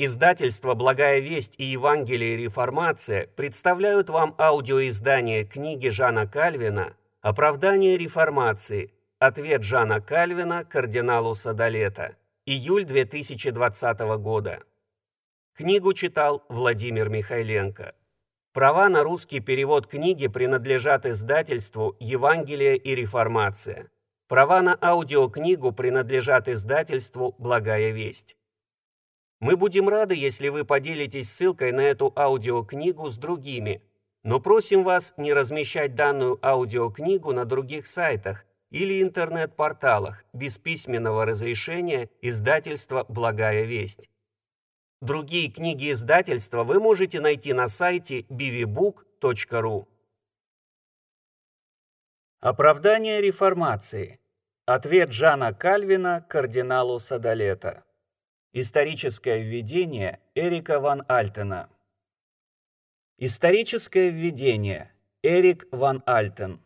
Издательство «Благая весть» и «Евангелие и реформация» представляют вам аудиоиздание книги Жана Кальвина «Оправдание реформации. Ответ Жана Кальвина кардиналу Садолета. Июль 2020 года». Книгу читал Владимир Михайленко. Права на русский перевод книги принадлежат издательству «Евангелие и реформация». Права на аудиокнигу принадлежат издательству «Благая весть». Мы будем рады, если вы поделитесь ссылкой на эту аудиокнигу с другими, но просим вас не размещать данную аудиокнигу на других сайтах или интернет-порталах без письменного разрешения издательства «Благая весть». Другие книги издательства вы можете найти на сайте bvbook.ru. Оправдание реформации. Ответ Жана Кальвина кардиналу Садолета. Историческое введение Эрика ван Альтена. Историческое введение. Эрик ван Альтен.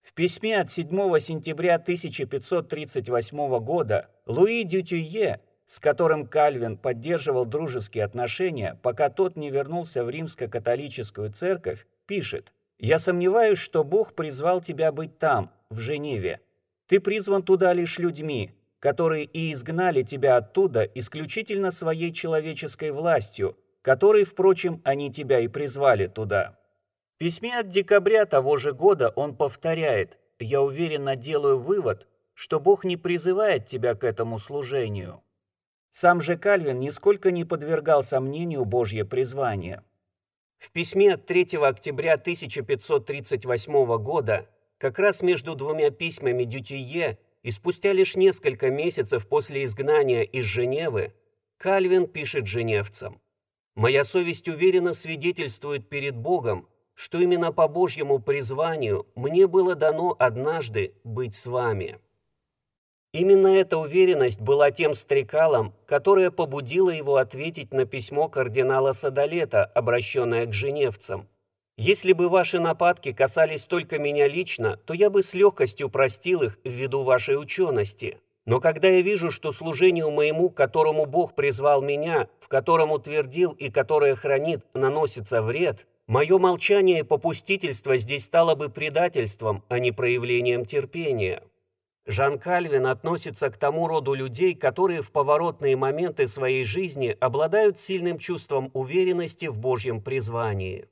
В письме от 7 сентября 1538 года Луи Дютюе, с которым Кальвин поддерживал дружеские отношения, пока тот не вернулся в римско-католическую церковь, пишет «Я сомневаюсь, что Бог призвал тебя быть там, в Женеве. Ты призван туда лишь людьми, которые и изгнали тебя оттуда исключительно своей человеческой властью, которой, впрочем, они тебя и призвали туда. В письме от декабря того же года он повторяет «Я уверенно делаю вывод, что Бог не призывает тебя к этому служению». Сам же Кальвин нисколько не подвергал сомнению Божье призвание. В письме от 3 октября 1538 года, как раз между двумя письмами Дютие и спустя лишь несколько месяцев после изгнания из Женевы Кальвин пишет женевцам «Моя совесть уверенно свидетельствует перед Богом, что именно по Божьему призванию мне было дано однажды быть с вами». Именно эта уверенность была тем стрекалом, которое побудило его ответить на письмо кардинала Садолета, обращенное к женевцам – если бы ваши нападки касались только меня лично, то я бы с легкостью простил их ввиду вашей учености. Но когда я вижу, что служению моему, которому Бог призвал меня, в котором утвердил и которое хранит, наносится вред, мое молчание и попустительство здесь стало бы предательством, а не проявлением терпения. Жан Кальвин относится к тому роду людей, которые в поворотные моменты своей жизни обладают сильным чувством уверенности в Божьем призвании.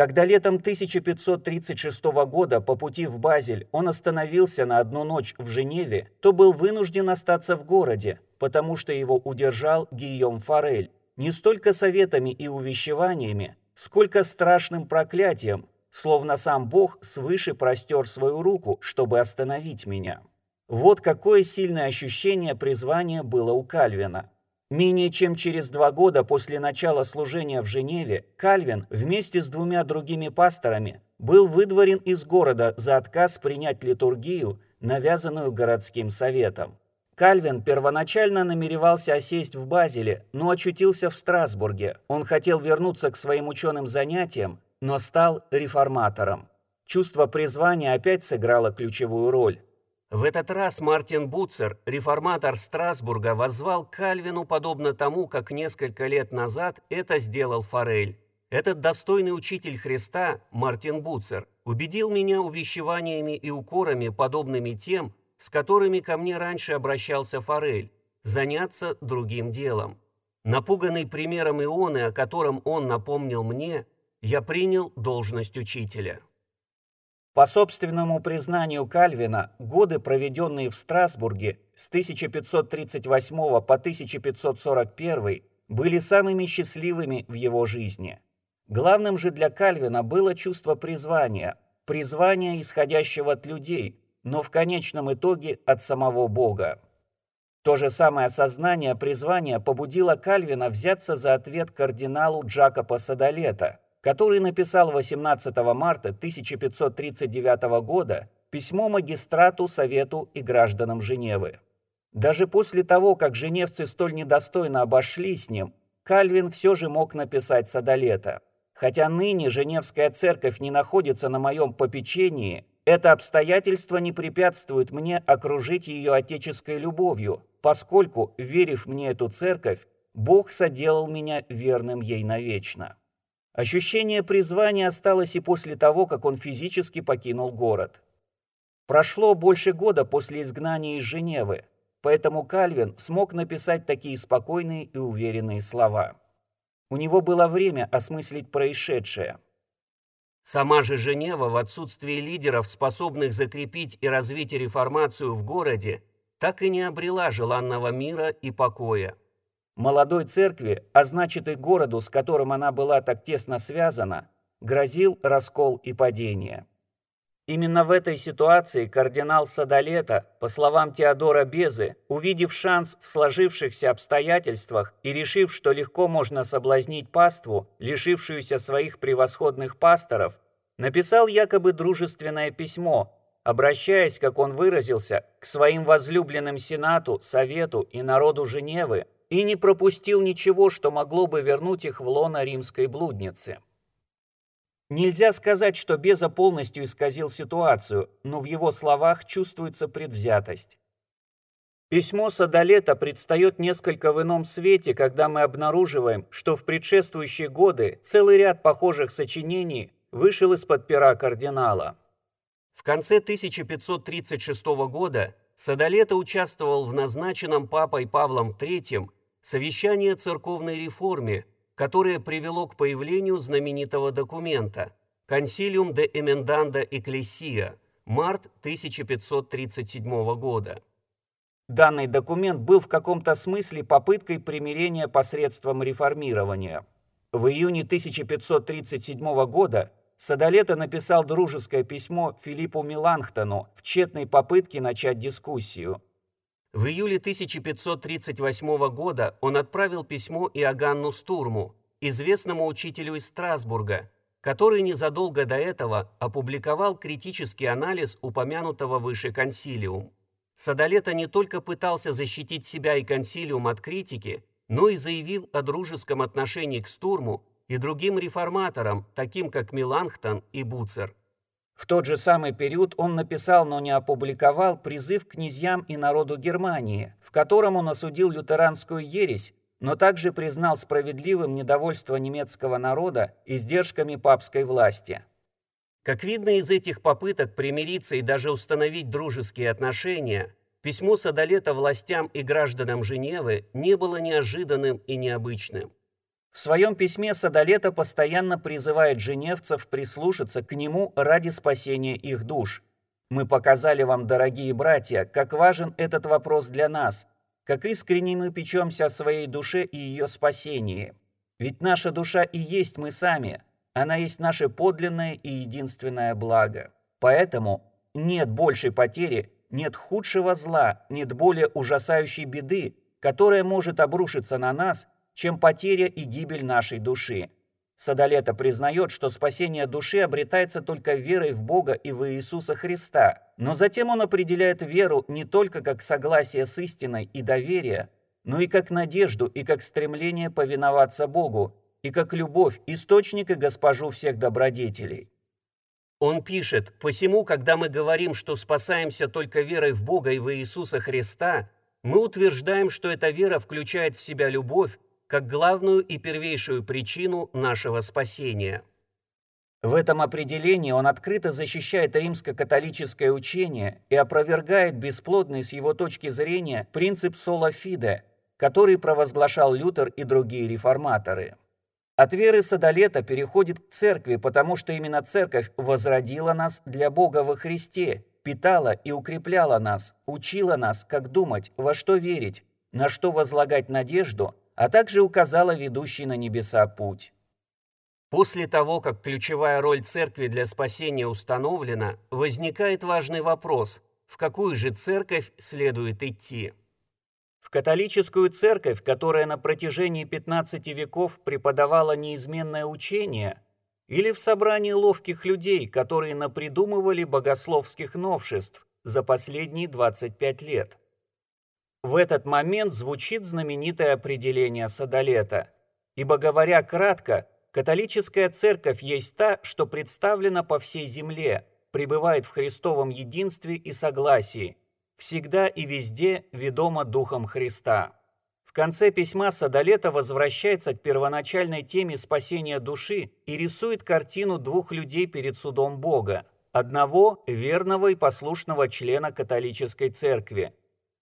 Когда летом 1536 года по пути в Базель он остановился на одну ночь в Женеве, то был вынужден остаться в городе, потому что его удержал Гийом Форель не столько советами и увещеваниями, сколько страшным проклятием, словно сам Бог свыше простер свою руку, чтобы остановить меня. Вот какое сильное ощущение призвания было у Кальвина. Менее чем через два года после начала служения в Женеве Кальвин вместе с двумя другими пасторами был выдворен из города за отказ принять литургию, навязанную городским советом. Кальвин первоначально намеревался осесть в Базеле, но очутился в Страсбурге. Он хотел вернуться к своим ученым занятиям, но стал реформатором. Чувство призвания опять сыграло ключевую роль. В этот раз Мартин Буцер, реформатор Страсбурга, воззвал Кальвину подобно тому, как несколько лет назад это сделал Форель. Этот достойный учитель Христа, Мартин Буцер, убедил меня увещеваниями и укорами, подобными тем, с которыми ко мне раньше обращался Форель, заняться другим делом. Напуганный примером Ионы, о котором он напомнил мне, я принял должность учителя. По собственному признанию Кальвина, годы, проведенные в Страсбурге с 1538 по 1541, были самыми счастливыми в его жизни. Главным же для Кальвина было чувство призвания, призвания, исходящего от людей, но в конечном итоге от самого Бога. То же самое осознание призвания побудило Кальвина взяться за ответ кардиналу Джакопо Садолета – который написал 18 марта 1539 года письмо магистрату, совету и гражданам Женевы. Даже после того, как женевцы столь недостойно обошли с ним, Кальвин все же мог написать Садолета. Хотя ныне Женевская церковь не находится на моем попечении, это обстоятельство не препятствует мне окружить ее отеческой любовью, поскольку, верив мне эту церковь, Бог соделал меня верным ей навечно. Ощущение призвания осталось и после того, как он физически покинул город. Прошло больше года после изгнания из Женевы, поэтому Кальвин смог написать такие спокойные и уверенные слова. У него было время осмыслить происшедшее. Сама же Женева в отсутствии лидеров, способных закрепить и развить реформацию в городе, так и не обрела желанного мира и покоя. Молодой церкви, а значит и городу, с которым она была так тесно связана, грозил раскол и падение. Именно в этой ситуации кардинал Садолета, по словам Теодора Безы, увидев шанс в сложившихся обстоятельствах и решив, что легко можно соблазнить паству, лишившуюся своих превосходных пасторов, написал якобы дружественное письмо, обращаясь, как он выразился, к своим возлюбленным Сенату, Совету и народу Женевы, и не пропустил ничего, что могло бы вернуть их в лоно римской блудницы. Нельзя сказать, что Беза полностью исказил ситуацию, но в его словах чувствуется предвзятость. Письмо Садолета предстает несколько в ином свете, когда мы обнаруживаем, что в предшествующие годы целый ряд похожих сочинений вышел из-под пера кардинала. В конце 1536 года Садолета участвовал в назначенном папой Павлом III совещании о церковной реформе, которое привело к появлению знаменитого документа «Консилиум де Эменданда Экклесия», март 1537 года. Данный документ был в каком-то смысле попыткой примирения посредством реформирования. В июне 1537 года Садолета написал дружеское письмо Филиппу Миланхтону в тщетной попытке начать дискуссию. В июле 1538 года он отправил письмо Иоганну Стурму, известному учителю из Страсбурга, который незадолго до этого опубликовал критический анализ упомянутого выше консилиум. Садолета не только пытался защитить себя и консилиум от критики, но и заявил о дружеском отношении к Стурму и другим реформаторам, таким как Миланхтон и Буцер. В тот же самый период он написал, но не опубликовал призыв князьям и народу Германии, в котором он осудил лютеранскую ересь, но также признал справедливым недовольство немецкого народа издержками папской власти. Как видно из этих попыток примириться и даже установить дружеские отношения, письмо Садолета властям и гражданам Женевы не было неожиданным и необычным. В своем письме Садолета постоянно призывает женевцев прислушаться к нему ради спасения их душ. Мы показали вам, дорогие братья, как важен этот вопрос для нас, как искренне мы печемся о своей душе и ее спасении. Ведь наша душа и есть мы сами, она есть наше подлинное и единственное благо. Поэтому нет большей потери, нет худшего зла, нет более ужасающей беды, которая может обрушиться на нас – чем потеря и гибель нашей души. Садолета признает, что спасение души обретается только верой в Бога и в Иисуса Христа, но затем он определяет веру не только как согласие с истиной и доверие, но и как надежду и как стремление повиноваться Богу, и как любовь, источник и госпожу всех добродетелей. Он пишет, «Посему, когда мы говорим, что спасаемся только верой в Бога и в Иисуса Христа, мы утверждаем, что эта вера включает в себя любовь, как главную и первейшую причину нашего спасения. В этом определении он открыто защищает римско-католическое учение и опровергает бесплодный с его точки зрения принцип фиде, который провозглашал Лютер и другие реформаторы. От веры Садолета переходит к церкви, потому что именно церковь возродила нас для Бога во Христе, питала и укрепляла нас, учила нас, как думать, во что верить, на что возлагать надежду а также указала ведущий на небеса путь. После того, как ключевая роль церкви для спасения установлена, возникает важный вопрос, в какую же церковь следует идти. В католическую церковь, которая на протяжении 15 веков преподавала неизменное учение, или в собрание ловких людей, которые напридумывали богословских новшеств за последние 25 лет. В этот момент звучит знаменитое определение Садолета. Ибо, говоря кратко, католическая церковь есть та, что представлена по всей земле, пребывает в Христовом единстве и согласии, всегда и везде ведома Духом Христа. В конце письма Садолета возвращается к первоначальной теме спасения души и рисует картину двух людей перед судом Бога. Одного – верного и послушного члена католической церкви,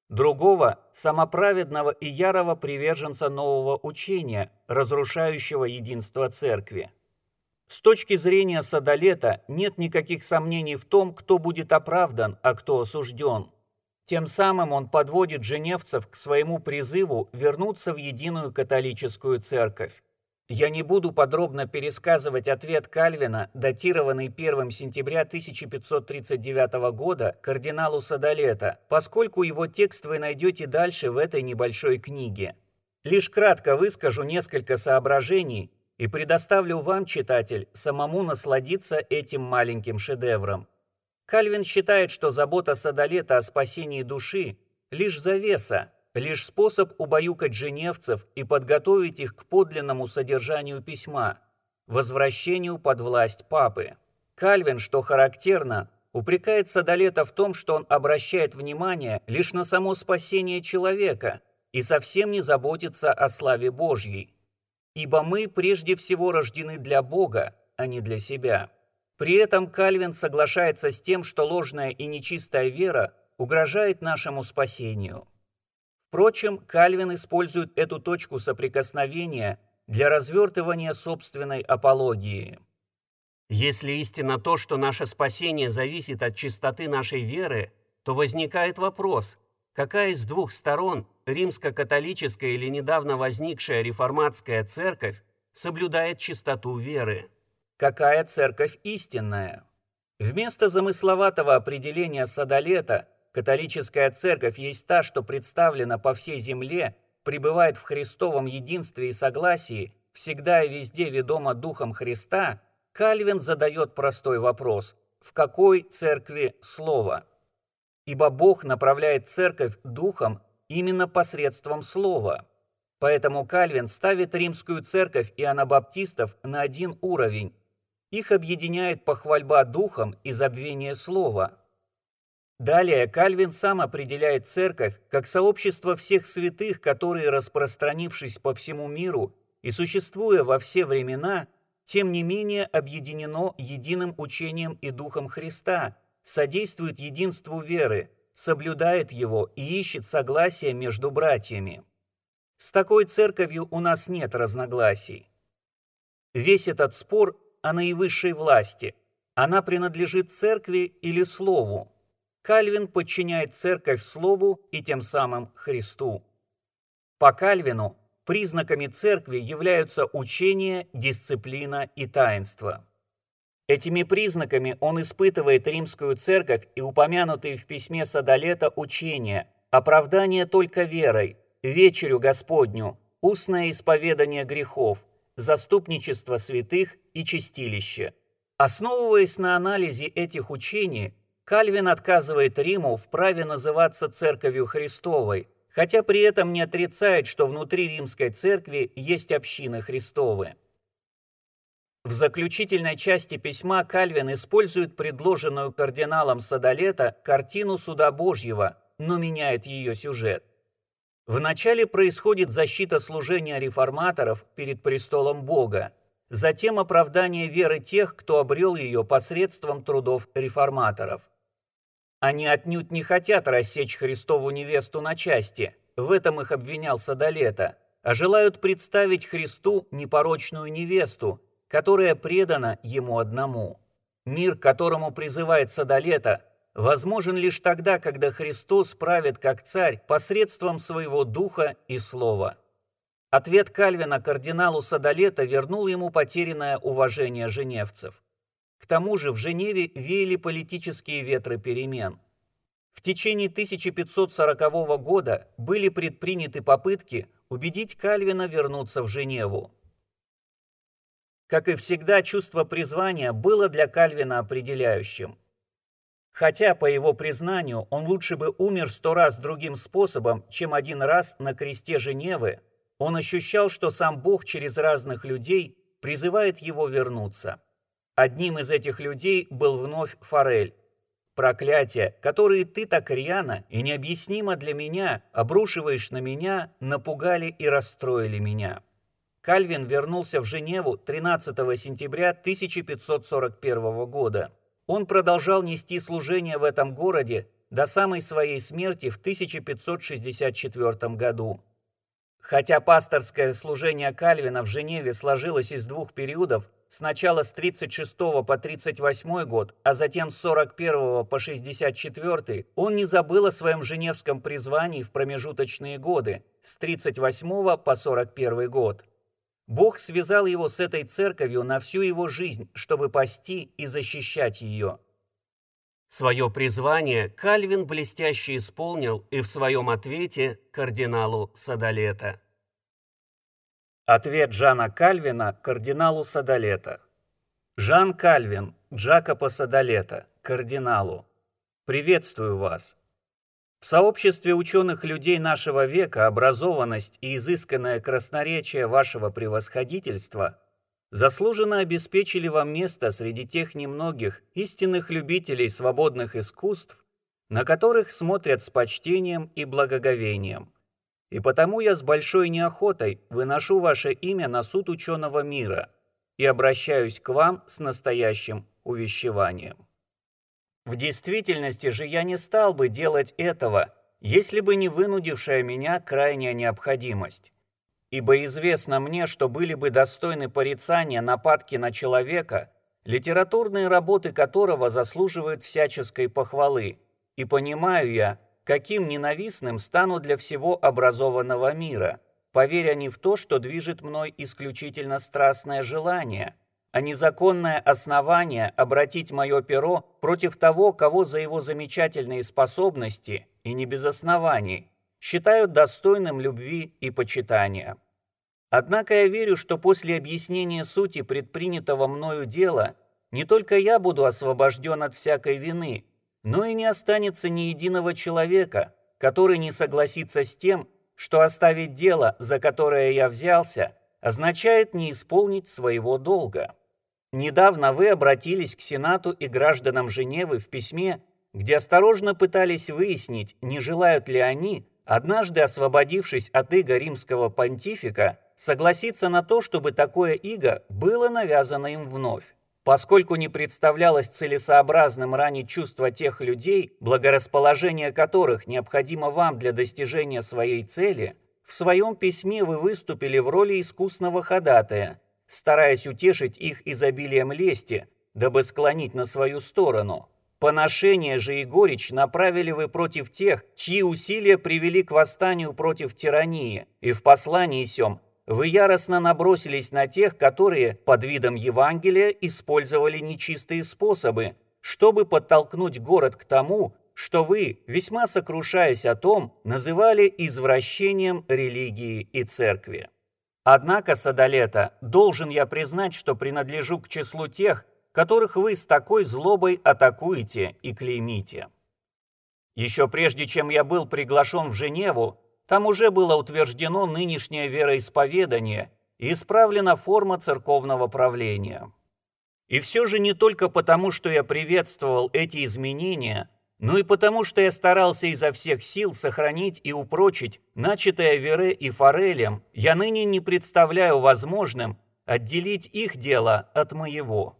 другого – самоправедного и ярого приверженца нового учения, разрушающего единство церкви. С точки зрения Садолета нет никаких сомнений в том, кто будет оправдан, а кто осужден – тем самым он подводит женевцев к своему призыву вернуться в единую католическую церковь. Я не буду подробно пересказывать ответ Кальвина, датированный 1 сентября 1539 года кардиналу Садолета, поскольку его текст вы найдете дальше в этой небольшой книге. Лишь кратко выскажу несколько соображений и предоставлю вам, читатель, самому насладиться этим маленьким шедевром. Кальвин считает, что забота Садолета о спасении души – лишь завеса, лишь способ убаюкать женевцев и подготовить их к подлинному содержанию письма – возвращению под власть папы. Кальвин, что характерно, упрекает Садолета в том, что он обращает внимание лишь на само спасение человека и совсем не заботится о славе Божьей. Ибо мы прежде всего рождены для Бога, а не для себя. При этом Кальвин соглашается с тем, что ложная и нечистая вера угрожает нашему спасению. Впрочем, Кальвин использует эту точку соприкосновения для развертывания собственной апологии. Если истина то, что наше спасение зависит от чистоты нашей веры, то возникает вопрос, какая из двух сторон, римско-католическая или недавно возникшая реформатская церковь, соблюдает чистоту веры какая церковь истинная. Вместо замысловатого определения Садолета католическая церковь есть та, что представлена по всей земле, пребывает в Христовом единстве и согласии, всегда и везде ведома Духом Христа, Кальвин задает простой вопрос – в какой церкви Слово? Ибо Бог направляет церковь Духом именно посредством Слова. Поэтому Кальвин ставит римскую церковь и анабаптистов на один уровень, их объединяет похвальба духом и забвение слова. Далее Кальвин сам определяет церковь как сообщество всех святых, которые, распространившись по всему миру и существуя во все времена, тем не менее объединено единым учением и духом Христа, содействует единству веры, соблюдает его и ищет согласия между братьями. С такой церковью у нас нет разногласий. Весь этот спор о наивысшей власти. Она принадлежит церкви или слову. Кальвин подчиняет церковь слову и тем самым Христу. По Кальвину признаками церкви являются учение, дисциплина и таинство. Этими признаками он испытывает римскую церковь и упомянутые в письме Садолета учения, оправдание только верой, вечерю Господню, устное исповедание грехов, заступничество святых и чистилище. Основываясь на анализе этих учений, Кальвин отказывает Риму в праве называться Церковью Христовой, хотя при этом не отрицает, что внутри Римской Церкви есть общины Христовы. В заключительной части письма Кальвин использует предложенную кардиналом Садолета картину Суда Божьего, но меняет ее сюжет. Вначале происходит защита служения реформаторов перед престолом Бога, затем оправдание веры тех, кто обрел ее посредством трудов реформаторов. Они отнюдь не хотят рассечь Христову невесту на части, в этом их обвинял Садолета, а желают представить Христу непорочную невесту, которая предана Ему одному. Мир, которому призывает Садолета, возможен лишь тогда, когда Христос правит как царь посредством своего духа и слова. Ответ Кальвина кардиналу Садолета вернул ему потерянное уважение женевцев. К тому же в Женеве веяли политические ветры перемен. В течение 1540 года были предприняты попытки убедить Кальвина вернуться в Женеву. Как и всегда, чувство призвания было для Кальвина определяющим – Хотя, по его признанию, он лучше бы умер сто раз другим способом, чем один раз на кресте Женевы, он ощущал, что сам Бог через разных людей призывает его вернуться. Одним из этих людей был вновь Форель. проклятия, которые ты так рьяно и необъяснимо для меня обрушиваешь на меня, напугали и расстроили меня. Кальвин вернулся в Женеву 13 сентября 1541 года. Он продолжал нести служение в этом городе до самой своей смерти в 1564 году. Хотя пасторское служение Кальвина в Женеве сложилось из двух периодов, сначала с 36 по 38 год, а затем с 41 по 64, он не забыл о своем женевском призвании в промежуточные годы, с 38 по 41 год. Бог связал его с этой церковью на всю его жизнь, чтобы пасти и защищать ее. Свое призвание Кальвин блестяще исполнил и в своем ответе кардиналу Садолета. Ответ Жана Кальвина кардиналу Садолета. Жан Кальвин, Джакопо Садолета, кардиналу. Приветствую вас. В сообществе ученых людей нашего века образованность и изысканное красноречие вашего превосходительства заслуженно обеспечили вам место среди тех немногих истинных любителей свободных искусств, на которых смотрят с почтением и благоговением – и потому я с большой неохотой выношу ваше имя на суд ученого мира и обращаюсь к вам с настоящим увещеванием. В действительности же я не стал бы делать этого, если бы не вынудившая меня крайняя необходимость. Ибо известно мне, что были бы достойны порицания нападки на человека, литературные работы которого заслуживают всяческой похвалы, и понимаю я, каким ненавистным стану для всего образованного мира, поверя не в то, что движет мной исключительно страстное желание, а незаконное основание обратить мое перо против того, кого за его замечательные способности, и не без оснований, считают достойным любви и почитания. Однако я верю, что после объяснения сути предпринятого мною дела не только я буду освобожден от всякой вины, но и не останется ни единого человека, который не согласится с тем, что оставить дело, за которое я взялся, означает не исполнить своего долга. Недавно вы обратились к Сенату и гражданам Женевы в письме, где осторожно пытались выяснить, не желают ли они, однажды освободившись от иго римского понтифика, согласиться на то, чтобы такое иго было навязано им вновь. Поскольку не представлялось целесообразным ранить чувства тех людей, благорасположение которых необходимо вам для достижения своей цели, в своем письме вы выступили в роли искусного ходатая, стараясь утешить их изобилием лести, дабы склонить на свою сторону. Поношение же и горечь направили вы против тех, чьи усилия привели к восстанию против тирании, и в послании сём вы яростно набросились на тех, которые под видом Евангелия использовали нечистые способы, чтобы подтолкнуть город к тому, что вы, весьма сокрушаясь о том, называли извращением религии и церкви. Однако, Садолета, должен я признать, что принадлежу к числу тех, которых вы с такой злобой атакуете и клеймите. Еще прежде, чем я был приглашен в Женеву, там уже было утверждено нынешнее вероисповедание и исправлена форма церковного правления. И все же не только потому, что я приветствовал эти изменения, но и потому, что я старался изо всех сил сохранить и упрочить начатое Вере и Форелем, я ныне не представляю возможным отделить их дело от моего.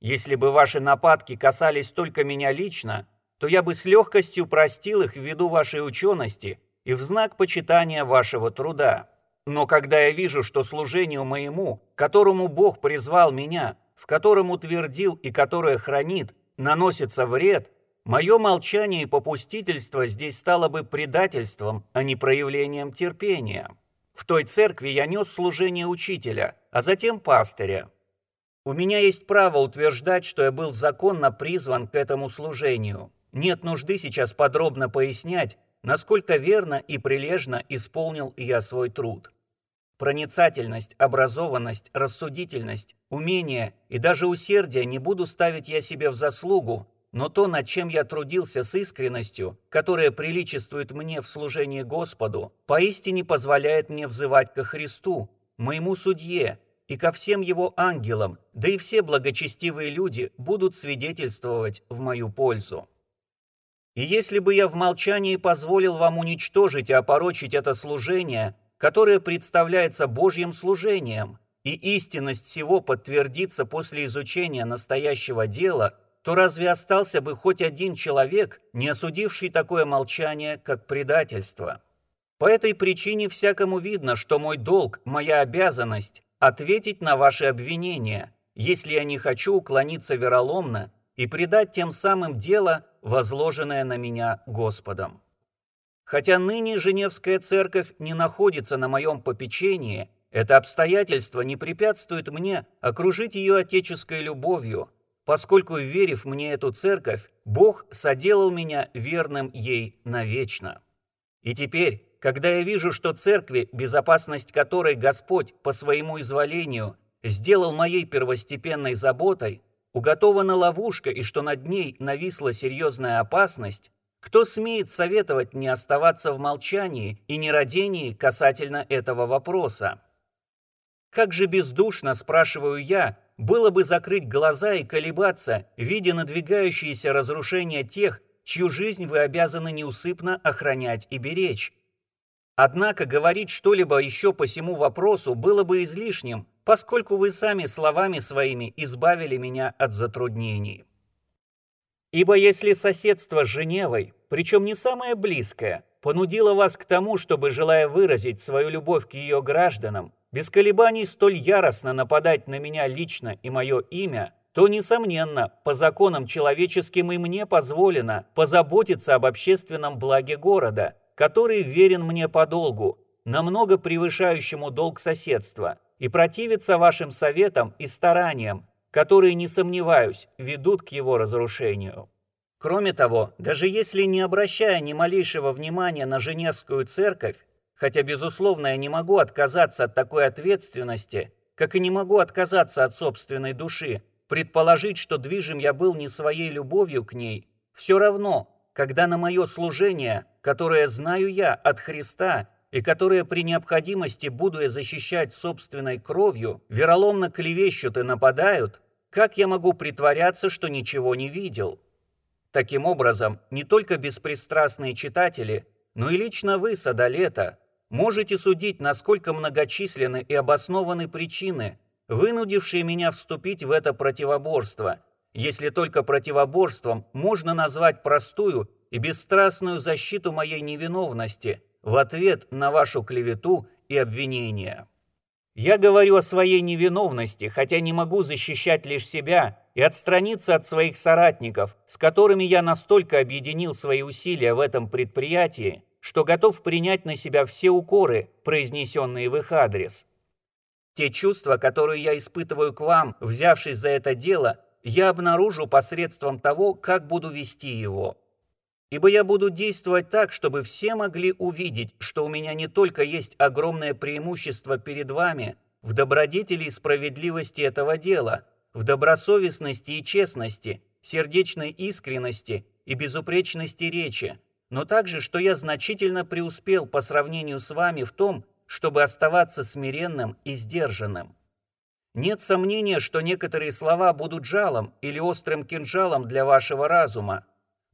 Если бы ваши нападки касались только меня лично, то я бы с легкостью простил их ввиду вашей учености и в знак почитания вашего труда. Но когда я вижу, что служению моему, которому Бог призвал меня, в котором утвердил и которое хранит, наносится вред, мое молчание и попустительство здесь стало бы предательством, а не проявлением терпения. В той церкви я нес служение учителя, а затем пастыря. У меня есть право утверждать, что я был законно призван к этому служению. Нет нужды сейчас подробно пояснять, насколько верно и прилежно исполнил я свой труд. Проницательность, образованность, рассудительность, умение и даже усердие не буду ставить я себе в заслугу, но то, над чем я трудился с искренностью, которая приличествует мне в служении Господу, поистине позволяет мне взывать ко Христу, моему судье, и ко всем его ангелам, да и все благочестивые люди будут свидетельствовать в мою пользу. И если бы я в молчании позволил вам уничтожить и опорочить это служение, которое представляется Божьим служением, и истинность всего подтвердится после изучения настоящего дела, то разве остался бы хоть один человек, не осудивший такое молчание, как предательство? По этой причине всякому видно, что мой долг, моя обязанность – ответить на ваши обвинения, если я не хочу уклониться вероломно и предать тем самым дело, возложенное на меня Господом. Хотя ныне Женевская церковь не находится на моем попечении, это обстоятельство не препятствует мне окружить ее отеческой любовью, поскольку, верив мне эту церковь, Бог соделал меня верным ей навечно. И теперь, когда я вижу, что церкви, безопасность которой Господь по своему изволению сделал моей первостепенной заботой, уготована ловушка и что над ней нависла серьезная опасность, кто смеет советовать мне оставаться в молчании и нерадении касательно этого вопроса? Как же бездушно, спрашиваю я, было бы закрыть глаза и колебаться, видя надвигающиеся разрушения тех, чью жизнь вы обязаны неусыпно охранять и беречь. Однако говорить что-либо еще по всему вопросу было бы излишним, поскольку вы сами словами своими избавили меня от затруднений. Ибо если соседство с Женевой, причем не самое близкое, понудило вас к тому, чтобы, желая выразить свою любовь к ее гражданам, без колебаний столь яростно нападать на меня лично и мое имя, то, несомненно, по законам человеческим и мне позволено позаботиться об общественном благе города, который верен мне по долгу, намного превышающему долг соседства, и противиться вашим советам и стараниям, которые, не сомневаюсь, ведут к его разрушению. Кроме того, даже если не обращая ни малейшего внимания на Женевскую церковь, хотя, безусловно, я не могу отказаться от такой ответственности, как и не могу отказаться от собственной души, предположить, что движим я был не своей любовью к ней, все равно, когда на мое служение, которое знаю я от Христа и которые при необходимости, буду я защищать собственной кровью, вероломно клевещут и нападают, как я могу притворяться, что ничего не видел? Таким образом, не только беспристрастные читатели, но и лично вы, Садолета, можете судить, насколько многочисленны и обоснованы причины, вынудившие меня вступить в это противоборство, если только противоборством можно назвать простую и бесстрастную защиту моей невиновности – в ответ на вашу клевету и обвинения. Я говорю о своей невиновности, хотя не могу защищать лишь себя и отстраниться от своих соратников, с которыми я настолько объединил свои усилия в этом предприятии, что готов принять на себя все укоры, произнесенные в их адрес. Те чувства, которые я испытываю к вам, взявшись за это дело, я обнаружу посредством того, как буду вести его ибо я буду действовать так, чтобы все могли увидеть, что у меня не только есть огромное преимущество перед вами в добродетели и справедливости этого дела, в добросовестности и честности, сердечной искренности и безупречности речи, но также, что я значительно преуспел по сравнению с вами в том, чтобы оставаться смиренным и сдержанным. Нет сомнения, что некоторые слова будут жалом или острым кинжалом для вашего разума,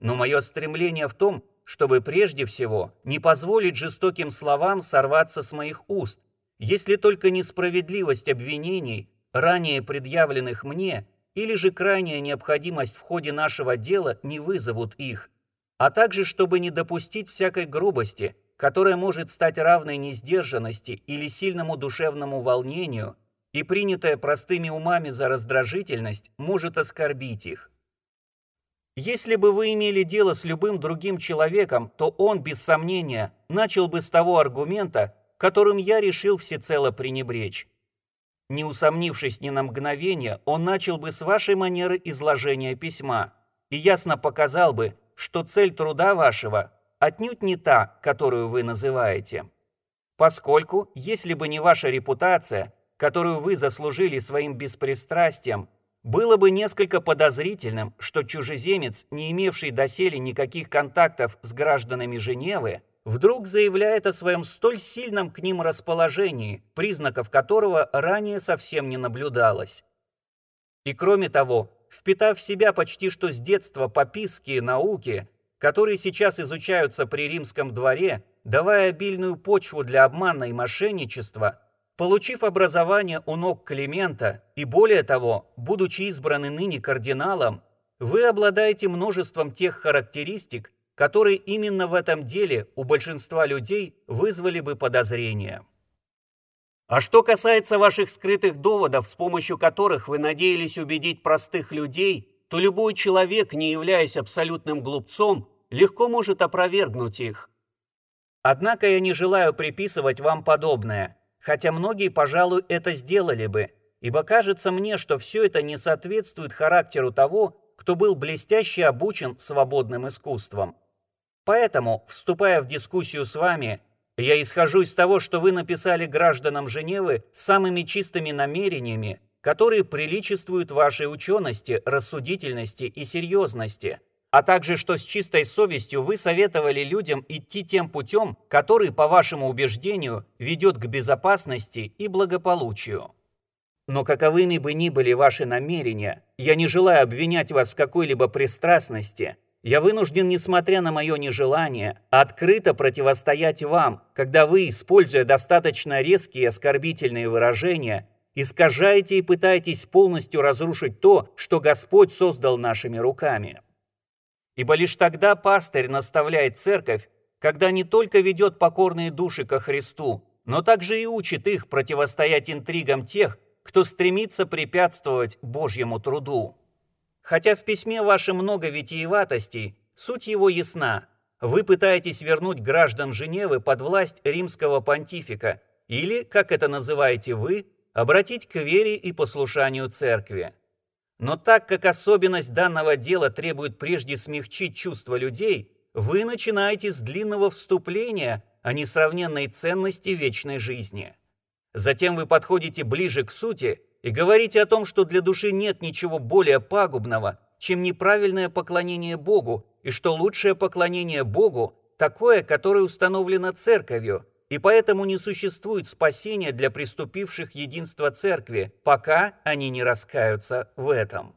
но мое стремление в том, чтобы прежде всего не позволить жестоким словам сорваться с моих уст, если только несправедливость обвинений, ранее предъявленных мне, или же крайняя необходимость в ходе нашего дела не вызовут их, а также чтобы не допустить всякой грубости, которая может стать равной несдержанности или сильному душевному волнению, и принятая простыми умами за раздражительность может оскорбить их. Если бы вы имели дело с любым другим человеком, то он, без сомнения, начал бы с того аргумента, которым я решил всецело пренебречь. Не усомнившись ни на мгновение, он начал бы с вашей манеры изложения письма и ясно показал бы, что цель труда вашего отнюдь не та, которую вы называете. Поскольку, если бы не ваша репутация, которую вы заслужили своим беспристрастием, было бы несколько подозрительным, что чужеземец, не имевший доселе никаких контактов с гражданами Женевы, вдруг заявляет о своем столь сильном к ним расположении, признаков которого ранее совсем не наблюдалось. И кроме того, впитав в себя почти что с детства папистские науки, которые сейчас изучаются при римском дворе, давая обильную почву для обмана и мошенничества, получив образование у ног Климента и более того, будучи избраны ныне кардиналом, вы обладаете множеством тех характеристик, которые именно в этом деле у большинства людей вызвали бы подозрения. А что касается ваших скрытых доводов, с помощью которых вы надеялись убедить простых людей, то любой человек, не являясь абсолютным глупцом, легко может опровергнуть их. Однако я не желаю приписывать вам подобное, хотя многие, пожалуй, это сделали бы, ибо кажется мне, что все это не соответствует характеру того, кто был блестяще обучен свободным искусством. Поэтому, вступая в дискуссию с вами, я исхожу из того, что вы написали гражданам Женевы самыми чистыми намерениями, которые приличествуют вашей учености, рассудительности и серьезности, а также что с чистой совестью вы советовали людям идти тем путем, который, по вашему убеждению, ведет к безопасности и благополучию. Но каковыми бы ни были ваши намерения, я не желаю обвинять вас в какой-либо пристрастности – я вынужден, несмотря на мое нежелание, открыто противостоять вам, когда вы, используя достаточно резкие и оскорбительные выражения, искажаете и пытаетесь полностью разрушить то, что Господь создал нашими руками. Ибо лишь тогда пастырь наставляет церковь, когда не только ведет покорные души ко Христу, но также и учит их противостоять интригам тех, кто стремится препятствовать Божьему труду. Хотя в письме вашем много витиеватостей, суть его ясна. Вы пытаетесь вернуть граждан Женевы под власть римского понтифика или, как это называете вы, обратить к вере и послушанию церкви. Но так как особенность данного дела требует прежде смягчить чувства людей, вы начинаете с длинного вступления о несравненной ценности вечной жизни. Затем вы подходите ближе к сути и говорите о том, что для души нет ничего более пагубного, чем неправильное поклонение Богу, и что лучшее поклонение Богу – такое, которое установлено Церковью, и поэтому не существует спасения для приступивших единства Церкви, пока они не раскаются в этом.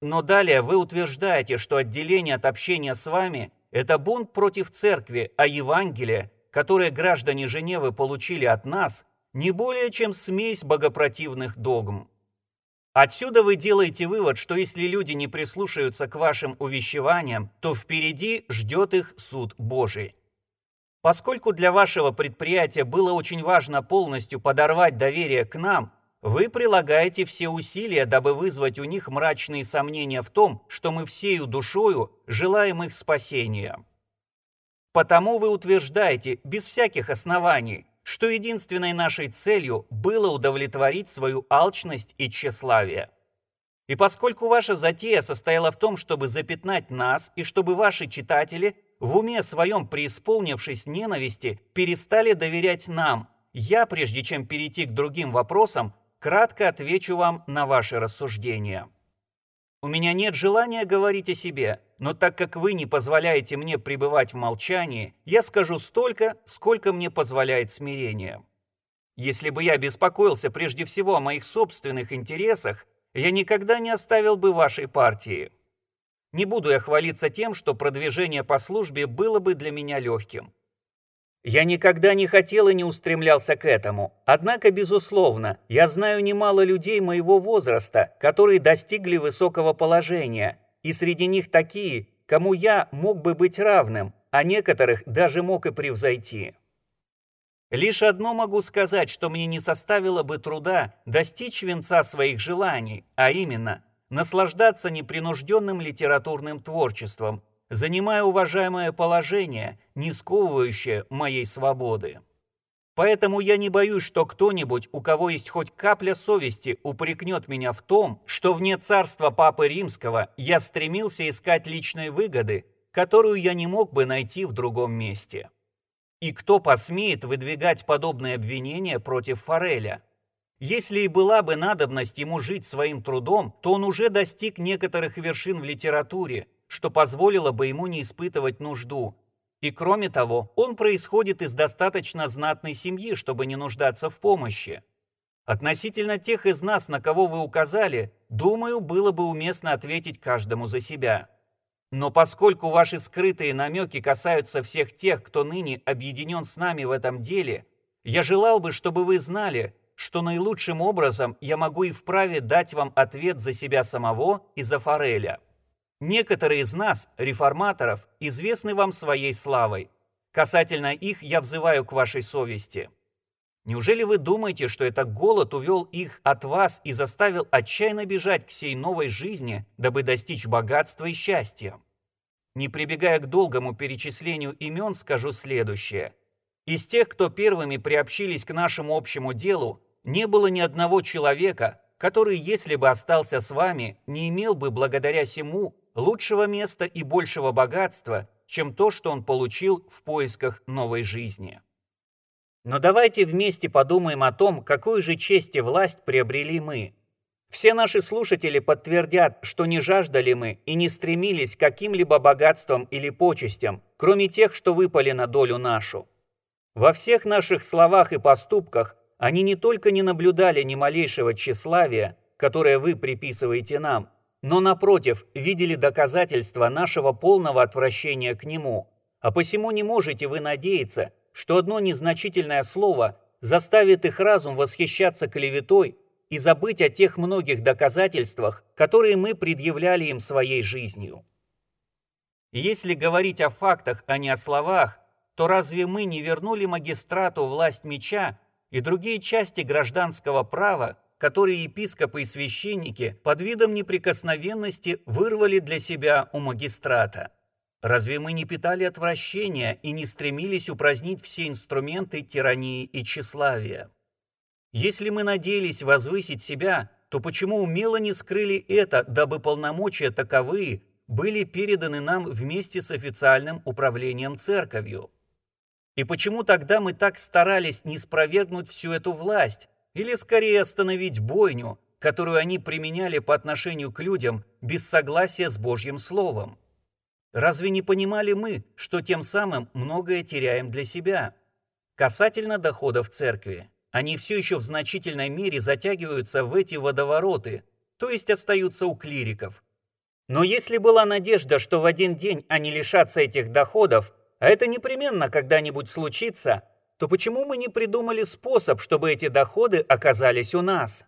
Но далее вы утверждаете, что отделение от общения с вами – это бунт против Церкви, а Евангелие, которое граждане Женевы получили от нас, не более чем смесь богопротивных догм. Отсюда вы делаете вывод, что если люди не прислушаются к вашим увещеваниям, то впереди ждет их суд Божий. Поскольку для вашего предприятия было очень важно полностью подорвать доверие к нам, вы прилагаете все усилия, дабы вызвать у них мрачные сомнения в том, что мы всею душою желаем их спасения. Потому вы утверждаете, без всяких оснований, что единственной нашей целью было удовлетворить свою алчность и тщеславие. И поскольку ваша затея состояла в том, чтобы запятнать нас, и чтобы ваши читатели, в уме своем преисполнившись ненависти, перестали доверять нам, я, прежде чем перейти к другим вопросам, кратко отвечу вам на ваши рассуждения. У меня нет желания говорить о себе, но так как вы не позволяете мне пребывать в молчании, я скажу столько, сколько мне позволяет смирение. Если бы я беспокоился прежде всего о моих собственных интересах, я никогда не оставил бы вашей партии. Не буду я хвалиться тем, что продвижение по службе было бы для меня легким. Я никогда не хотел и не устремлялся к этому. Однако, безусловно, я знаю немало людей моего возраста, которые достигли высокого положения, и среди них такие, кому я мог бы быть равным, а некоторых даже мог и превзойти. Лишь одно могу сказать, что мне не составило бы труда достичь венца своих желаний, а именно наслаждаться непринужденным литературным творчеством, занимая уважаемое положение, не сковывающее моей свободы. Поэтому я не боюсь, что кто-нибудь, у кого есть хоть капля совести, упрекнет меня в том, что вне царства Папы Римского я стремился искать личной выгоды, которую я не мог бы найти в другом месте. И кто посмеет выдвигать подобные обвинения против Фореля? Если и была бы надобность ему жить своим трудом, то он уже достиг некоторых вершин в литературе, что позволило бы ему не испытывать нужду. И кроме того, он происходит из достаточно знатной семьи, чтобы не нуждаться в помощи. Относительно тех из нас, на кого вы указали, думаю, было бы уместно ответить каждому за себя. Но поскольку ваши скрытые намеки касаются всех тех, кто ныне объединен с нами в этом деле, я желал бы, чтобы вы знали, что наилучшим образом я могу и вправе дать вам ответ за себя самого и за Фореля. Некоторые из нас, реформаторов, известны вам своей славой. Касательно их я взываю к вашей совести. Неужели вы думаете, что этот голод увел их от вас и заставил отчаянно бежать к сей новой жизни, дабы достичь богатства и счастья? Не прибегая к долгому перечислению имен, скажу следующее. Из тех, кто первыми приобщились к нашему общему делу, не было ни одного человека, который, если бы остался с вами, не имел бы благодаря сему лучшего места и большего богатства, чем то, что он получил в поисках новой жизни. Но давайте вместе подумаем о том, какую же честь и власть приобрели мы. Все наши слушатели подтвердят, что не жаждали мы и не стремились к каким-либо богатствам или почестям, кроме тех, что выпали на долю нашу. Во всех наших словах и поступках они не только не наблюдали ни малейшего тщеславия, которое вы приписываете нам, но, напротив, видели доказательства нашего полного отвращения к нему. А посему не можете вы надеяться, что одно незначительное слово заставит их разум восхищаться клеветой и забыть о тех многих доказательствах, которые мы предъявляли им своей жизнью. Если говорить о фактах, а не о словах, то разве мы не вернули магистрату власть меча и другие части гражданского права, которые епископы и священники под видом неприкосновенности вырвали для себя у магистрата? Разве мы не питали отвращения и не стремились упразднить все инструменты тирании и тщеславия? Если мы надеялись возвысить себя, то почему умело не скрыли это, дабы полномочия таковые были переданы нам вместе с официальным управлением церковью? И почему тогда мы так старались не спровергнуть всю эту власть, или скорее остановить бойню, которую они применяли по отношению к людям без согласия с Божьим Словом? Разве не понимали мы, что тем самым многое теряем для себя? Касательно доходов церкви, они все еще в значительной мере затягиваются в эти водовороты, то есть остаются у клириков. Но если была надежда, что в один день они лишатся этих доходов, а это непременно когда-нибудь случится, то почему мы не придумали способ, чтобы эти доходы оказались у нас?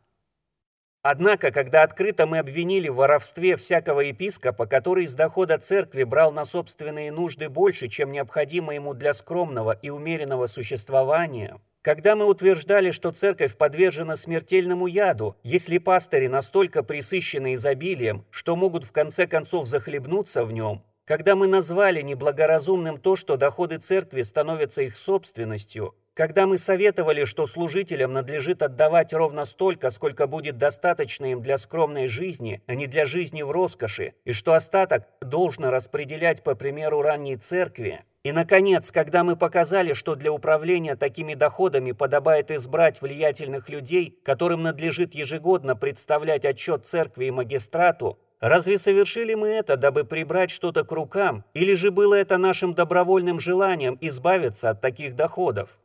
Однако, когда открыто мы обвинили в воровстве всякого епископа, который из дохода церкви брал на собственные нужды больше, чем необходимо ему для скромного и умеренного существования, когда мы утверждали, что церковь подвержена смертельному яду, если пастыри настолько присыщены изобилием, что могут в конце концов захлебнуться в нем, когда мы назвали неблагоразумным то, что доходы церкви становятся их собственностью, когда мы советовали, что служителям надлежит отдавать ровно столько, сколько будет достаточно им для скромной жизни, а не для жизни в роскоши, и что остаток должно распределять по примеру ранней церкви. И, наконец, когда мы показали, что для управления такими доходами подобает избрать влиятельных людей, которым надлежит ежегодно представлять отчет церкви и магистрату, Разве совершили мы это, дабы прибрать что-то к рукам, или же было это нашим добровольным желанием избавиться от таких доходов?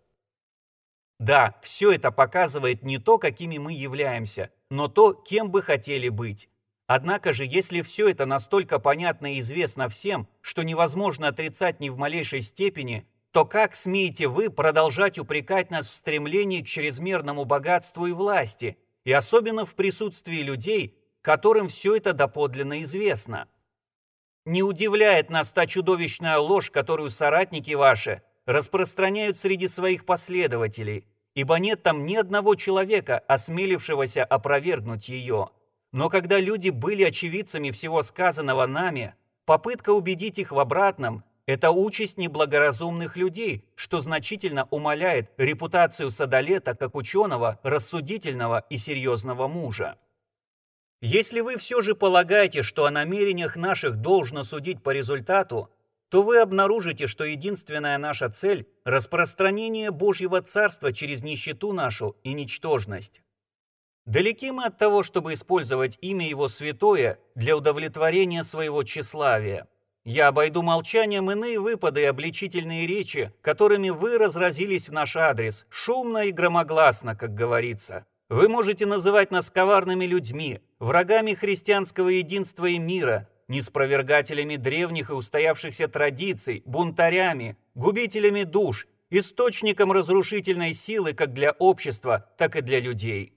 Да, все это показывает не то, какими мы являемся, но то, кем бы хотели быть. Однако же, если все это настолько понятно и известно всем, что невозможно отрицать ни в малейшей степени, то как смеете вы продолжать упрекать нас в стремлении к чрезмерному богатству и власти, и особенно в присутствии людей, которым все это доподлинно известно? Не удивляет нас та чудовищная ложь, которую соратники ваши распространяют среди своих последователей, ибо нет там ни одного человека, осмелившегося опровергнуть ее. Но когда люди были очевидцами всего сказанного нами, попытка убедить их в обратном – это участь неблагоразумных людей, что значительно умаляет репутацию Садолета как ученого, рассудительного и серьезного мужа. Если вы все же полагаете, что о намерениях наших должно судить по результату, то вы обнаружите, что единственная наша цель – распространение Божьего Царства через нищету нашу и ничтожность. Далеки мы от того, чтобы использовать имя Его святое для удовлетворения своего тщеславия. Я обойду молчанием иные выпады и обличительные речи, которыми вы разразились в наш адрес, шумно и громогласно, как говорится. Вы можете называть нас коварными людьми, врагами христианского единства и мира, неспровергателями древних и устоявшихся традиций, бунтарями, губителями душ, источником разрушительной силы как для общества, так и для людей.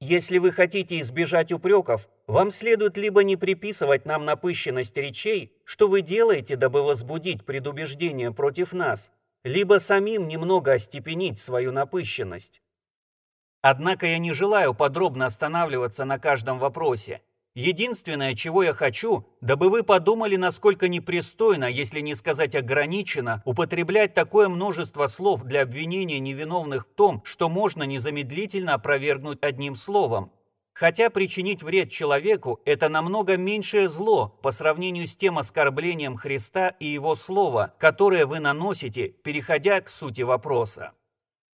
Если вы хотите избежать упреков, вам следует либо не приписывать нам напыщенность речей, что вы делаете, дабы возбудить предубеждение против нас, либо самим немного остепенить свою напыщенность. Однако я не желаю подробно останавливаться на каждом вопросе, Единственное, чего я хочу, дабы вы подумали, насколько непристойно, если не сказать ограничено, употреблять такое множество слов для обвинения невиновных в том, что можно незамедлительно опровергнуть одним словом. Хотя причинить вред человеку – это намного меньшее зло по сравнению с тем оскорблением Христа и Его Слова, которое вы наносите, переходя к сути вопроса.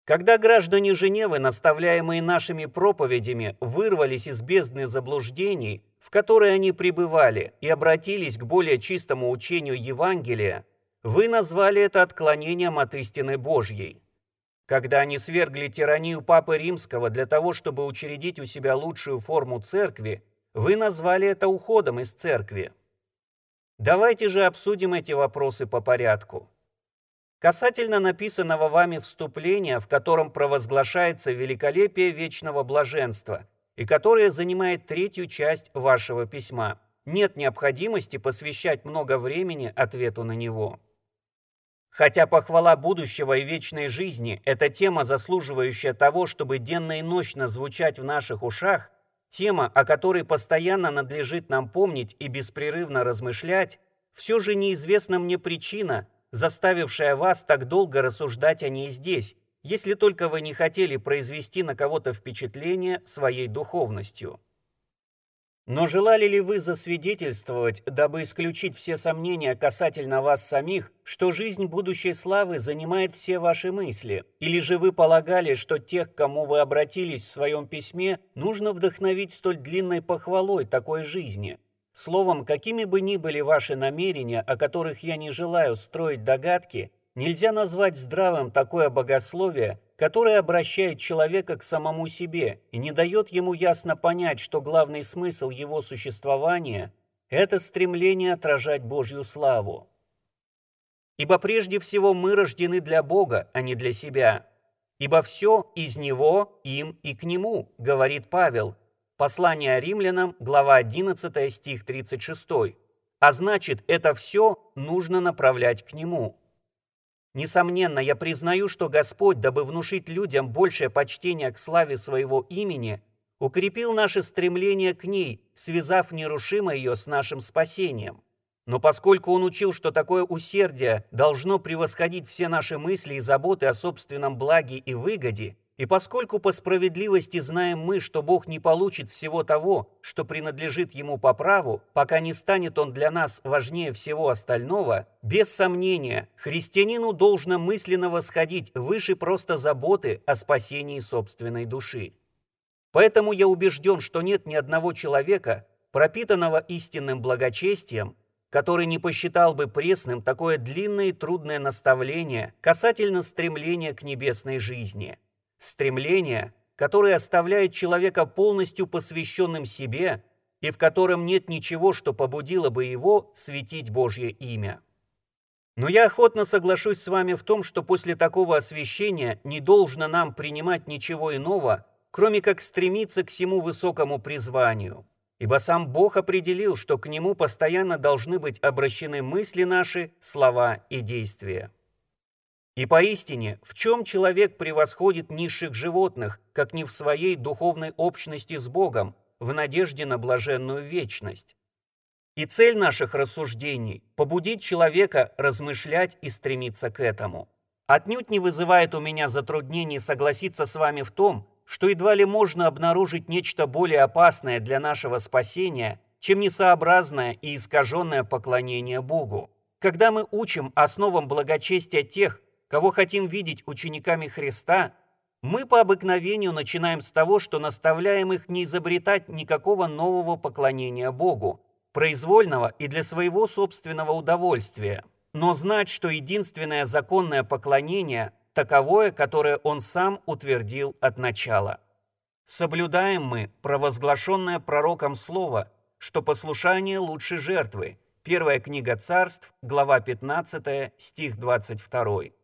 Когда граждане Женевы, наставляемые нашими проповедями, вырвались из бездны заблуждений, в которые они пребывали, и обратились к более чистому учению Евангелия, вы назвали это отклонением от истины Божьей. Когда они свергли тиранию Папы Римского для того, чтобы учредить у себя лучшую форму церкви, вы назвали это уходом из церкви. Давайте же обсудим эти вопросы по порядку. Касательно написанного вами вступления, в котором провозглашается великолепие вечного блаженства и которое занимает третью часть вашего письма, нет необходимости посвящать много времени ответу на него. Хотя похвала будущего и вечной жизни – это тема, заслуживающая того, чтобы денно и ночно звучать в наших ушах, тема, о которой постоянно надлежит нам помнить и беспрерывно размышлять, все же неизвестна мне причина, заставившая вас так долго рассуждать о ней здесь, если только вы не хотели произвести на кого-то впечатление своей духовностью. Но желали ли вы засвидетельствовать, дабы исключить все сомнения касательно вас самих, что жизнь будущей славы занимает все ваши мысли? Или же вы полагали, что тех, к кому вы обратились в своем письме, нужно вдохновить столь длинной похвалой такой жизни? Словом, какими бы ни были ваши намерения, о которых я не желаю строить догадки, нельзя назвать здравым такое богословие, которое обращает человека к самому себе и не дает ему ясно понять, что главный смысл его существования – это стремление отражать Божью славу. Ибо прежде всего мы рождены для Бога, а не для себя. Ибо все из Него, им и к Нему, говорит Павел – Послание римлянам, глава 11, стих 36. А значит, это все нужно направлять к Нему. Несомненно, я признаю, что Господь, дабы внушить людям большее почтение к славе своего имени, укрепил наше стремление к ней, связав нерушимо ее с нашим спасением. Но поскольку Он учил, что такое усердие должно превосходить все наши мысли и заботы о собственном благе и выгоде, и поскольку по справедливости знаем мы, что Бог не получит всего того, что принадлежит Ему по праву, пока не станет Он для нас важнее всего остального, без сомнения, христианину должно мысленно восходить выше просто заботы о спасении собственной души. Поэтому я убежден, что нет ни одного человека, пропитанного истинным благочестием, который не посчитал бы пресным такое длинное и трудное наставление касательно стремления к небесной жизни – Стремление, которое оставляет человека полностью посвященным себе и в котором нет ничего, что побудило бы его светить Божье имя. Но я охотно соглашусь с вами в том, что после такого освящения не должно нам принимать ничего иного, кроме как стремиться к всему высокому призванию. Ибо сам Бог определил, что к Нему постоянно должны быть обращены мысли наши, слова и действия. И поистине, в чем человек превосходит низших животных, как не в своей духовной общности с Богом, в надежде на блаженную вечность? И цель наших рассуждений – побудить человека размышлять и стремиться к этому. Отнюдь не вызывает у меня затруднений согласиться с вами в том, что едва ли можно обнаружить нечто более опасное для нашего спасения, чем несообразное и искаженное поклонение Богу. Когда мы учим основам благочестия тех, кого хотим видеть учениками Христа, мы по обыкновению начинаем с того, что наставляем их не изобретать никакого нового поклонения Богу, произвольного и для своего собственного удовольствия, но знать, что единственное законное поклонение – таковое, которое он сам утвердил от начала. Соблюдаем мы провозглашенное пророком слово, что послушание лучше жертвы. Первая книга царств, глава 15, стих 22.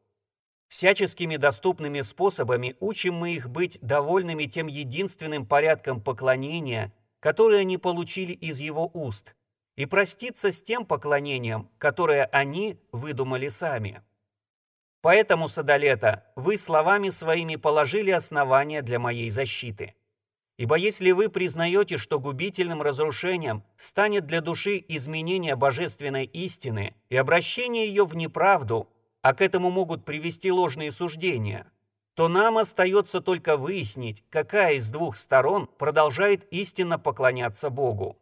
Всяческими доступными способами учим мы их быть довольными тем единственным порядком поклонения, которое они получили из его уст, и проститься с тем поклонением, которое они выдумали сами. Поэтому, Садолета, вы словами своими положили основания для моей защиты. Ибо если вы признаете, что губительным разрушением станет для души изменение божественной истины и обращение ее в неправду, а к этому могут привести ложные суждения, то нам остается только выяснить, какая из двух сторон продолжает истинно поклоняться Богу.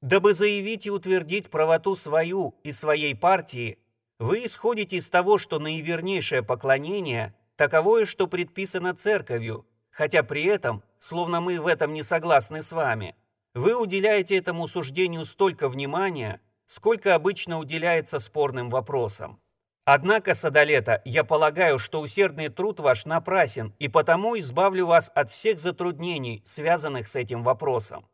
Дабы заявить и утвердить правоту свою и своей партии, вы исходите из того, что наивернейшее поклонение – таковое, что предписано церковью, хотя при этом, словно мы в этом не согласны с вами, вы уделяете этому суждению столько внимания, сколько обычно уделяется спорным вопросам. Однако, Садолета, я полагаю, что усердный труд ваш напрасен, и потому избавлю вас от всех затруднений, связанных с этим вопросом.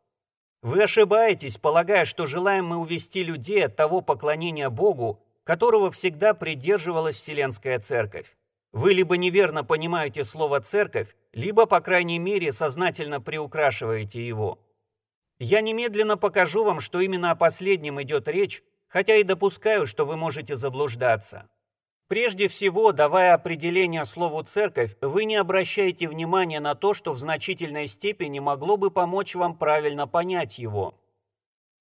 Вы ошибаетесь, полагая, что желаем мы увести людей от того поклонения Богу, которого всегда придерживалась Вселенская Церковь. Вы либо неверно понимаете слово «церковь», либо, по крайней мере, сознательно приукрашиваете его. Я немедленно покажу вам, что именно о последнем идет речь, хотя и допускаю, что вы можете заблуждаться. Прежде всего, давая определение слову «церковь», вы не обращаете внимания на то, что в значительной степени могло бы помочь вам правильно понять его.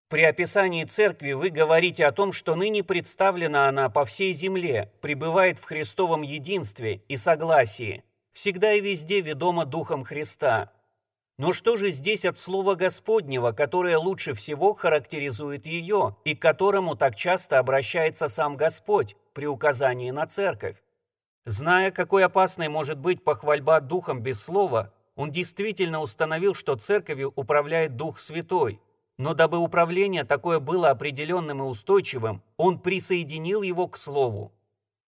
При описании церкви вы говорите о том, что ныне представлена она по всей земле, пребывает в Христовом единстве и согласии, всегда и везде ведома Духом Христа. Но что же здесь от слова Господнего, которое лучше всего характеризует ее и к которому так часто обращается сам Господь при указании на церковь? Зная, какой опасной может быть похвальба Духом без слова, он действительно установил, что церковью управляет Дух Святой. Но дабы управление такое было определенным и устойчивым, он присоединил его к Слову.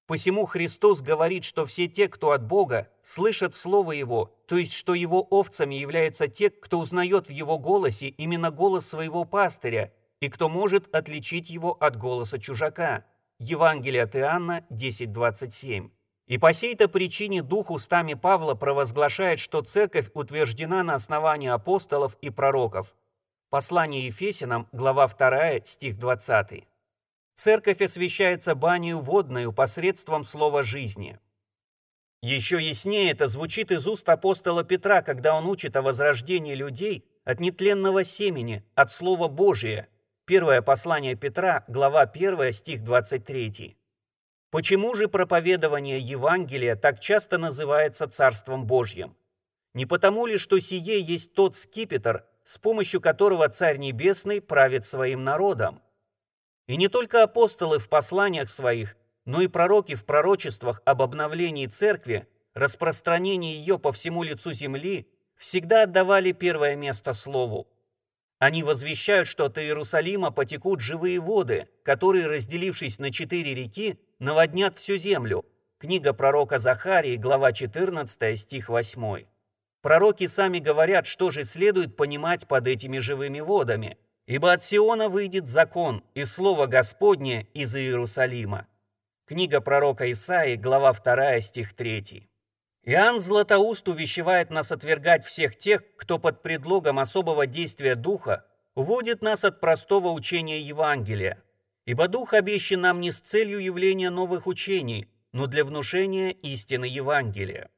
Посему Христос говорит, что все те, кто от Бога, слышат Слово Его, то есть, что Его овцами являются те, кто узнает в Его голосе именно голос своего пастыря, и кто может отличить его от голоса чужака. Евангелие от Иоанна 10.27. И по сей-то причине Дух устами Павла провозглашает, что Церковь утверждена на основании апостолов и пророков. Послание Ефесянам, глава 2, стих 20. Церковь освящается банию водную посредством слова жизни. Еще яснее это звучит из уст апостола Петра, когда он учит о возрождении людей от нетленного семени, от Слова Божия. Первое послание Петра, глава 1, стих 23. Почему же проповедование Евангелия так часто называется Царством Божьим? Не потому ли, что сие есть тот скипетр, с помощью которого Царь Небесный правит своим народом? И не только апостолы в посланиях своих, но и пророки в пророчествах об обновлении церкви, распространении ее по всему лицу земли, всегда отдавали первое место Слову. Они возвещают, что от Иерусалима потекут живые воды, которые, разделившись на четыре реки, наводнят всю землю. Книга пророка Захарии, глава 14, стих 8. Пророки сами говорят, что же следует понимать под этими живыми водами – Ибо от Сиона выйдет закон и слово Господне из Иерусалима. Книга пророка Исаии, глава 2, стих 3. Иоанн Златоуст увещевает нас отвергать всех тех, кто под предлогом особого действия Духа уводит нас от простого учения Евангелия. Ибо Дух обещан нам не с целью явления новых учений, но для внушения истины Евангелия.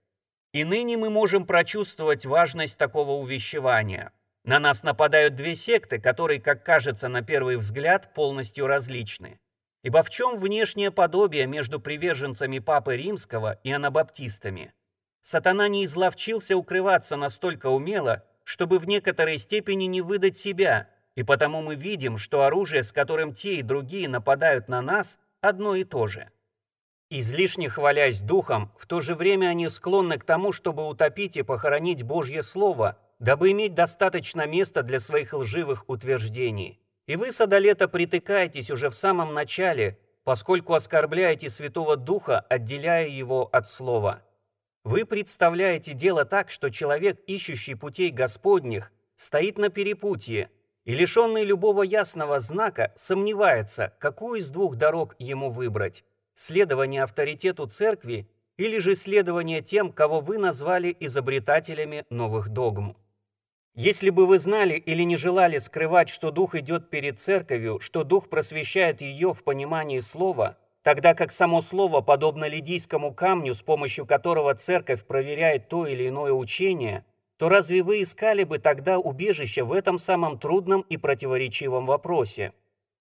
И ныне мы можем прочувствовать важность такого увещевания – на нас нападают две секты, которые, как кажется на первый взгляд, полностью различны. Ибо в чем внешнее подобие между приверженцами Папы Римского и анабаптистами? Сатана не изловчился укрываться настолько умело, чтобы в некоторой степени не выдать себя, и потому мы видим, что оружие, с которым те и другие нападают на нас, одно и то же. Излишне хвалясь духом, в то же время они склонны к тому, чтобы утопить и похоронить Божье Слово – дабы иметь достаточно места для своих лживых утверждений. И вы, Садолета, притыкаетесь уже в самом начале, поскольку оскорбляете Святого Духа, отделяя его от Слова. Вы представляете дело так, что человек, ищущий путей Господних, стоит на перепутье и, лишенный любого ясного знака, сомневается, какую из двух дорог ему выбрать – следование авторитету церкви или же следование тем, кого вы назвали изобретателями новых догм. Если бы вы знали или не желали скрывать, что Дух идет перед церковью, что Дух просвещает ее в понимании слова, тогда как само слово подобно лидийскому камню, с помощью которого церковь проверяет то или иное учение, то разве вы искали бы тогда убежище в этом самом трудном и противоречивом вопросе?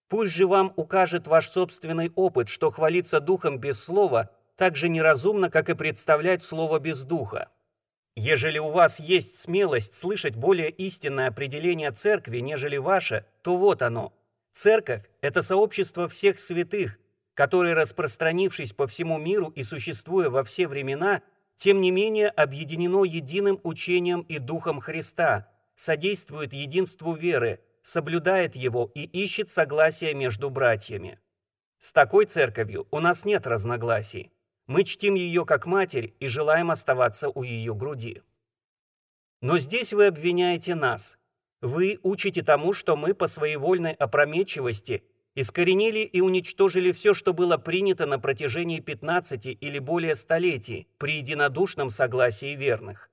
Пусть же вам укажет ваш собственный опыт, что хвалиться Духом без слова так же неразумно, как и представлять слово без Духа. Ежели у вас есть смелость слышать более истинное определение церкви, нежели ваше, то вот оно. Церковь – это сообщество всех святых, которые, распространившись по всему миру и существуя во все времена, тем не менее объединено единым учением и Духом Христа, содействует единству веры, соблюдает его и ищет согласия между братьями. С такой церковью у нас нет разногласий. Мы чтим ее как матерь и желаем оставаться у ее груди. Но здесь вы обвиняете нас. Вы учите тому, что мы по своей вольной опрометчивости искоренили и уничтожили все, что было принято на протяжении 15 или более столетий при единодушном согласии верных.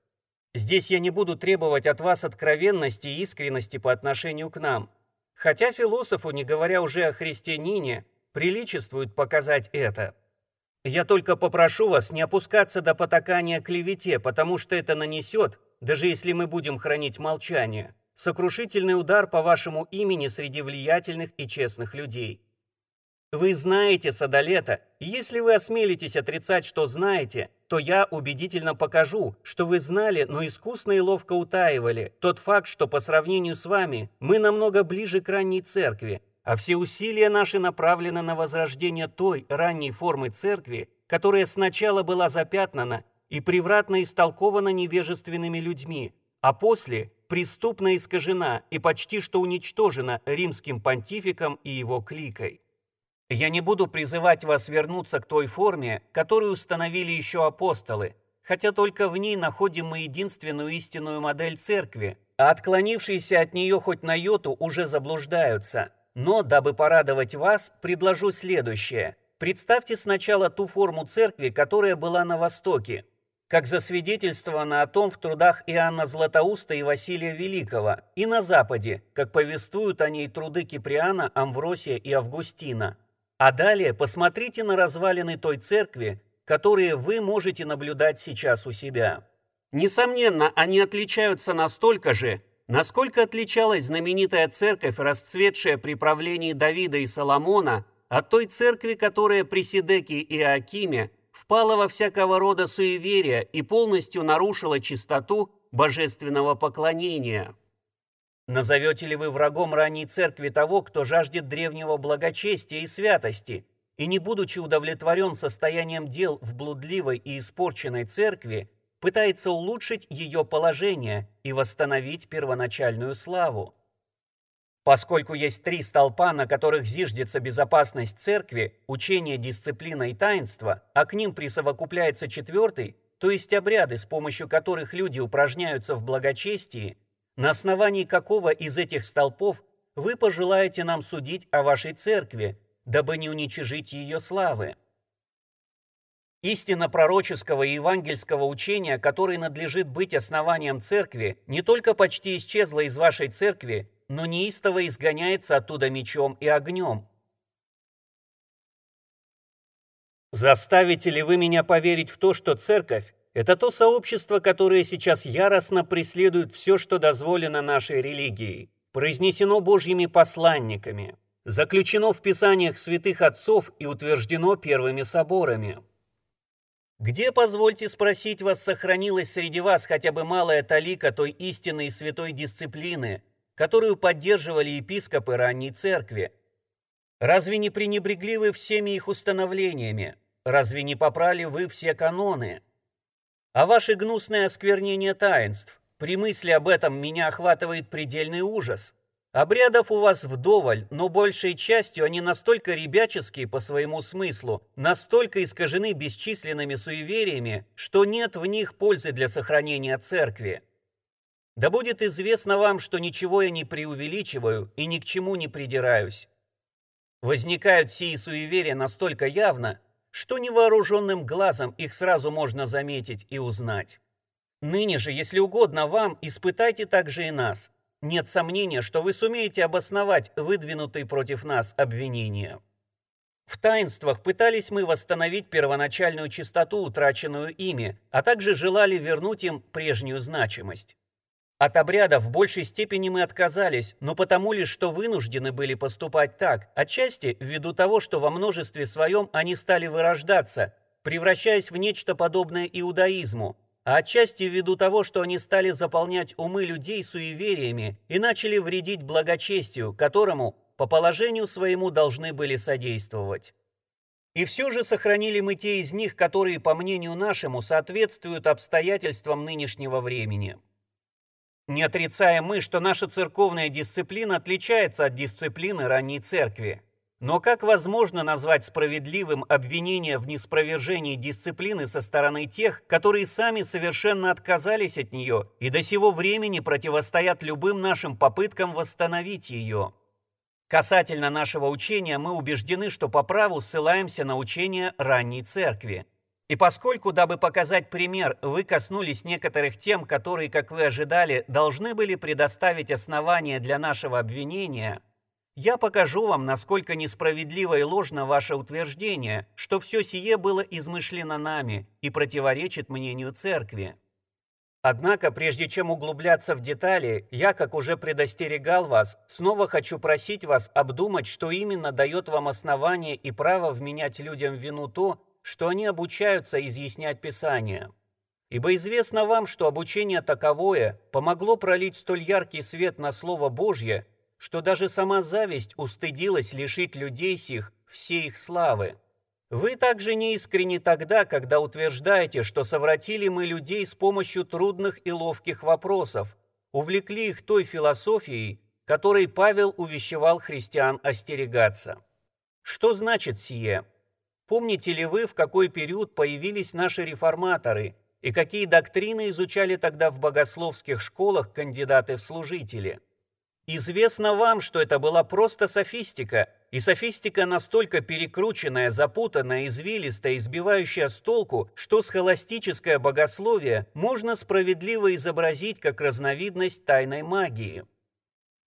Здесь я не буду требовать от вас откровенности и искренности по отношению к нам, хотя философу, не говоря уже о христианине, приличествует показать это – я только попрошу вас не опускаться до потакания клевете, потому что это нанесет, даже если мы будем хранить молчание, сокрушительный удар по вашему имени среди влиятельных и честных людей. Вы знаете Садолета, и если вы осмелитесь отрицать, что знаете, то я убедительно покажу, что вы знали, но искусно и ловко утаивали тот факт, что по сравнению с вами мы намного ближе к ранней церкви, а все усилия наши направлены на возрождение той ранней формы церкви, которая сначала была запятнана и превратно истолкована невежественными людьми, а после преступно искажена и почти что уничтожена римским понтификом и его кликой. Я не буду призывать вас вернуться к той форме, которую установили еще апостолы, хотя только в ней находим мы единственную истинную модель церкви, а отклонившиеся от нее хоть на йоту уже заблуждаются – но, дабы порадовать вас, предложу следующее. Представьте сначала ту форму церкви, которая была на Востоке, как засвидетельствовано о том в трудах Иоанна Златоуста и Василия Великого, и на Западе, как повествуют о ней труды Киприана, Амвросия и Августина. А далее посмотрите на развалины той церкви, которые вы можете наблюдать сейчас у себя. Несомненно, они отличаются настолько же, Насколько отличалась знаменитая церковь, расцветшая при правлении Давида и Соломона, от той церкви, которая при Сидеке и Акиме впала во всякого рода суеверия и полностью нарушила чистоту божественного поклонения? Назовете ли вы врагом ранней церкви того, кто жаждет древнего благочестия и святости, и не будучи удовлетворен состоянием дел в блудливой и испорченной церкви, пытается улучшить ее положение и восстановить первоначальную славу. Поскольку есть три столпа, на которых зиждется безопасность церкви, учение, дисциплина и таинство, а к ним присовокупляется четвертый, то есть обряды, с помощью которых люди упражняются в благочестии, на основании какого из этих столпов вы пожелаете нам судить о вашей церкви, дабы не уничижить ее славы? Истина пророческого и евангельского учения, который надлежит быть основанием церкви, не только почти исчезла из вашей церкви, но неистово изгоняется оттуда мечом и огнем. Заставите ли вы меня поверить в то, что церковь – это то сообщество, которое сейчас яростно преследует все, что дозволено нашей религией, произнесено Божьими посланниками, заключено в писаниях святых отцов и утверждено первыми соборами? Где, позвольте спросить вас, сохранилась среди вас хотя бы малая талика той истинной святой дисциплины, которую поддерживали епископы ранней церкви? Разве не пренебрегли вы всеми их установлениями? Разве не попрали вы все каноны? А ваше гнусное осквернение таинств, при мысли об этом меня охватывает предельный ужас. Обрядов у вас вдоволь, но большей частью они настолько ребяческие по своему смыслу, настолько искажены бесчисленными суевериями, что нет в них пользы для сохранения церкви. Да будет известно вам, что ничего я не преувеличиваю и ни к чему не придираюсь. Возникают сии суеверия настолько явно, что невооруженным глазом их сразу можно заметить и узнать. Ныне же, если угодно вам, испытайте также и нас, нет сомнения, что вы сумеете обосновать выдвинутые против нас обвинения. В таинствах пытались мы восстановить первоначальную чистоту, утраченную ими, а также желали вернуть им прежнюю значимость. От обряда в большей степени мы отказались, но потому лишь, что вынуждены были поступать так, отчасти ввиду того, что во множестве своем они стали вырождаться, превращаясь в нечто подобное иудаизму, а отчасти ввиду того, что они стали заполнять умы людей суевериями и начали вредить благочестию, которому по положению своему должны были содействовать. И все же сохранили мы те из них, которые, по мнению нашему, соответствуют обстоятельствам нынешнего времени. Не отрицаем мы, что наша церковная дисциплина отличается от дисциплины ранней церкви. Но как возможно назвать справедливым обвинение в неспровержении дисциплины со стороны тех, которые сами совершенно отказались от нее и до сего времени противостоят любым нашим попыткам восстановить ее? Касательно нашего учения мы убеждены, что по праву ссылаемся на учение ранней церкви. И поскольку, дабы показать пример, вы коснулись некоторых тем, которые, как вы ожидали, должны были предоставить основания для нашего обвинения – я покажу вам, насколько несправедливо и ложно ваше утверждение, что все сие было измышлено нами и противоречит мнению церкви. Однако, прежде чем углубляться в детали, я, как уже предостерегал вас, снова хочу просить вас обдумать, что именно дает вам основание и право вменять людям в вину то, что они обучаются изъяснять Писание. Ибо известно вам, что обучение таковое помогло пролить столь яркий свет на Слово Божье, что даже сама зависть устыдилась лишить людей сих всей их славы. Вы также неискренни тогда, когда утверждаете, что совратили мы людей с помощью трудных и ловких вопросов, увлекли их той философией, которой Павел увещевал христиан остерегаться. Что значит сие? Помните ли вы, в какой период появились наши реформаторы и какие доктрины изучали тогда в богословских школах кандидаты в служители? Известно вам, что это была просто софистика, и софистика настолько перекрученная, запутанная, извилистая, избивающая с толку, что схоластическое богословие можно справедливо изобразить как разновидность тайной магии.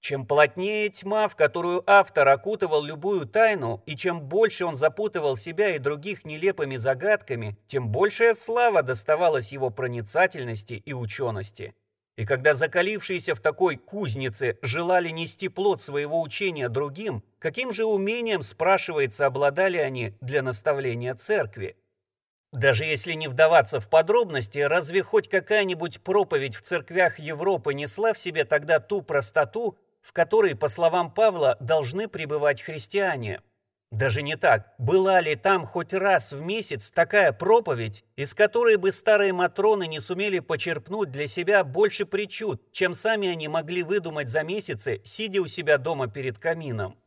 Чем плотнее тьма, в которую автор окутывал любую тайну, и чем больше он запутывал себя и других нелепыми загадками, тем большая слава доставалась его проницательности и учености. И когда закалившиеся в такой кузнице желали нести плод своего учения другим, каким же умением, спрашивается, обладали они для наставления церкви? Даже если не вдаваться в подробности, разве хоть какая-нибудь проповедь в церквях Европы несла в себе тогда ту простоту, в которой, по словам Павла, должны пребывать христиане? Даже не так. Была ли там хоть раз в месяц такая проповедь, из которой бы старые матроны не сумели почерпнуть для себя больше причуд, чем сами они могли выдумать за месяцы, сидя у себя дома перед камином?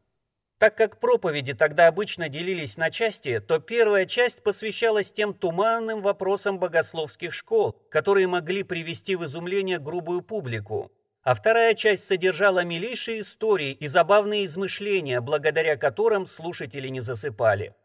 Так как проповеди тогда обычно делились на части, то первая часть посвящалась тем туманным вопросам богословских школ, которые могли привести в изумление грубую публику а вторая часть содержала милейшие истории и забавные измышления, благодаря которым слушатели не засыпали.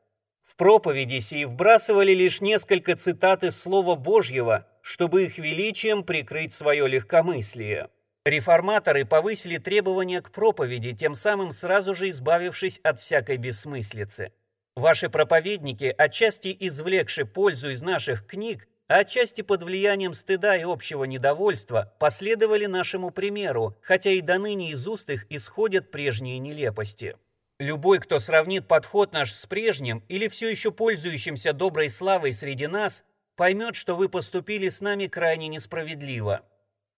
В проповеди сии вбрасывали лишь несколько цитат из Слова Божьего, чтобы их величием прикрыть свое легкомыслие. Реформаторы повысили требования к проповеди, тем самым сразу же избавившись от всякой бессмыслицы. Ваши проповедники, отчасти извлекши пользу из наших книг, отчасти под влиянием стыда и общего недовольства, последовали нашему примеру, хотя и до ныне из уст их исходят прежние нелепости. Любой, кто сравнит подход наш с прежним или все еще пользующимся доброй славой среди нас, поймет, что вы поступили с нами крайне несправедливо.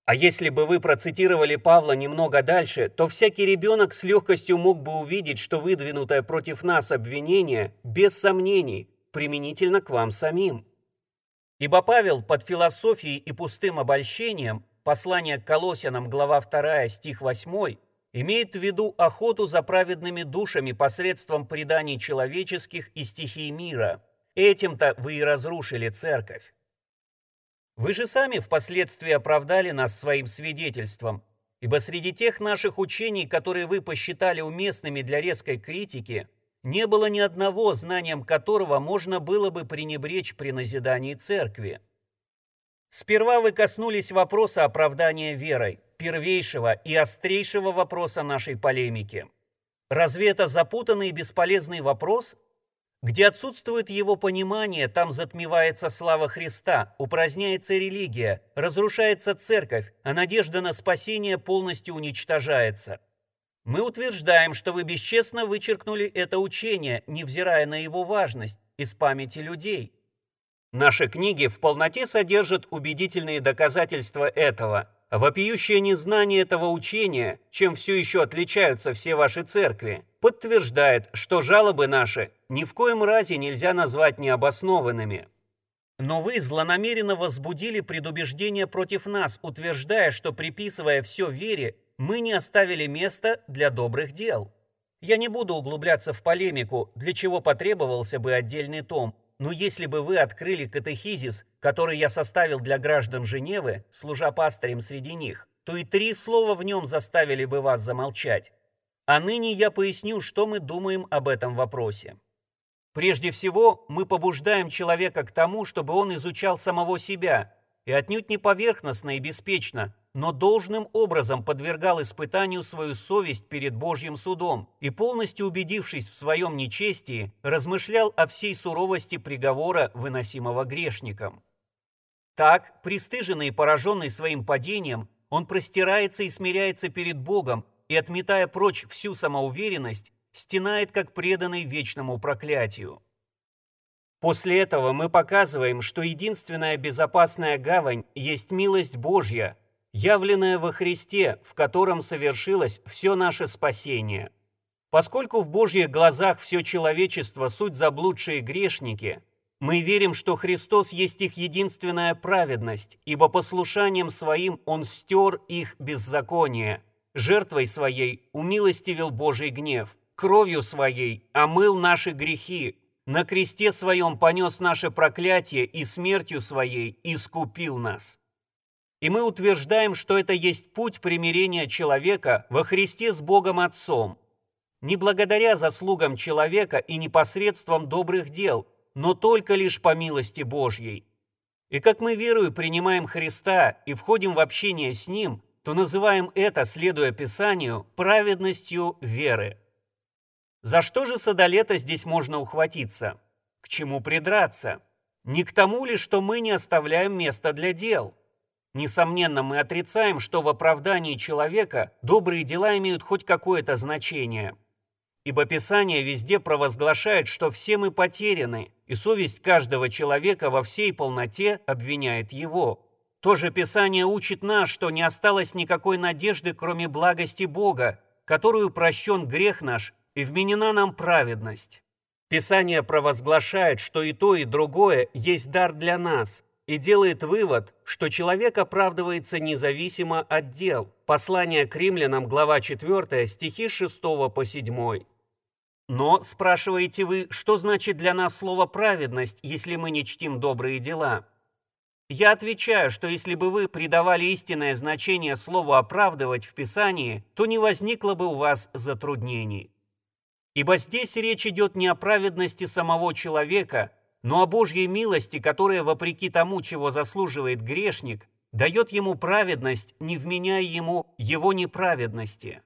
А если бы вы процитировали Павла немного дальше, то всякий ребенок с легкостью мог бы увидеть, что выдвинутое против нас обвинение, без сомнений, применительно к вам самим. Ибо Павел под философией и пустым обольщением, послание к Колосянам, глава 2, стих 8, имеет в виду охоту за праведными душами посредством преданий человеческих и стихий мира. Этим-то вы и разрушили церковь. Вы же сами впоследствии оправдали нас своим свидетельством, ибо среди тех наших учений, которые вы посчитали уместными для резкой критики, не было ни одного, знанием которого можно было бы пренебречь при назидании церкви. Сперва вы коснулись вопроса оправдания верой, первейшего и острейшего вопроса нашей полемики. Разве это запутанный и бесполезный вопрос? Где отсутствует его понимание, там затмевается слава Христа, упраздняется религия, разрушается церковь, а надежда на спасение полностью уничтожается. Мы утверждаем, что вы бесчестно вычеркнули это учение, невзирая на его важность, из памяти людей. Наши книги в полноте содержат убедительные доказательства этого. Вопиющее незнание этого учения, чем все еще отличаются все ваши церкви, подтверждает, что жалобы наши ни в коем разе нельзя назвать необоснованными. Но вы злонамеренно возбудили предубеждение против нас, утверждая, что приписывая все вере, мы не оставили места для добрых дел. Я не буду углубляться в полемику, для чего потребовался бы отдельный том, но если бы вы открыли катехизис, который я составил для граждан Женевы, служа пастырем среди них, то и три слова в нем заставили бы вас замолчать. А ныне я поясню, что мы думаем об этом вопросе. Прежде всего, мы побуждаем человека к тому, чтобы он изучал самого себя, и отнюдь не поверхностно и беспечно, но должным образом подвергал испытанию свою совесть перед Божьим судом и, полностью убедившись в своем нечестии, размышлял о всей суровости приговора, выносимого грешником. Так, пристыженный и пораженный своим падением, он простирается и смиряется перед Богом и, отметая прочь всю самоуверенность, стенает, как преданный вечному проклятию. После этого мы показываем, что единственная безопасная гавань есть милость Божья – явленное во Христе, в котором совершилось все наше спасение. Поскольку в Божьих глазах все человечество – суть заблудшие грешники, мы верим, что Христос есть их единственная праведность, ибо послушанием своим Он стер их беззаконие, жертвой своей умилостивил Божий гнев, кровью своей омыл наши грехи, на кресте своем понес наше проклятие и смертью своей искупил нас. И мы утверждаем, что это есть путь примирения человека во Христе с Богом Отцом. Не благодаря заслугам человека и непосредством добрых дел, но только лишь по милости Божьей. И как мы верою принимаем Христа и входим в общение с Ним, то называем это, следуя Писанию, праведностью веры. За что же садолета здесь можно ухватиться? К чему придраться? Не к тому ли, что мы не оставляем места для дел? Несомненно, мы отрицаем, что в оправдании человека добрые дела имеют хоть какое-то значение. Ибо Писание везде провозглашает, что все мы потеряны, и совесть каждого человека во всей полноте обвиняет его. То же Писание учит нас, что не осталось никакой надежды, кроме благости Бога, которую прощен грех наш и вменена нам праведность. Писание провозглашает, что и то, и другое есть дар для нас – и делает вывод, что человек оправдывается независимо от дел. Послание к римлянам, глава 4, стихи 6 по 7. Но, спрашиваете вы, что значит для нас слово «праведность», если мы не чтим добрые дела? Я отвечаю, что если бы вы придавали истинное значение слову «оправдывать» в Писании, то не возникло бы у вас затруднений. Ибо здесь речь идет не о праведности самого человека, но о Божьей милости, которая, вопреки тому, чего заслуживает грешник, дает ему праведность, не вменяя ему его неправедности.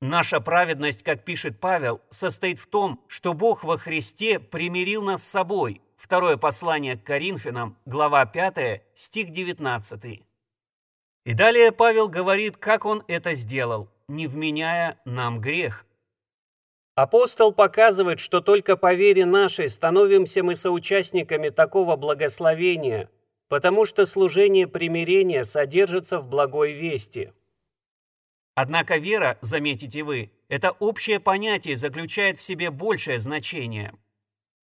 Наша праведность, как пишет Павел, состоит в том, что Бог во Христе примирил нас с собой. Второе послание к Коринфянам, глава 5, стих 19. И далее Павел говорит, как он это сделал, не вменяя нам грех. Апостол показывает, что только по вере нашей становимся мы соучастниками такого благословения, потому что служение примирения содержится в благой вести. Однако вера, заметите вы, это общее понятие заключает в себе большее значение.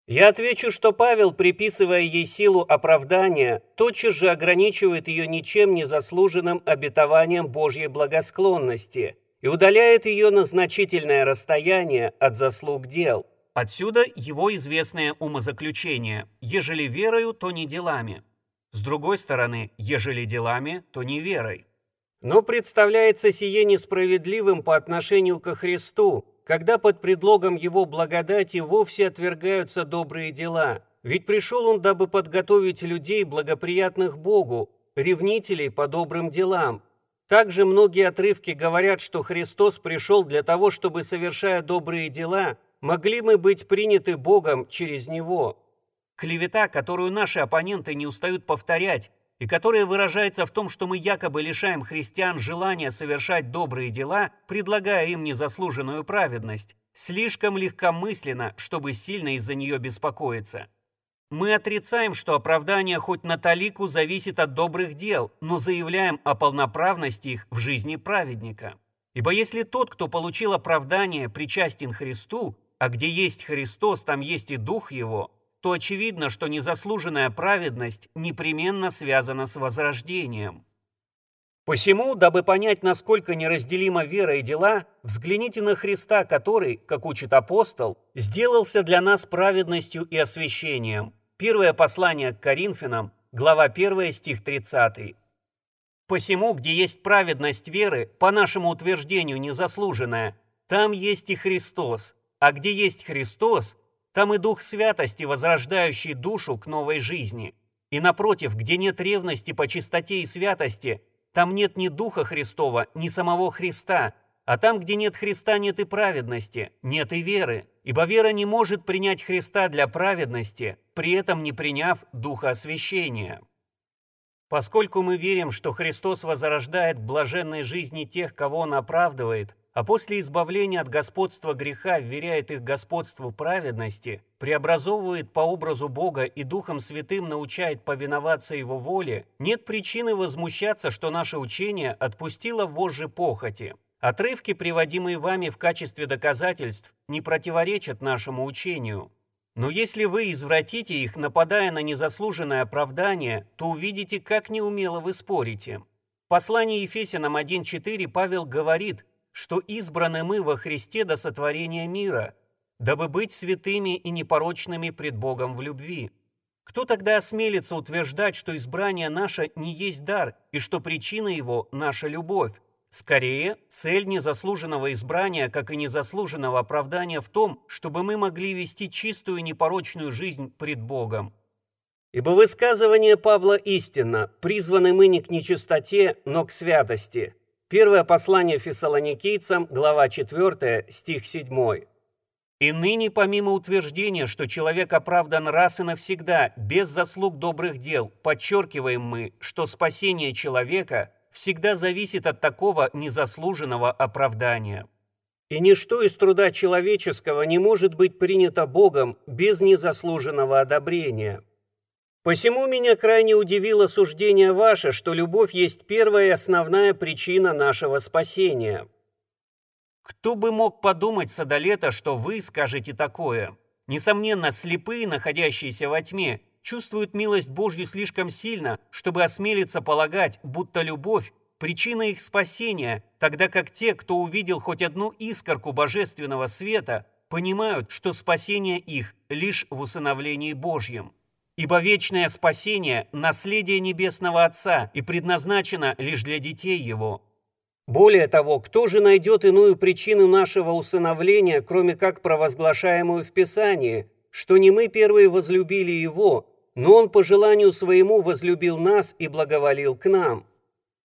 Я отвечу, что Павел, приписывая ей силу оправдания, тотчас же ограничивает ее ничем не заслуженным обетованием Божьей благосклонности – и удаляет ее на значительное расстояние от заслуг дел. Отсюда его известное умозаключение «ежели верою, то не делами». С другой стороны, ежели делами, то не верой. Но представляется сие несправедливым по отношению ко Христу, когда под предлогом Его благодати вовсе отвергаются добрые дела. Ведь пришел Он, дабы подготовить людей, благоприятных Богу, ревнителей по добрым делам. Также многие отрывки говорят, что Христос пришел для того, чтобы, совершая добрые дела, могли мы быть приняты Богом через Него. Клевета, которую наши оппоненты не устают повторять, и которая выражается в том, что мы якобы лишаем христиан желания совершать добрые дела, предлагая им незаслуженную праведность, слишком легкомысленно, чтобы сильно из-за нее беспокоиться. Мы отрицаем, что оправдание хоть на талику зависит от добрых дел, но заявляем о полноправности их в жизни праведника. Ибо если тот, кто получил оправдание, причастен Христу, а где есть Христос, там есть и Дух Его, то очевидно, что незаслуженная праведность непременно связана с возрождением. Посему, дабы понять, насколько неразделима вера и дела, взгляните на Христа, который, как учит апостол, сделался для нас праведностью и освящением. Первое послание к Коринфянам, глава 1, стих 30. Посему, где есть праведность веры, по нашему утверждению незаслуженная, там есть и Христос, а где есть Христос, там и дух святости, возрождающий душу к новой жизни. И напротив, где нет ревности по чистоте и святости, там нет ни духа Христова, ни самого Христа. А там, где нет Христа, нет и праведности, нет и веры. Ибо вера не может принять Христа для праведности, при этом не приняв духа освящения. Поскольку мы верим, что Христос возрождает блаженной жизни тех, кого Он оправдывает, а после избавления от господства греха вверяет их господству праведности, преобразовывает по образу Бога и Духом Святым научает повиноваться Его воле, нет причины возмущаться, что наше учение отпустило вожжи похоти. Отрывки, приводимые вами в качестве доказательств, не противоречат нашему учению. Но если вы извратите их, нападая на незаслуженное оправдание, то увидите, как неумело вы спорите. В послании Ефесянам 1.4 Павел говорит – что избраны мы во Христе до сотворения мира, дабы быть святыми и непорочными пред Богом в любви. Кто тогда осмелится утверждать, что избрание наше не есть дар и что причина его – наша любовь? Скорее, цель незаслуженного избрания, как и незаслуженного оправдания в том, чтобы мы могли вести чистую непорочную жизнь пред Богом. Ибо высказывание Павла истинно, призваны мы не к нечистоте, но к святости – Первое послание фессалоникийцам, глава 4, стих 7. «И ныне, помимо утверждения, что человек оправдан раз и навсегда, без заслуг добрых дел, подчеркиваем мы, что спасение человека всегда зависит от такого незаслуженного оправдания. И ничто из труда человеческого не может быть принято Богом без незаслуженного одобрения». Посему меня крайне удивило суждение ваше, что любовь есть первая и основная причина нашего спасения. Кто бы мог подумать, Садолета, что вы скажете такое? Несомненно, слепые, находящиеся во тьме, чувствуют милость Божью слишком сильно, чтобы осмелиться полагать, будто любовь – причина их спасения, тогда как те, кто увидел хоть одну искорку божественного света, понимают, что спасение их лишь в усыновлении Божьем. Ибо вечное спасение – наследие Небесного Отца и предназначено лишь для детей Его. Более того, кто же найдет иную причину нашего усыновления, кроме как провозглашаемую в Писании, что не мы первые возлюбили Его, но Он по желанию своему возлюбил нас и благоволил к нам?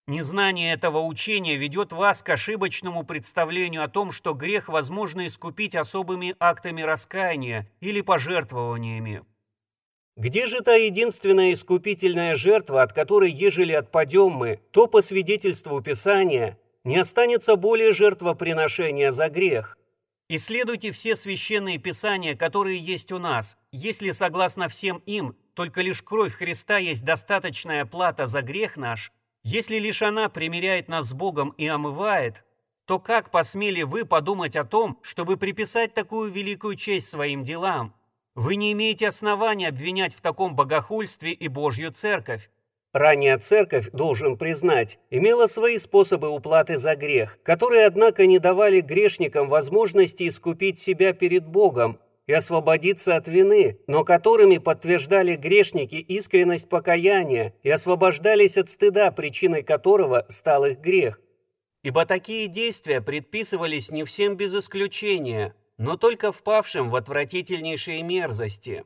Незнание этого учения ведет вас к ошибочному представлению о том, что грех возможно искупить особыми актами раскаяния или пожертвованиями. Где же та единственная искупительная жертва, от которой, ежели отпадем мы, то, по свидетельству Писания, не останется более жертвоприношения за грех? Исследуйте все священные писания, которые есть у нас. Если, согласно всем им, только лишь кровь Христа есть достаточная плата за грех наш, если лишь она примиряет нас с Богом и омывает, то как посмели вы подумать о том, чтобы приписать такую великую честь своим делам? Вы не имеете основания обвинять в таком богохульстве и Божью церковь. Ранняя церковь, должен признать, имела свои способы уплаты за грех, которые, однако, не давали грешникам возможности искупить себя перед Богом и освободиться от вины, но которыми подтверждали грешники искренность покаяния и освобождались от стыда, причиной которого стал их грех. Ибо такие действия предписывались не всем без исключения, но только впавшим в отвратительнейшие мерзости.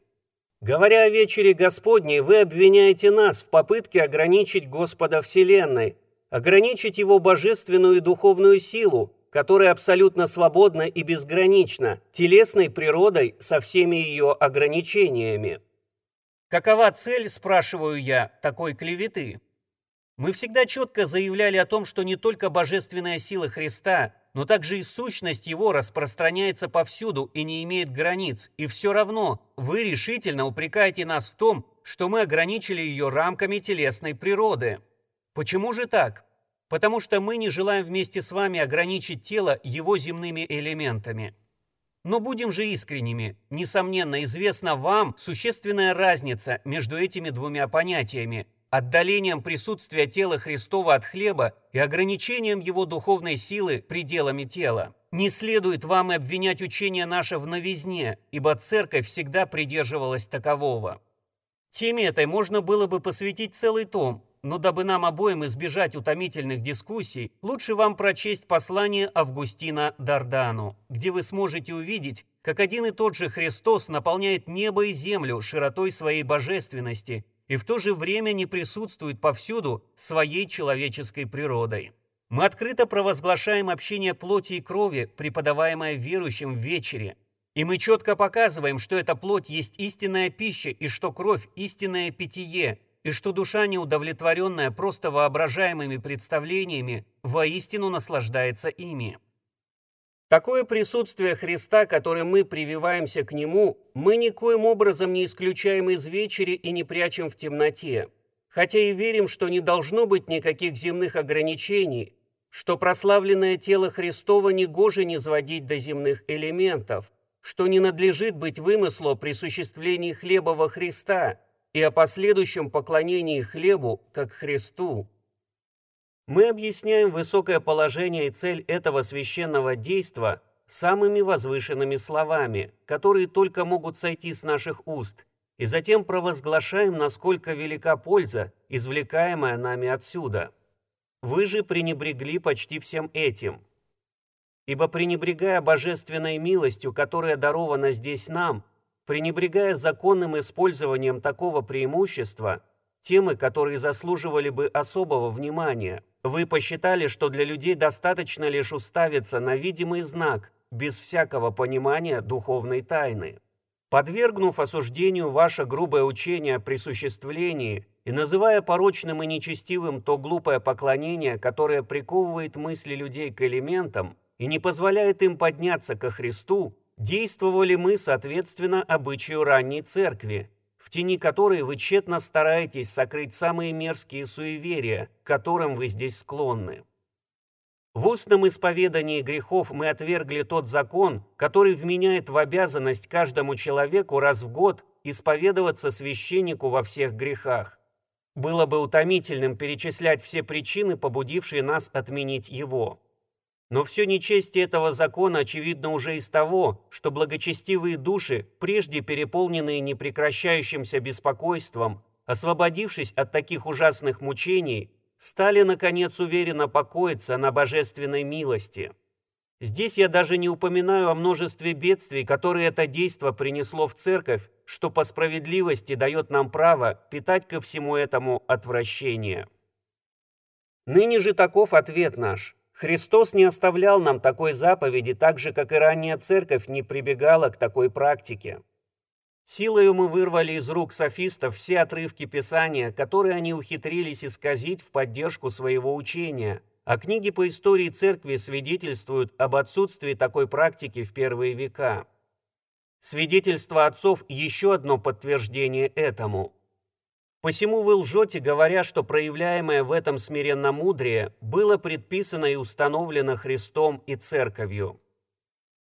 Говоря о вечере Господней, вы обвиняете нас в попытке ограничить Господа Вселенной, ограничить Его божественную и духовную силу, которая абсолютно свободна и безгранична, телесной природой со всеми ее ограничениями. Какова цель, спрашиваю я, такой клеветы? Мы всегда четко заявляли о том, что не только божественная сила Христа, но также и сущность Его распространяется повсюду и не имеет границ. И все равно вы решительно упрекаете нас в том, что мы ограничили ее рамками телесной природы. Почему же так? Потому что мы не желаем вместе с вами ограничить тело его земными элементами. Но будем же искренними. Несомненно, известна вам существенная разница между этими двумя понятиями – отдалением присутствия тела Христова от хлеба и ограничением его духовной силы пределами тела. Не следует вам и обвинять учение наше в новизне, ибо церковь всегда придерживалась такового. Теме этой можно было бы посвятить целый том, но дабы нам обоим избежать утомительных дискуссий, лучше вам прочесть послание Августина Дардану, где вы сможете увидеть, как один и тот же Христос наполняет небо и землю широтой своей божественности и в то же время не присутствует повсюду своей человеческой природой. Мы открыто провозглашаем общение плоти и крови, преподаваемое верующим в вечере, и мы четко показываем, что эта плоть есть истинная пища и что кровь – истинное питье – и что душа, неудовлетворенная просто воображаемыми представлениями, воистину наслаждается ими. Такое присутствие Христа, которым мы прививаемся к Нему, мы никоим образом не исключаем из вечери и не прячем в темноте, хотя и верим, что не должно быть никаких земных ограничений, что прославленное тело Христово негоже не сводить до земных элементов, что не надлежит быть вымыслу о присуществлении хлеба во Христа – и о последующем поклонении хлебу как Христу. Мы объясняем высокое положение и цель этого священного действа самыми возвышенными словами, которые только могут сойти с наших уст, и затем провозглашаем, насколько велика польза, извлекаемая нами отсюда. Вы же пренебрегли почти всем этим. Ибо пренебрегая божественной милостью, которая дарована здесь нам, Пренебрегая законным использованием такого преимущества, темы, которые заслуживали бы особого внимания, вы посчитали, что для людей достаточно лишь уставиться на видимый знак, без всякого понимания духовной тайны. Подвергнув осуждению ваше грубое учение о присуществлении и называя порочным и нечестивым то глупое поклонение, которое приковывает мысли людей к элементам и не позволяет им подняться ко Христу, Действовали мы, соответственно, обычаю ранней церкви, в тени которой вы тщетно стараетесь сокрыть самые мерзкие суеверия, к которым вы здесь склонны. В устном исповедании грехов мы отвергли тот закон, который вменяет в обязанность каждому человеку раз в год исповедоваться священнику во всех грехах. Было бы утомительным перечислять все причины, побудившие нас отменить его. Но все нечестие этого закона очевидно уже из того, что благочестивые души, прежде переполненные непрекращающимся беспокойством, освободившись от таких ужасных мучений, стали, наконец, уверенно покоиться на божественной милости. Здесь я даже не упоминаю о множестве бедствий, которые это действо принесло в церковь, что по справедливости дает нам право питать ко всему этому отвращение. Ныне же таков ответ наш – Христос не оставлял нам такой заповеди, так же, как и ранняя церковь не прибегала к такой практике. Силою мы вырвали из рук софистов все отрывки Писания, которые они ухитрились исказить в поддержку своего учения, а книги по истории церкви свидетельствуют об отсутствии такой практики в первые века. Свидетельство отцов – еще одно подтверждение этому – Посему вы лжете, говоря, что проявляемое в этом смиренномудрие было предписано и установлено Христом и Церковью.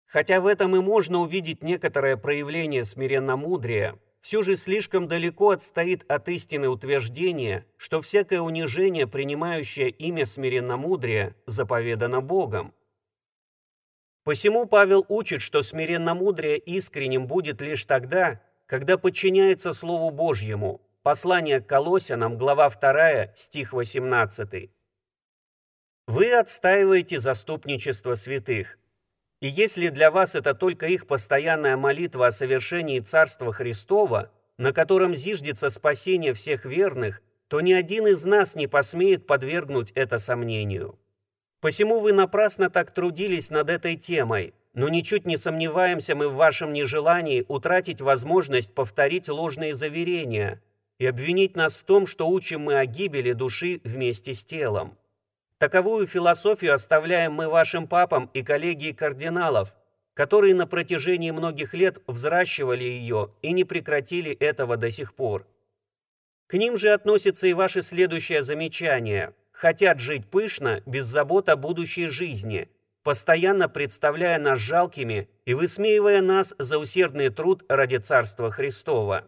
Хотя в этом и можно увидеть некоторое проявление смиренномудрия, все же слишком далеко отстоит от истины утверждение, что всякое унижение, принимающее имя смиренномудрия, заповедано Богом. Посему Павел учит, что смиренномудрие искренним будет лишь тогда, когда подчиняется Слову Божьему. Послание к Колосянам, глава 2, стих 18. Вы отстаиваете заступничество святых. И если для вас это только их постоянная молитва о совершении Царства Христова, на котором зиждется спасение всех верных, то ни один из нас не посмеет подвергнуть это сомнению. Посему вы напрасно так трудились над этой темой, но ничуть не сомневаемся мы в вашем нежелании утратить возможность повторить ложные заверения и обвинить нас в том, что учим мы о гибели души вместе с телом. Таковую философию оставляем мы вашим папам и коллегии кардиналов, которые на протяжении многих лет взращивали ее и не прекратили этого до сих пор. К ним же относится и ваше следующее замечание. Хотят жить пышно, без забот о будущей жизни, постоянно представляя нас жалкими и высмеивая нас за усердный труд ради Царства Христова.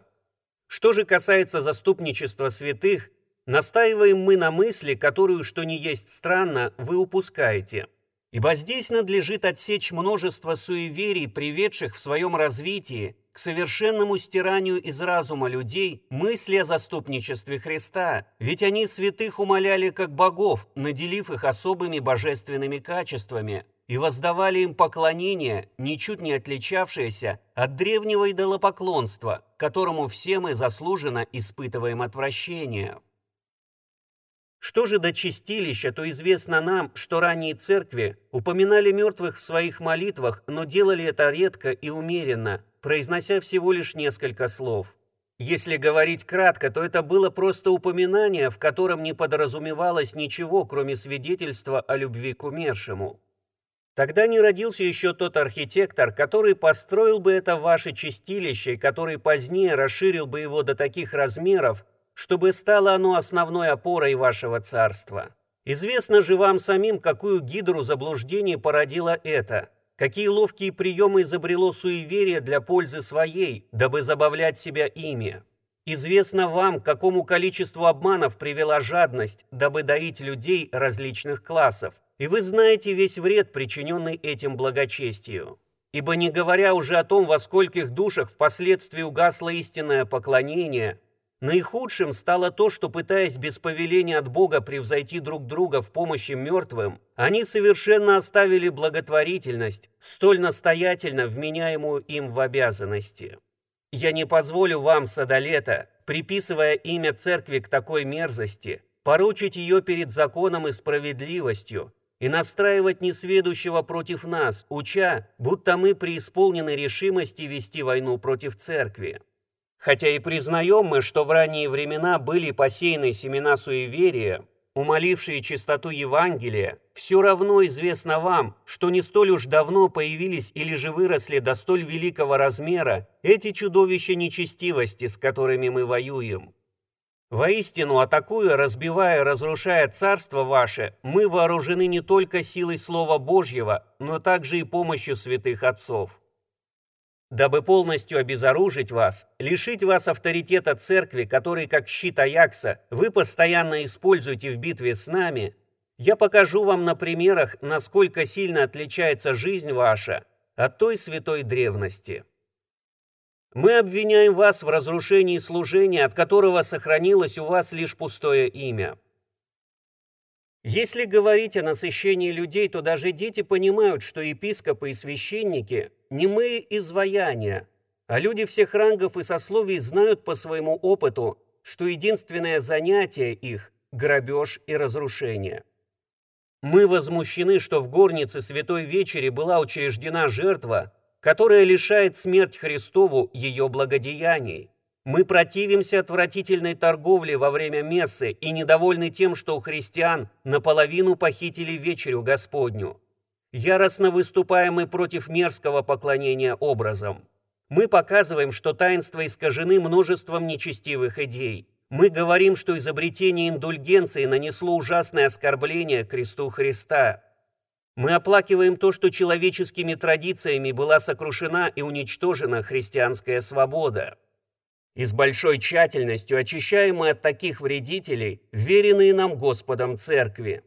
Что же касается заступничества святых – Настаиваем мы на мысли, которую, что не есть странно, вы упускаете. Ибо здесь надлежит отсечь множество суеверий, приведших в своем развитии к совершенному стиранию из разума людей мысли о заступничестве Христа, ведь они святых умоляли как богов, наделив их особыми божественными качествами, и воздавали им поклонение, ничуть не отличавшееся от древнего идолопоклонства, которому все мы заслуженно испытываем отвращение. Что же до чистилища, то известно нам, что ранние церкви упоминали мертвых в своих молитвах, но делали это редко и умеренно, произнося всего лишь несколько слов. Если говорить кратко, то это было просто упоминание, в котором не подразумевалось ничего, кроме свидетельства о любви к умершему. Тогда не родился еще тот архитектор, который построил бы это ваше чистилище, который позднее расширил бы его до таких размеров, чтобы стало оно основной опорой вашего царства. Известно же вам самим, какую гидру заблуждений породило это, какие ловкие приемы изобрело суеверие для пользы своей, дабы забавлять себя ими. Известно вам, какому количеству обманов привела жадность, дабы доить людей различных классов, и вы знаете весь вред, причиненный этим благочестию. Ибо не говоря уже о том, во скольких душах впоследствии угасло истинное поклонение – Наихудшим стало то, что, пытаясь без повеления от Бога превзойти друг друга в помощи мертвым, они совершенно оставили благотворительность, столь настоятельно вменяемую им в обязанности. Я не позволю вам, Садолета, приписывая имя церкви к такой мерзости, поручить ее перед законом и справедливостью, и настраивать несведущего против нас, уча, будто мы преисполнены решимости вести войну против церкви. Хотя и признаем мы, что в ранние времена были посеяны семена суеверия, умолившие чистоту Евангелия, все равно известно вам, что не столь уж давно появились или же выросли до столь великого размера эти чудовища нечестивости, с которыми мы воюем. Воистину, атакуя, разбивая, разрушая царство ваше, мы вооружены не только силой Слова Божьего, но также и помощью святых отцов. Дабы полностью обезоружить вас, лишить вас авторитета церкви, который, как щит Аякса, вы постоянно используете в битве с нами, я покажу вам на примерах, насколько сильно отличается жизнь ваша от той святой древности. Мы обвиняем вас в разрушении служения, от которого сохранилось у вас лишь пустое имя. Если говорить о насыщении людей, то даже дети понимают, что епископы и священники – немые изваяния, а люди всех рангов и сословий знают по своему опыту, что единственное занятие их – грабеж и разрушение. Мы возмущены, что в горнице Святой Вечери была учреждена жертва, которая лишает смерть Христову ее благодеяний. Мы противимся отвратительной торговле во время мессы и недовольны тем, что у христиан наполовину похитили вечерю Господню. Яростно выступаем мы против мерзкого поклонения образом. Мы показываем, что таинства искажены множеством нечестивых идей. Мы говорим, что изобретение индульгенции нанесло ужасное оскорбление кресту Христа. Мы оплакиваем то, что человеческими традициями была сокрушена и уничтожена христианская свобода. И с большой тщательностью очищаем мы от таких вредителей, веренные нам Господом Церкви.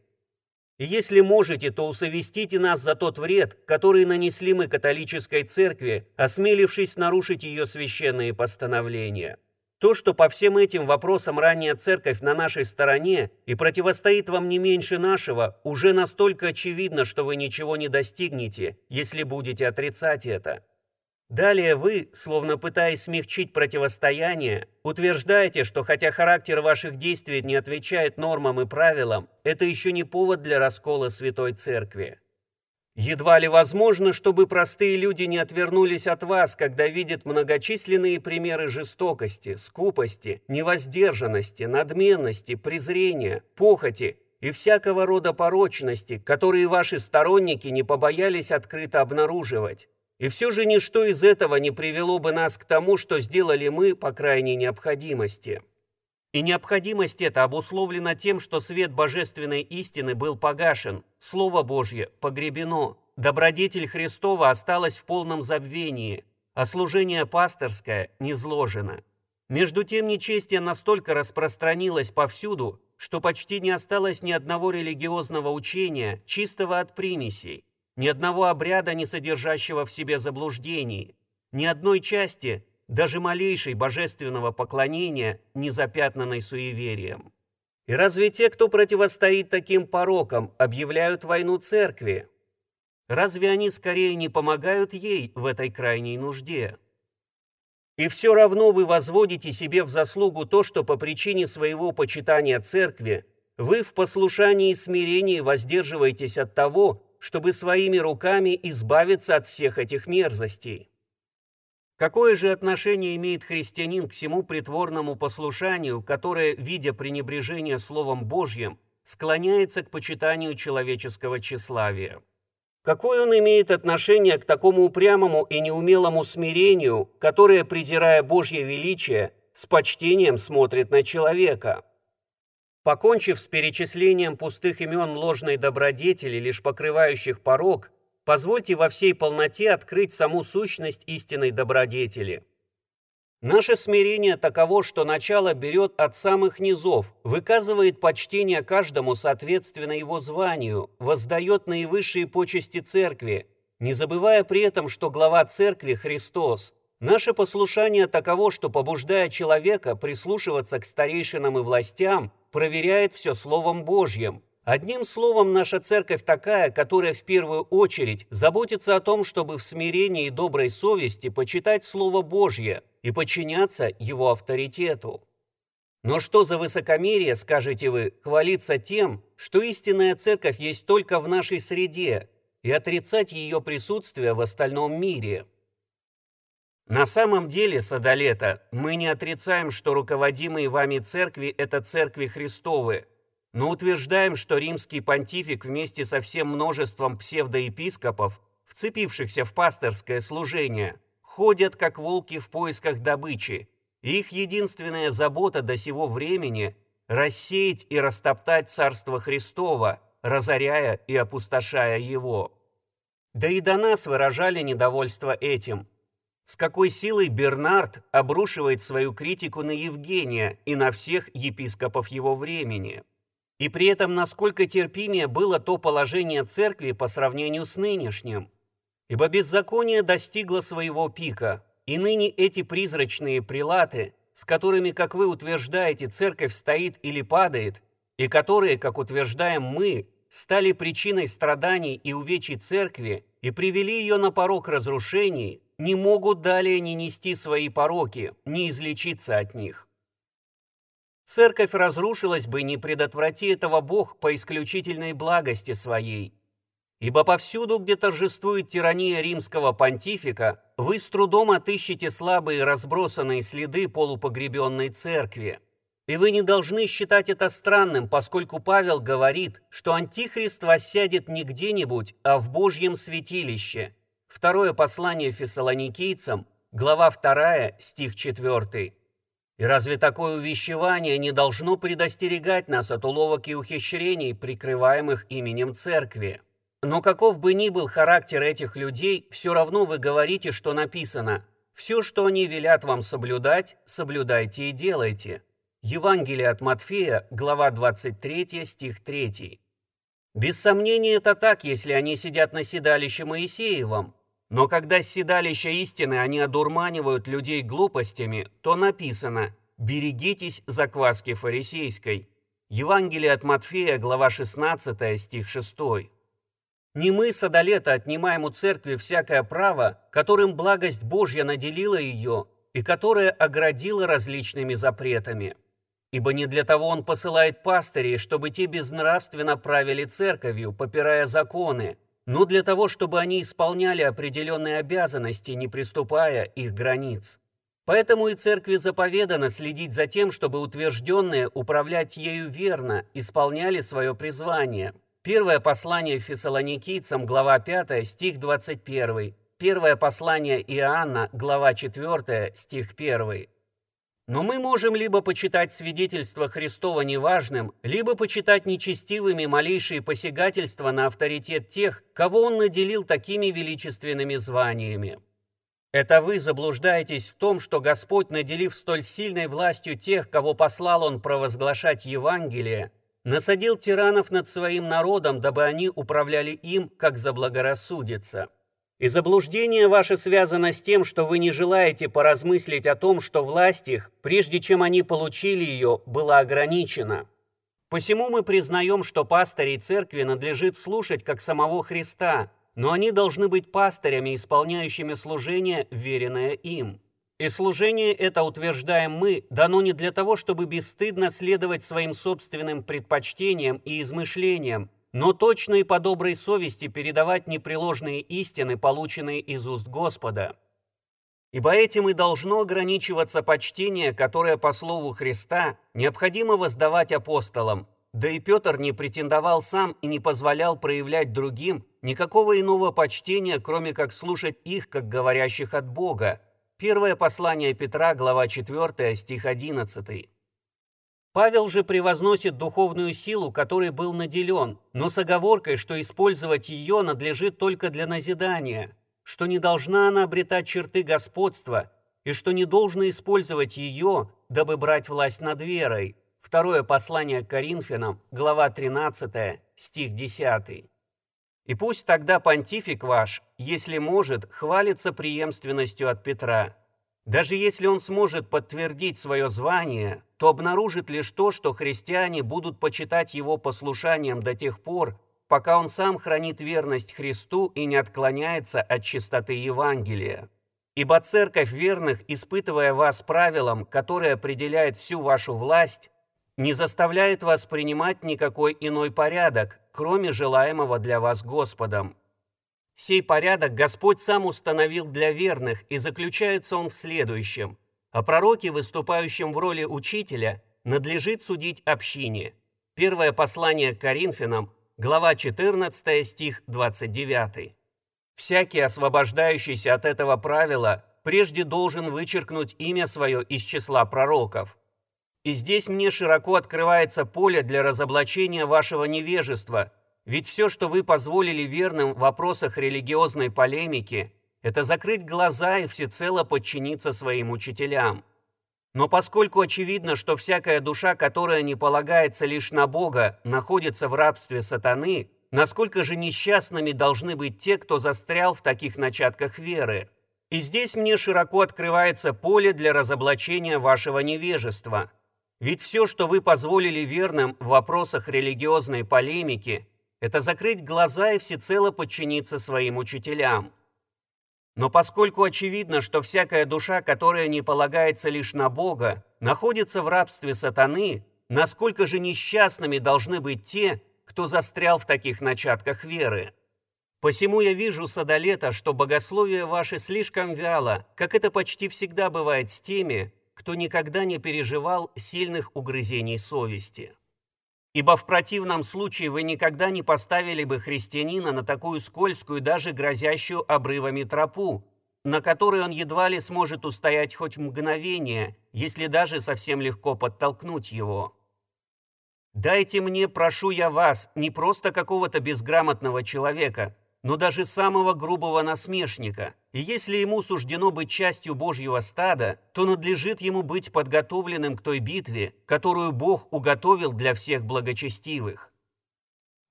И если можете, то усовестите нас за тот вред, который нанесли мы католической церкви, осмелившись нарушить ее священные постановления. То, что по всем этим вопросам ранняя церковь на нашей стороне и противостоит вам не меньше нашего, уже настолько очевидно, что вы ничего не достигнете, если будете отрицать это. Далее вы, словно пытаясь смягчить противостояние, утверждаете, что хотя характер ваших действий не отвечает нормам и правилам, это еще не повод для раскола Святой Церкви. Едва ли возможно, чтобы простые люди не отвернулись от вас, когда видят многочисленные примеры жестокости, скупости, невоздержанности, надменности, презрения, похоти и всякого рода порочности, которые ваши сторонники не побоялись открыто обнаруживать. И все же ничто из этого не привело бы нас к тому, что сделали мы по крайней необходимости. И необходимость эта обусловлена тем, что свет божественной истины был погашен, Слово Божье погребено, добродетель Христова осталась в полном забвении, а служение пасторское низложено. Между тем нечестие настолько распространилось повсюду, что почти не осталось ни одного религиозного учения, чистого от примесей, ни одного обряда, не содержащего в себе заблуждений, ни одной части, даже малейшей божественного поклонения, не запятнанной суеверием. И разве те, кто противостоит таким порокам, объявляют войну церкви? Разве они скорее не помогают ей в этой крайней нужде? И все равно вы возводите себе в заслугу то, что по причине своего почитания церкви вы в послушании и смирении воздерживаетесь от того, чтобы своими руками избавиться от всех этих мерзостей. Какое же отношение имеет христианин к всему притворному послушанию, которое, видя пренебрежение Словом Божьим, склоняется к почитанию человеческого тщеславия? Какое он имеет отношение к такому упрямому и неумелому смирению, которое, презирая Божье величие, с почтением смотрит на человека? Покончив с перечислением пустых имен ложной добродетели, лишь покрывающих порог, позвольте во всей полноте открыть саму сущность истинной добродетели. Наше смирение таково, что начало берет от самых низов, выказывает почтение каждому соответственно его званию, воздает наивысшие почести церкви, не забывая при этом, что глава церкви – Христос. Наше послушание таково, что, побуждая человека прислушиваться к старейшинам и властям, проверяет все Словом Божьим. Одним словом, наша церковь такая, которая в первую очередь заботится о том, чтобы в смирении и доброй совести почитать Слово Божье и подчиняться его авторитету. Но что за высокомерие, скажете вы, хвалиться тем, что истинная церковь есть только в нашей среде, и отрицать ее присутствие в остальном мире – на самом деле, Садолета, мы не отрицаем, что руководимые вами церкви – это церкви Христовы, но утверждаем, что римский понтифик вместе со всем множеством псевдоепископов, вцепившихся в пасторское служение, ходят как волки в поисках добычи, их единственная забота до сего времени – рассеять и растоптать Царство Христово, разоряя и опустошая его. Да и до нас выражали недовольство этим – с какой силой Бернард обрушивает свою критику на Евгения и на всех епископов его времени. И при этом насколько терпимее было то положение церкви по сравнению с нынешним. Ибо беззаконие достигло своего пика, и ныне эти призрачные прилаты, с которыми, как вы утверждаете, церковь стоит или падает, и которые, как утверждаем мы, стали причиной страданий и увечий церкви и привели ее на порог разрушений, не могут далее не нести свои пороки, не излечиться от них. Церковь разрушилась бы, не предотврати этого Бог по исключительной благости своей. Ибо повсюду, где торжествует тирания римского понтифика, вы с трудом отыщете слабые разбросанные следы полупогребенной церкви. И вы не должны считать это странным, поскольку Павел говорит, что Антихрист воссядет не где-нибудь, а в Божьем святилище – Второе послание фессалоникийцам, глава 2, стих 4. И разве такое увещевание не должно предостерегать нас от уловок и ухищрений, прикрываемых именем церкви? Но каков бы ни был характер этих людей, все равно вы говорите, что написано Все, что они велят вам соблюдать, соблюдайте и делайте. Евангелие от Матфея, глава 23, стих 3. Без сомнения, это так, если они сидят на седалище Моисеевом. Но когда седалища истины они одурманивают людей глупостями, то написано «берегитесь закваски фарисейской». Евангелие от Матфея, глава 16, стих 6. Не мы, садолета, отнимаем у церкви всякое право, которым благость Божья наделила ее и которое оградила различными запретами. Ибо не для того он посылает пастырей, чтобы те безнравственно правили церковью, попирая законы, но для того, чтобы они исполняли определенные обязанности, не приступая их границ. Поэтому и церкви заповедано следить за тем, чтобы утвержденные управлять ею верно, исполняли свое призвание. Первое послание фессалоникийцам, глава 5, стих 21. Первое послание Иоанна, глава 4, стих 1. Но мы можем либо почитать свидетельство Христова неважным, либо почитать нечестивыми малейшие посягательства на авторитет тех, кого Он наделил такими величественными званиями. Это вы заблуждаетесь в том, что Господь, наделив столь сильной властью тех, кого послал Он провозглашать Евангелие, насадил тиранов над своим народом, дабы они управляли им, как заблагорассудится. И заблуждение ваше связано с тем, что вы не желаете поразмыслить о том, что власть их, прежде чем они получили ее, была ограничена. Посему мы признаем, что пастырей церкви надлежит слушать как самого Христа, но они должны быть пастырями, исполняющими служение, веренное им. И служение это, утверждаем мы, дано не для того, чтобы бесстыдно следовать своим собственным предпочтениям и измышлениям, но точно и по доброй совести передавать непреложные истины, полученные из уст Господа. Ибо этим и должно ограничиваться почтение, которое, по слову Христа, необходимо воздавать апостолам, да и Петр не претендовал сам и не позволял проявлять другим никакого иного почтения, кроме как слушать их, как говорящих от Бога. Первое послание Петра, глава 4, стих 11. Павел же превозносит духовную силу, которой был наделен, но с оговоркой, что использовать ее надлежит только для назидания, что не должна она обретать черты господства, и что не должно использовать ее, дабы брать власть над верой. Второе послание к Коринфянам, глава 13, стих 10. И пусть тогда понтифик ваш, если может, хвалится преемственностью от Петра. Даже если он сможет подтвердить свое звание, то обнаружит лишь то, что христиане будут почитать его послушанием до тех пор, пока он сам хранит верность Христу и не отклоняется от чистоты Евангелия. Ибо церковь верных, испытывая вас правилом, которое определяет всю вашу власть, не заставляет вас принимать никакой иной порядок, кроме желаемого для вас Господом. Сей порядок Господь сам установил для верных, и заключается он в следующем. О пророке, выступающем в роли учителя, надлежит судить общине. Первое послание к Коринфянам, глава 14, стих 29. Всякий, освобождающийся от этого правила, прежде должен вычеркнуть имя свое из числа пророков. И здесь мне широко открывается поле для разоблачения вашего невежества – ведь все, что вы позволили верным в вопросах религиозной полемики, это закрыть глаза и всецело подчиниться своим учителям. Но поскольку очевидно, что всякая душа, которая не полагается лишь на Бога, находится в рабстве сатаны, насколько же несчастными должны быть те, кто застрял в таких начатках веры? И здесь мне широко открывается поле для разоблачения вашего невежества. Ведь все, что вы позволили верным в вопросах религиозной полемики, это закрыть глаза и всецело подчиниться своим учителям. Но поскольку очевидно, что всякая душа, которая не полагается лишь на Бога, находится в рабстве сатаны, насколько же несчастными должны быть те, кто застрял в таких начатках веры. Посему я вижу, Садолета, что богословие ваше слишком вяло, как это почти всегда бывает с теми, кто никогда не переживал сильных угрызений совести. Ибо в противном случае вы никогда не поставили бы христианина на такую скользкую, даже грозящую обрывами тропу, на которой он едва ли сможет устоять хоть мгновение, если даже совсем легко подтолкнуть его. Дайте мне, прошу я вас, не просто какого-то безграмотного человека, но даже самого грубого насмешника. И если ему суждено быть частью Божьего стада, то надлежит ему быть подготовленным к той битве, которую Бог уготовил для всех благочестивых.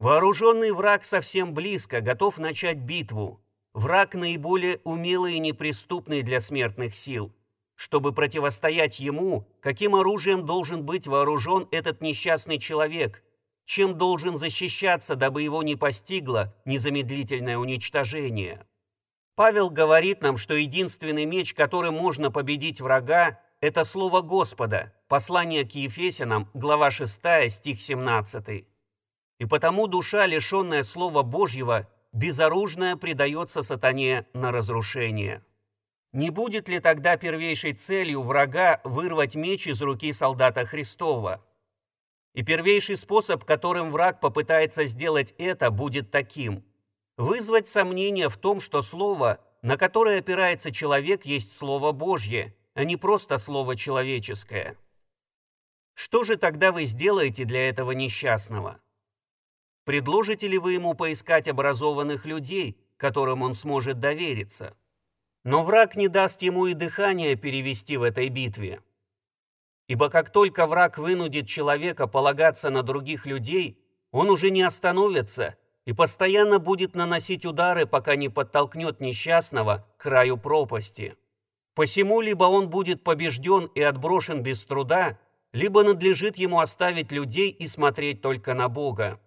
Вооруженный враг совсем близко, готов начать битву. Враг наиболее умелый и неприступный для смертных сил. Чтобы противостоять ему, каким оружием должен быть вооружен этот несчастный человек – чем должен защищаться, дабы его не постигло незамедлительное уничтожение. Павел говорит нам, что единственный меч, которым можно победить врага, это слово Господа, послание к Ефесянам, глава 6, стих 17. И потому душа, лишенная Слова Божьего, безоружная предается сатане на разрушение. Не будет ли тогда первейшей целью врага вырвать меч из руки солдата Христова? И первейший способ, которым враг попытается сделать это, будет таким – вызвать сомнение в том, что слово, на которое опирается человек, есть Слово Божье, а не просто слово человеческое. Что же тогда вы сделаете для этого несчастного? Предложите ли вы ему поискать образованных людей, которым он сможет довериться? Но враг не даст ему и дыхания перевести в этой битве. Ибо как только враг вынудит человека полагаться на других людей, он уже не остановится и постоянно будет наносить удары, пока не подтолкнет несчастного к краю пропасти. Посему либо он будет побежден и отброшен без труда, либо надлежит ему оставить людей и смотреть только на Бога.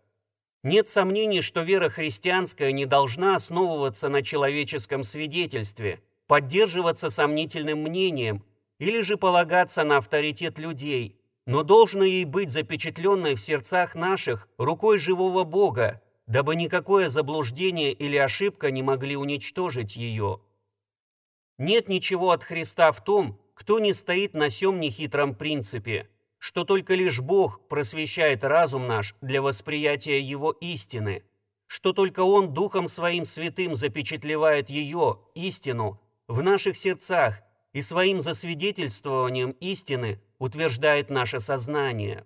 Нет сомнений, что вера христианская не должна основываться на человеческом свидетельстве, поддерживаться сомнительным мнением или же полагаться на авторитет людей, но должно ей быть запечатленной в сердцах наших рукой живого Бога, дабы никакое заблуждение или ошибка не могли уничтожить ее. Нет ничего от Христа в том, кто не стоит на сем нехитром принципе, что только лишь Бог просвещает разум наш для восприятия Его истины, что только Он Духом Своим Святым запечатлевает ее, истину, в наших сердцах и своим засвидетельствованием истины утверждает наше сознание.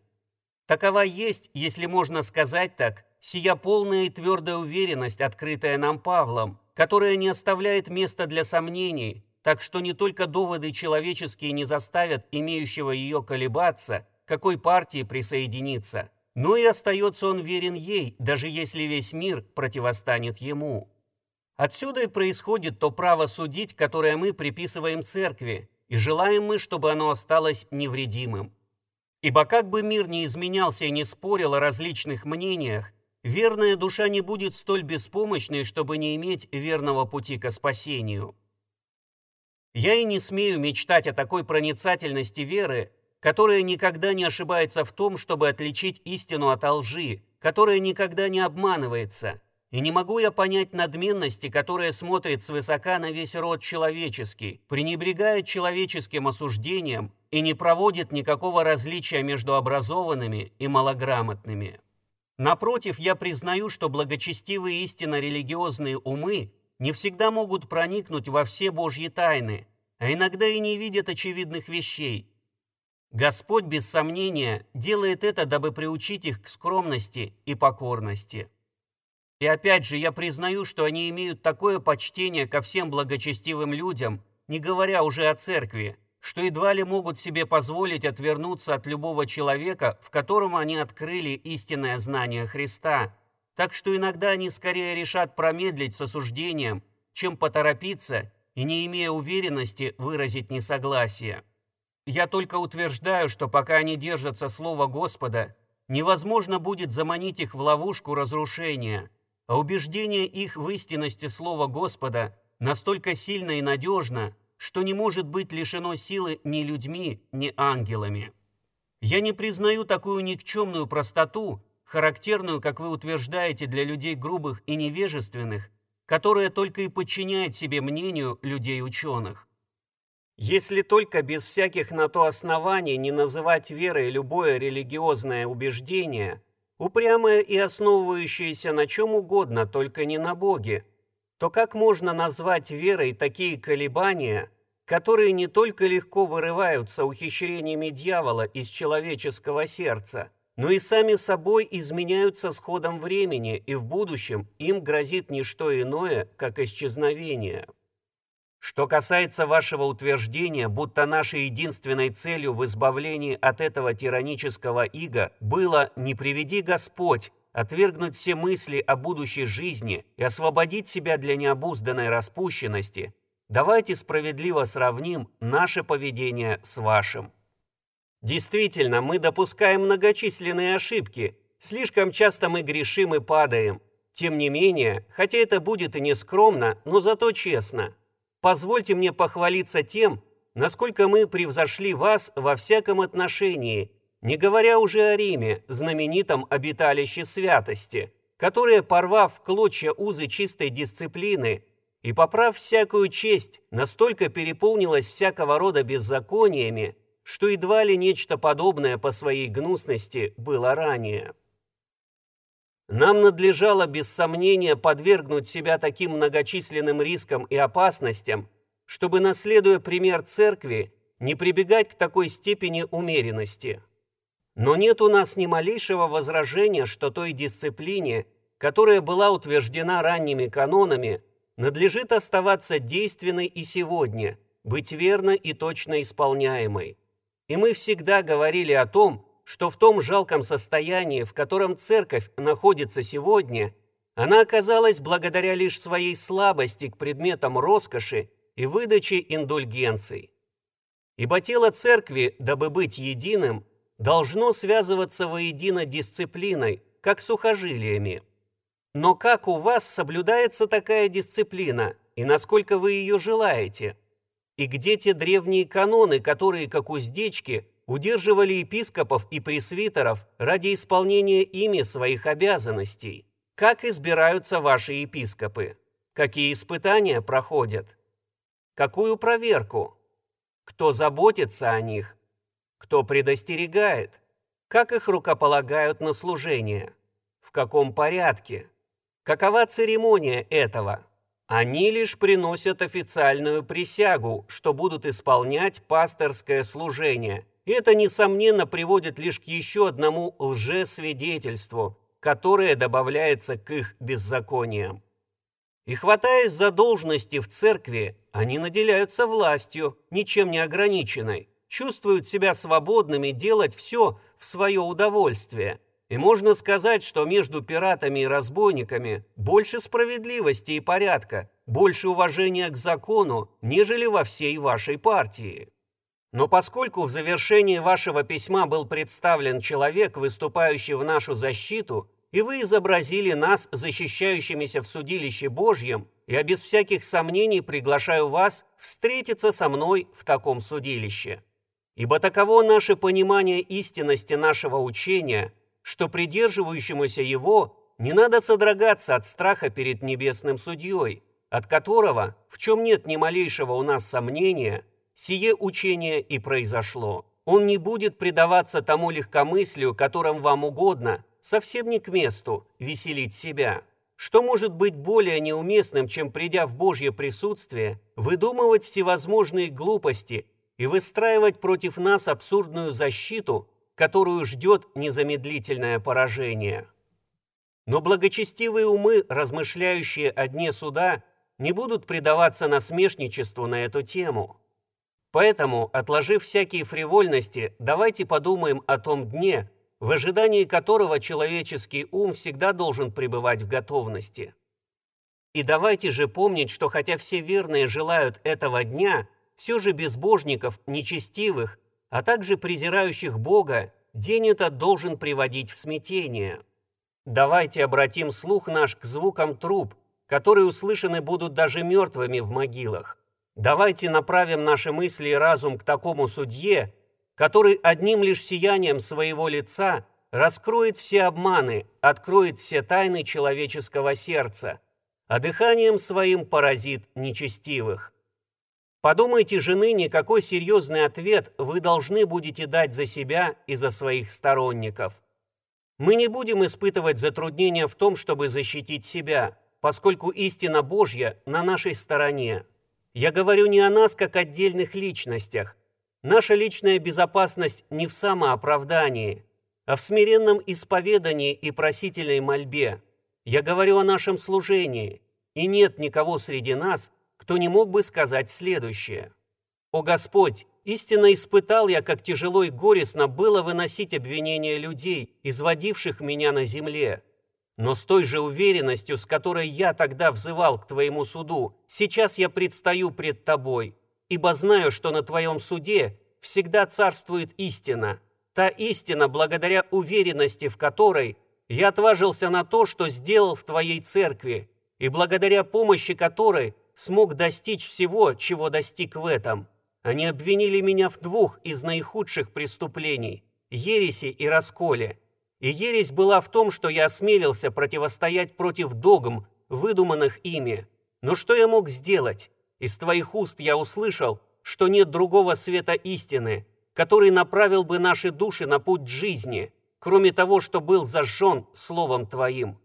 Такова есть, если можно сказать так, сия полная и твердая уверенность, открытая нам Павлом, которая не оставляет места для сомнений, так что не только доводы человеческие не заставят имеющего ее колебаться, какой партии присоединиться, но и остается он верен ей, даже если весь мир противостанет ему. Отсюда и происходит то право судить, которое мы приписываем церкви, и желаем мы, чтобы оно осталось невредимым. Ибо как бы мир не изменялся и не спорил о различных мнениях, верная душа не будет столь беспомощной, чтобы не иметь верного пути к спасению. Я и не смею мечтать о такой проницательности веры, которая никогда не ошибается в том, чтобы отличить истину от лжи, которая никогда не обманывается – и не могу я понять надменности, которая смотрит свысока на весь род человеческий, пренебрегает человеческим осуждением и не проводит никакого различия между образованными и малограмотными. Напротив, я признаю, что благочестивые истинно религиозные умы не всегда могут проникнуть во все Божьи тайны, а иногда и не видят очевидных вещей. Господь, без сомнения, делает это, дабы приучить их к скромности и покорности. И опять же, я признаю, что они имеют такое почтение ко всем благочестивым людям, не говоря уже о церкви, что едва ли могут себе позволить отвернуться от любого человека, в котором они открыли истинное знание Христа. Так что иногда они скорее решат промедлить с осуждением, чем поторопиться и, не имея уверенности, выразить несогласие. Я только утверждаю, что пока они держатся Слова Господа, невозможно будет заманить их в ловушку разрушения – а убеждение их в истинности Слова Господа настолько сильно и надежно, что не может быть лишено силы ни людьми, ни ангелами. Я не признаю такую никчемную простоту, характерную, как вы утверждаете, для людей грубых и невежественных, которая только и подчиняет себе мнению людей-ученых. Если только без всяких на то оснований не называть верой любое религиозное убеждение – упрямая и основывающаяся на чем угодно, только не на Боге, то как можно назвать верой такие колебания, которые не только легко вырываются ухищрениями дьявола из человеческого сердца, но и сами собой изменяются с ходом времени, и в будущем им грозит не что иное, как исчезновение. Что касается вашего утверждения, будто нашей единственной целью в избавлении от этого тиранического ига было «не приведи Господь», отвергнуть все мысли о будущей жизни и освободить себя для необузданной распущенности, давайте справедливо сравним наше поведение с вашим. Действительно, мы допускаем многочисленные ошибки, слишком часто мы грешим и падаем. Тем не менее, хотя это будет и не скромно, но зато честно. Позвольте мне похвалиться тем, насколько мы превзошли вас во всяком отношении, не говоря уже о Риме, знаменитом обиталище святости, которое, порвав клочья узы чистой дисциплины и поправ всякую честь, настолько переполнилось всякого рода беззакониями, что едва ли нечто подобное по своей гнусности было ранее. Нам надлежало без сомнения подвергнуть себя таким многочисленным рискам и опасностям, чтобы, наследуя пример церкви, не прибегать к такой степени умеренности. Но нет у нас ни малейшего возражения, что той дисциплине, которая была утверждена ранними канонами, надлежит оставаться действенной и сегодня, быть верно и точно исполняемой. И мы всегда говорили о том, что в том жалком состоянии, в котором церковь находится сегодня, она оказалась благодаря лишь своей слабости к предметам роскоши и выдаче индульгенций. Ибо тело церкви, дабы быть единым, должно связываться воедино дисциплиной, как сухожилиями. Но как у вас соблюдается такая дисциплина, и насколько вы ее желаете? И где те древние каноны, которые, как уздечки, удерживали епископов и пресвитеров ради исполнения ими своих обязанностей? Как избираются ваши епископы? Какие испытания проходят? Какую проверку? Кто заботится о них? Кто предостерегает? Как их рукополагают на служение? В каком порядке? Какова церемония этого? Они лишь приносят официальную присягу, что будут исполнять пасторское служение. Это, несомненно, приводит лишь к еще одному лжесвидетельству, которое добавляется к их беззакониям. И хватаясь за должности в церкви, они наделяются властью, ничем не ограниченной, чувствуют себя свободными делать все в свое удовольствие – и можно сказать, что между пиратами и разбойниками больше справедливости и порядка, больше уважения к закону, нежели во всей вашей партии. Но поскольку в завершении вашего письма был представлен человек, выступающий в нашу защиту, и вы изобразили нас защищающимися в судилище Божьем, я без всяких сомнений приглашаю вас встретиться со мной в таком судилище. Ибо таково наше понимание истинности нашего учения – что придерживающемуся его не надо содрогаться от страха перед небесным судьей, от которого, в чем нет ни малейшего у нас сомнения, сие учение и произошло. Он не будет предаваться тому легкомыслию, которым вам угодно, совсем не к месту, веселить себя. Что может быть более неуместным, чем, придя в Божье присутствие, выдумывать всевозможные глупости и выстраивать против нас абсурдную защиту, которую ждет незамедлительное поражение. Но благочестивые умы, размышляющие о дне суда, не будут предаваться насмешничеству на эту тему. Поэтому, отложив всякие фривольности, давайте подумаем о том дне, в ожидании которого человеческий ум всегда должен пребывать в готовности. И давайте же помнить, что хотя все верные желают этого дня, все же безбожников, нечестивых а также презирающих Бога, день этот должен приводить в смятение. Давайте обратим слух наш к звукам труб, которые услышаны будут даже мертвыми в могилах. Давайте направим наши мысли и разум к такому судье, который одним лишь сиянием своего лица раскроет все обманы, откроет все тайны человеческого сердца, а дыханием своим поразит нечестивых. Подумайте же ныне, какой серьезный ответ вы должны будете дать за себя и за своих сторонников. Мы не будем испытывать затруднения в том, чтобы защитить себя, поскольку истина Божья на нашей стороне. Я говорю не о нас как отдельных личностях. Наша личная безопасность не в самооправдании. а в смиренном исповедании и просительной мольбе. Я говорю о нашем служении, и нет никого среди нас, кто не мог бы сказать следующее. «О Господь, истинно испытал я, как тяжело и горестно было выносить обвинения людей, изводивших меня на земле. Но с той же уверенностью, с которой я тогда взывал к Твоему суду, сейчас я предстаю пред Тобой, ибо знаю, что на Твоем суде всегда царствует истина, та истина, благодаря уверенности в которой я отважился на то, что сделал в Твоей церкви, и благодаря помощи которой смог достичь всего, чего достиг в этом. Они обвинили меня в двух из наихудших преступлений – ереси и расколе. И ересь была в том, что я осмелился противостоять против догм, выдуманных ими. Но что я мог сделать? Из твоих уст я услышал, что нет другого света истины, который направил бы наши души на путь жизни, кроме того, что был зажжен Словом Твоим.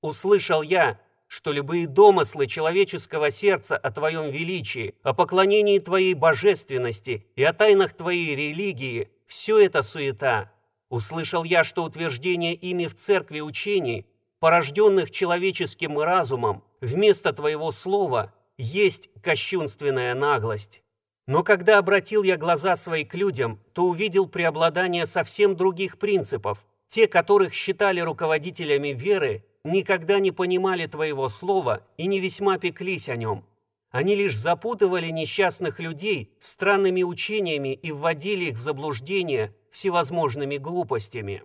Услышал я, что любые домыслы человеческого сердца о Твоем величии, о поклонении Твоей божественности и о тайнах Твоей религии – все это суета. Услышал я, что утверждение ими в церкви учений, порожденных человеческим разумом, вместо Твоего слова, есть кощунственная наглость. Но когда обратил я глаза свои к людям, то увидел преобладание совсем других принципов, те, которых считали руководителями веры никогда не понимали твоего слова и не весьма пеклись о нем. Они лишь запутывали несчастных людей странными учениями и вводили их в заблуждение всевозможными глупостями.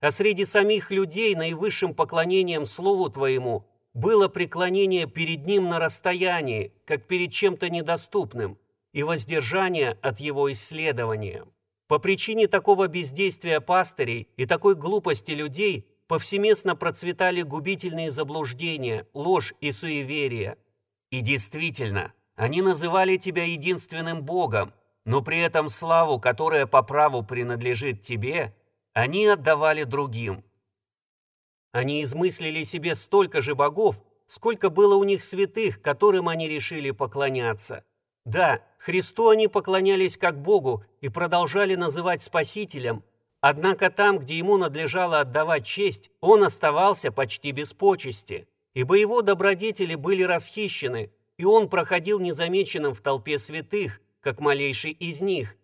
А среди самих людей наивысшим поклонением Слову Твоему было преклонение перед Ним на расстоянии, как перед чем-то недоступным, и воздержание от Его исследования. По причине такого бездействия пастырей и такой глупости людей повсеместно процветали губительные заблуждения, ложь и суеверие. И действительно, они называли тебя единственным Богом, но при этом славу, которая по праву принадлежит тебе, они отдавали другим. Они измыслили себе столько же богов, сколько было у них святых, которым они решили поклоняться. Да, Христу они поклонялись как Богу и продолжали называть Спасителем, Однако там, где ему надлежало отдавать честь, он оставался почти без почести, ибо его добродетели были расхищены, и он проходил незамеченным в толпе святых, как малейший из них.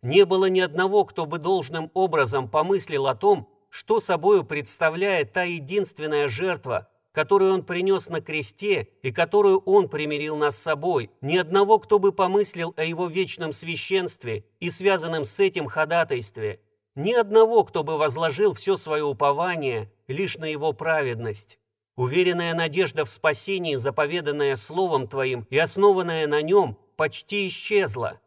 Не было ни одного, кто бы должным образом помыслил о том, что собою представляет та единственная жертва, которую он принес на кресте и которую он примирил нас с собой, ни одного, кто бы помыслил о его вечном священстве и связанном с этим ходатайстве – ни одного, кто бы возложил все свое упование лишь на его праведность. Уверенная надежда в спасении, заповеданная Словом Твоим и основанная на нем, почти исчезла.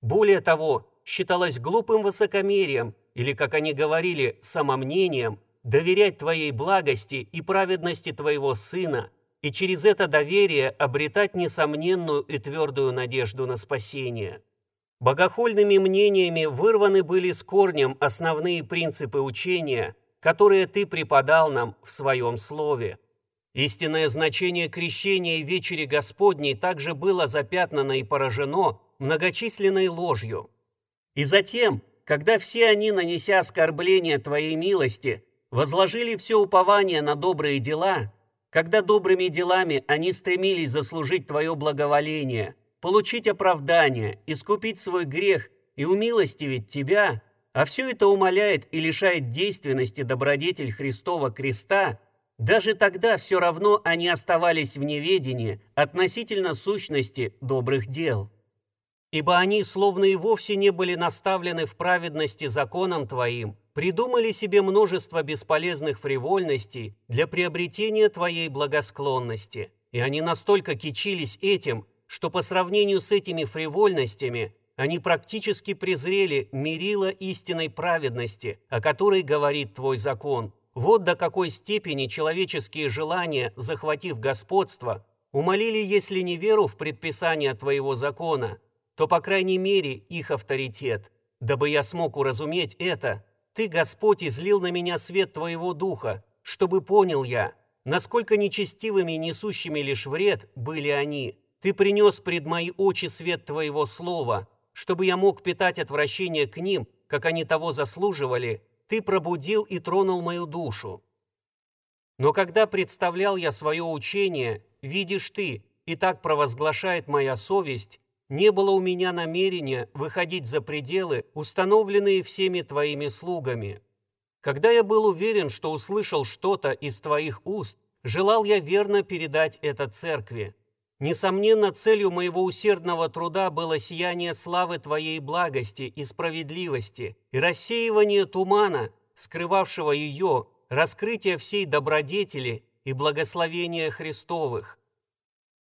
Более того, считалось глупым высокомерием, или, как они говорили, самомнением, доверять Твоей благости и праведности Твоего Сына, и через это доверие обретать несомненную и твердую надежду на спасение. Богохульными мнениями вырваны были с корнем основные принципы учения, которые ты преподал нам в своем слове. Истинное значение крещения и вечери Господней также было запятнано и поражено многочисленной ложью. И затем, когда все они, нанеся оскорбление Твоей милости, возложили все упование на добрые дела, когда добрыми делами они стремились заслужить Твое благоволение – получить оправдание, искупить свой грех и умилостивить тебя, а все это умаляет и лишает действенности добродетель Христова креста, даже тогда все равно они оставались в неведении относительно сущности добрых дел. Ибо они, словно и вовсе не были наставлены в праведности законом Твоим, придумали себе множество бесполезных фривольностей для приобретения Твоей благосклонности. И они настолько кичились этим, что по сравнению с этими фривольностями они практически презрели мерило истинной праведности, о которой говорит твой закон. Вот до какой степени человеческие желания, захватив господство, умолили, если не веру в предписание твоего закона, то, по крайней мере, их авторитет. Дабы я смог уразуметь это, ты, Господь, излил на меня свет твоего духа, чтобы понял я, насколько нечестивыми и несущими лишь вред были они, ты принес пред мои очи свет Твоего Слова, чтобы я мог питать отвращение к ним, как они того заслуживали, ты пробудил и тронул мою душу. Но когда представлял я свое учение, видишь ты, и так провозглашает моя совесть, не было у меня намерения выходить за пределы, установленные всеми твоими слугами. Когда я был уверен, что услышал что-то из твоих уст, желал я верно передать это церкви. Несомненно, целью моего усердного труда было сияние славы Твоей благости и справедливости и рассеивание тумана, скрывавшего ее, раскрытие всей добродетели и благословения Христовых.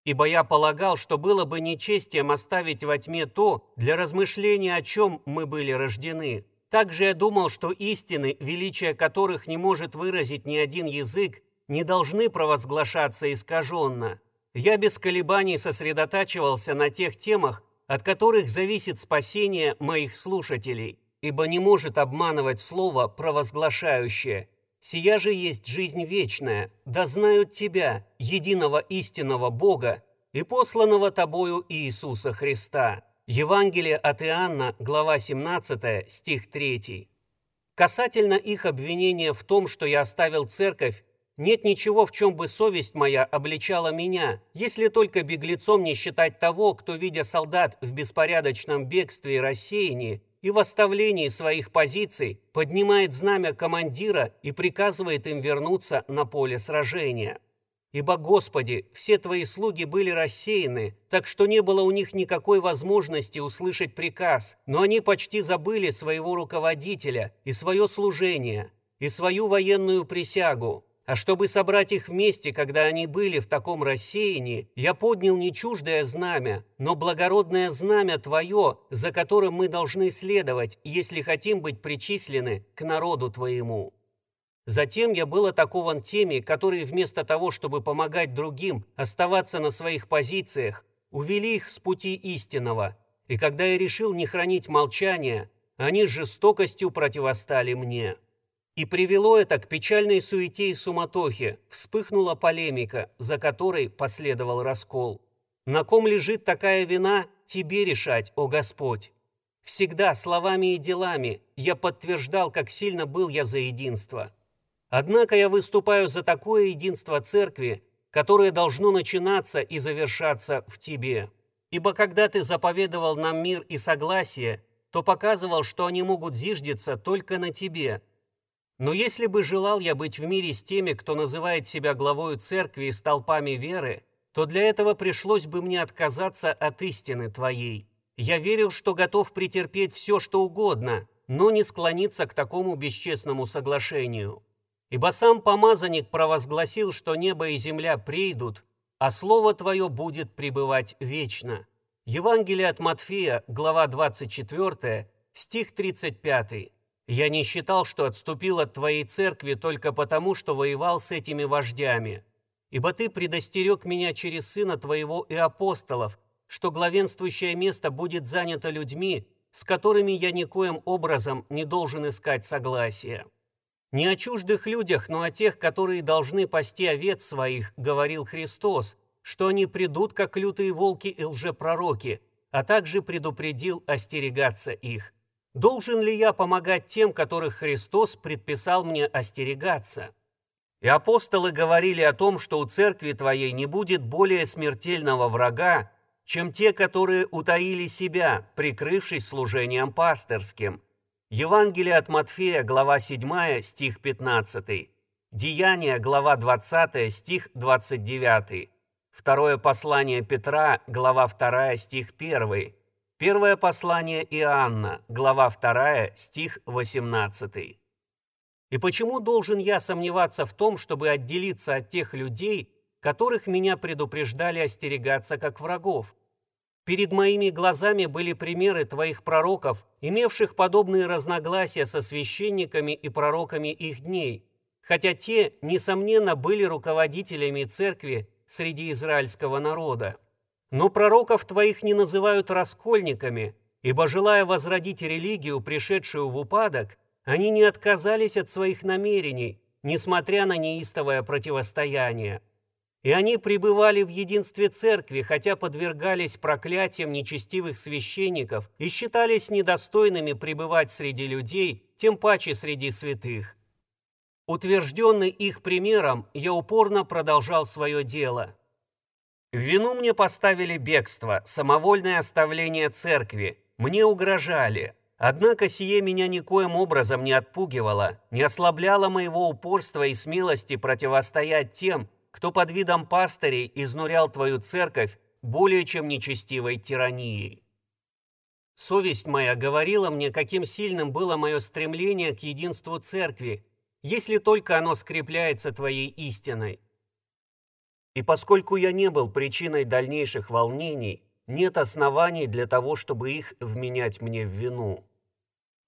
Ибо я полагал, что было бы нечестием оставить во тьме то, для размышления о чем мы были рождены. Также я думал, что истины, величие которых не может выразить ни один язык, не должны провозглашаться искаженно – я без колебаний сосредотачивался на тех темах, от которых зависит спасение моих слушателей, ибо не может обманывать слово провозглашающее. «Сия же есть жизнь вечная, да знают Тебя, единого истинного Бога и посланного Тобою Иисуса Христа». Евангелие от Иоанна, глава 17, стих 3. Касательно их обвинения в том, что я оставил церковь, нет ничего, в чем бы совесть моя обличала меня, если только беглецом не считать того, кто, видя солдат в беспорядочном бегстве и рассеянии и в оставлении своих позиций, поднимает знамя командира и приказывает им вернуться на поле сражения. Ибо, Господи, все Твои слуги были рассеяны, так что не было у них никакой возможности услышать приказ, но они почти забыли своего руководителя и свое служение, и свою военную присягу, а чтобы собрать их вместе, когда они были в таком рассеянии, я поднял не чуждое знамя, но благородное знамя Твое, за которым мы должны следовать, если хотим быть причислены к народу Твоему». Затем я был атакован теми, которые вместо того, чтобы помогать другим оставаться на своих позициях, увели их с пути истинного. И когда я решил не хранить молчания, они с жестокостью противостали мне. И привело это к печальной суете и суматохе, вспыхнула полемика, за которой последовал раскол. На ком лежит такая вина, тебе решать, о Господь. Всегда словами и делами я подтверждал, как сильно был я за единство. Однако я выступаю за такое единство церкви, которое должно начинаться и завершаться в тебе. Ибо когда ты заповедовал нам мир и согласие, то показывал, что они могут зиждиться только на тебе – но если бы желал я быть в мире с теми, кто называет себя главою церкви и столпами веры, то для этого пришлось бы мне отказаться от истины Твоей. Я верил, что готов претерпеть все, что угодно, но не склониться к такому бесчестному соглашению. Ибо сам помазанник провозгласил, что небо и земля прейдут, а Слово Твое будет пребывать вечно. Евангелие от Матфея, глава 24, стих 35. Я не считал, что отступил от твоей церкви только потому, что воевал с этими вождями. Ибо ты предостерег меня через сына твоего и апостолов, что главенствующее место будет занято людьми, с которыми я никоим образом не должен искать согласия. Не о чуждых людях, но о тех, которые должны пасти овец своих, говорил Христос, что они придут, как лютые волки и лжепророки, а также предупредил остерегаться их. Должен ли я помогать тем, которых Христос предписал мне остерегаться? И апостолы говорили о том, что у церкви твоей не будет более смертельного врага, чем те, которые утаили себя, прикрывшись служением пасторским. Евангелие от Матфея, глава 7, стих 15. Деяния, глава 20, стих 29. Второе послание Петра, глава 2, стих 1. Первое послание Иоанна, глава 2, стих 18. И почему должен я сомневаться в том, чтобы отделиться от тех людей, которых меня предупреждали остерегаться как врагов? Перед моими глазами были примеры твоих пророков, имевших подобные разногласия со священниками и пророками их дней, хотя те, несомненно, были руководителями церкви среди израильского народа. Но пророков твоих не называют раскольниками, ибо, желая возродить религию, пришедшую в упадок, они не отказались от своих намерений, несмотря на неистовое противостояние. И они пребывали в единстве церкви, хотя подвергались проклятиям нечестивых священников и считались недостойными пребывать среди людей, тем паче среди святых. Утвержденный их примером, я упорно продолжал свое дело. Вину мне поставили бегство, самовольное оставление церкви, мне угрожали. Однако сие меня никоим образом не отпугивало, не ослабляло моего упорства и смелости противостоять тем, кто под видом пастырей изнурял твою церковь более чем нечестивой тиранией. Совесть моя говорила мне, каким сильным было мое стремление к единству церкви, если только оно скрепляется твоей истиной. И поскольку я не был причиной дальнейших волнений, нет оснований для того, чтобы их вменять мне в вину.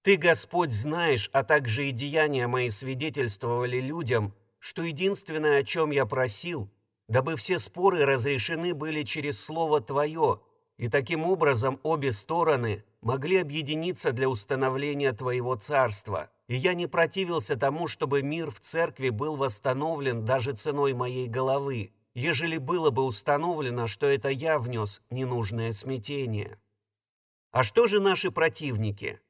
Ты, Господь, знаешь, а также и деяния мои свидетельствовали людям, что единственное, о чем я просил, дабы все споры разрешены были через Слово Твое, и таким образом обе стороны могли объединиться для установления Твоего Царства. И я не противился тому, чтобы мир в церкви был восстановлен даже ценой моей головы, ежели было бы установлено, что это я внес ненужное смятение. А что же наши противники?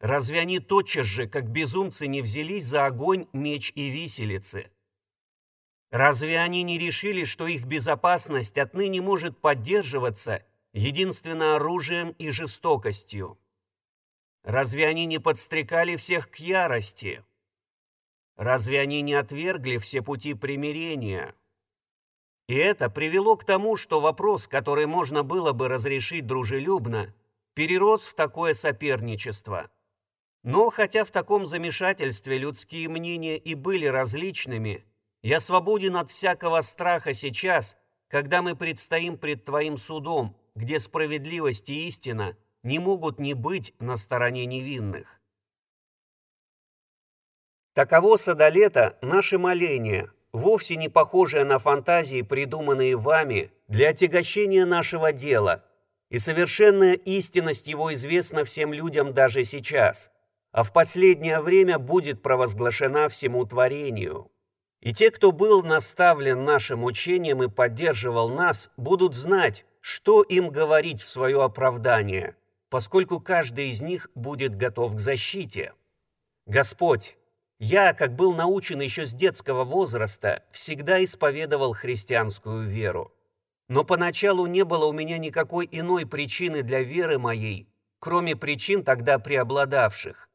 Разве они тотчас же, как безумцы, не взялись за огонь, меч и виселицы? Разве они не решили, что их безопасность отныне может поддерживаться единственно оружием и жестокостью? Разве они не подстрекали всех к ярости? Разве они не отвергли все пути примирения? И это привело к тому, что вопрос, который можно было бы разрешить дружелюбно, перерос в такое соперничество – но хотя в таком замешательстве людские мнения и были различными, я свободен от всякого страха сейчас, когда мы предстоим пред Твоим судом, где справедливость и истина не могут не быть на стороне невинных. Таково садолето наше моление, вовсе не похожее на фантазии, придуманные вами для отягощения нашего дела, и совершенная истинность его известна всем людям даже сейчас – а в последнее время будет провозглашена всему творению. И те, кто был наставлен нашим учением и поддерживал нас, будут знать, что им говорить в свое оправдание, поскольку каждый из них будет готов к защите. Господь, я, как был научен еще с детского возраста, всегда исповедовал христианскую веру. Но поначалу не было у меня никакой иной причины для веры моей, кроме причин тогда преобладавших.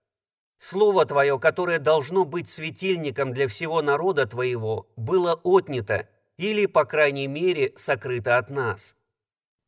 Слово Твое, которое должно быть светильником для всего народа Твоего, было отнято или, по крайней мере, сокрыто от нас.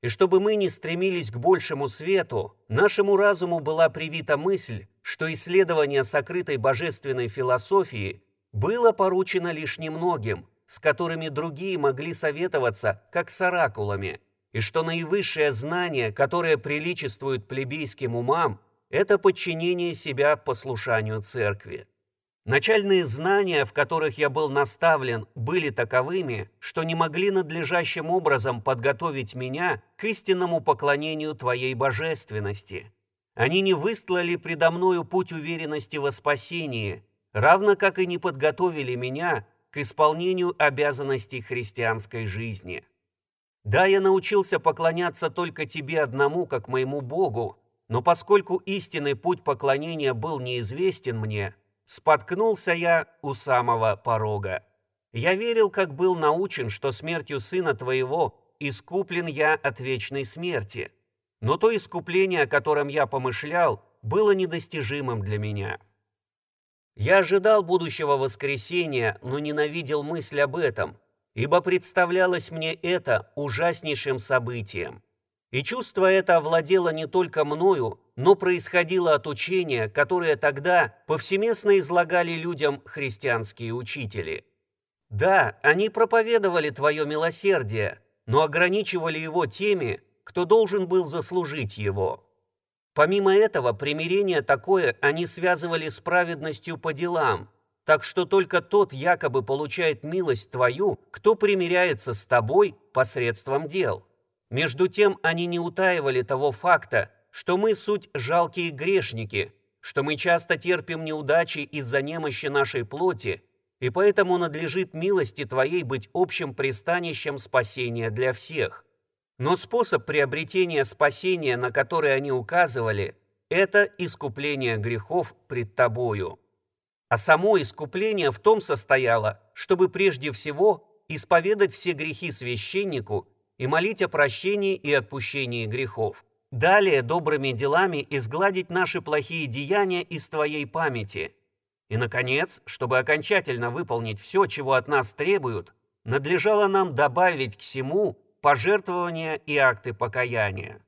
И чтобы мы не стремились к большему свету, нашему разуму была привита мысль, что исследование сокрытой божественной философии было поручено лишь немногим, с которыми другие могли советоваться, как с оракулами, и что наивысшее знание, которое приличествует плебейским умам, это подчинение себя послушанию церкви. Начальные знания, в которых я был наставлен, были таковыми, что не могли надлежащим образом подготовить меня к истинному поклонению Твоей божественности. Они не выстлали предо мною путь уверенности во спасении, равно как и не подготовили меня к исполнению обязанностей христианской жизни. Да, я научился поклоняться только Тебе одному, как моему Богу, но поскольку истинный путь поклонения был неизвестен мне, споткнулся я у самого порога. Я верил, как был научен, что смертью сына твоего искуплен я от вечной смерти. Но то искупление, о котором я помышлял, было недостижимым для меня. Я ожидал будущего воскресения, но ненавидел мысль об этом, ибо представлялось мне это ужаснейшим событием. И чувство это овладело не только мною, но происходило от учения, которое тогда повсеместно излагали людям христианские учители. Да, они проповедовали твое милосердие, но ограничивали его теми, кто должен был заслужить его. Помимо этого, примирение такое они связывали с праведностью по делам, так что только тот якобы получает милость твою, кто примиряется с тобой посредством дел. Между тем они не утаивали того факта, что мы суть жалкие грешники, что мы часто терпим неудачи из-за немощи нашей плоти, и поэтому надлежит милости Твоей быть общим пристанищем спасения для всех. Но способ приобретения спасения, на который они указывали, это искупление грехов пред Тобою. А само искупление в том состояло, чтобы прежде всего исповедать все грехи священнику и молить о прощении и отпущении грехов. Далее добрыми делами изгладить наши плохие деяния из Твоей памяти. И, наконец, чтобы окончательно выполнить все, чего от нас требуют, надлежало нам добавить к всему пожертвования и акты покаяния.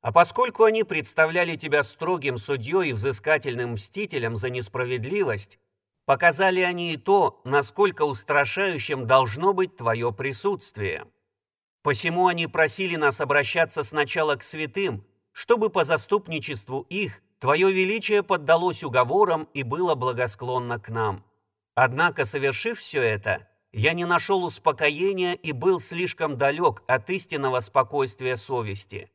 А поскольку они представляли тебя строгим судьей и взыскательным мстителем за несправедливость, показали они и то, насколько устрашающим должно быть твое присутствие. Посему они просили нас обращаться сначала к святым, чтобы по заступничеству их Твое величие поддалось уговорам и было благосклонно к нам. Однако, совершив все это, я не нашел успокоения и был слишком далек от истинного спокойствия совести.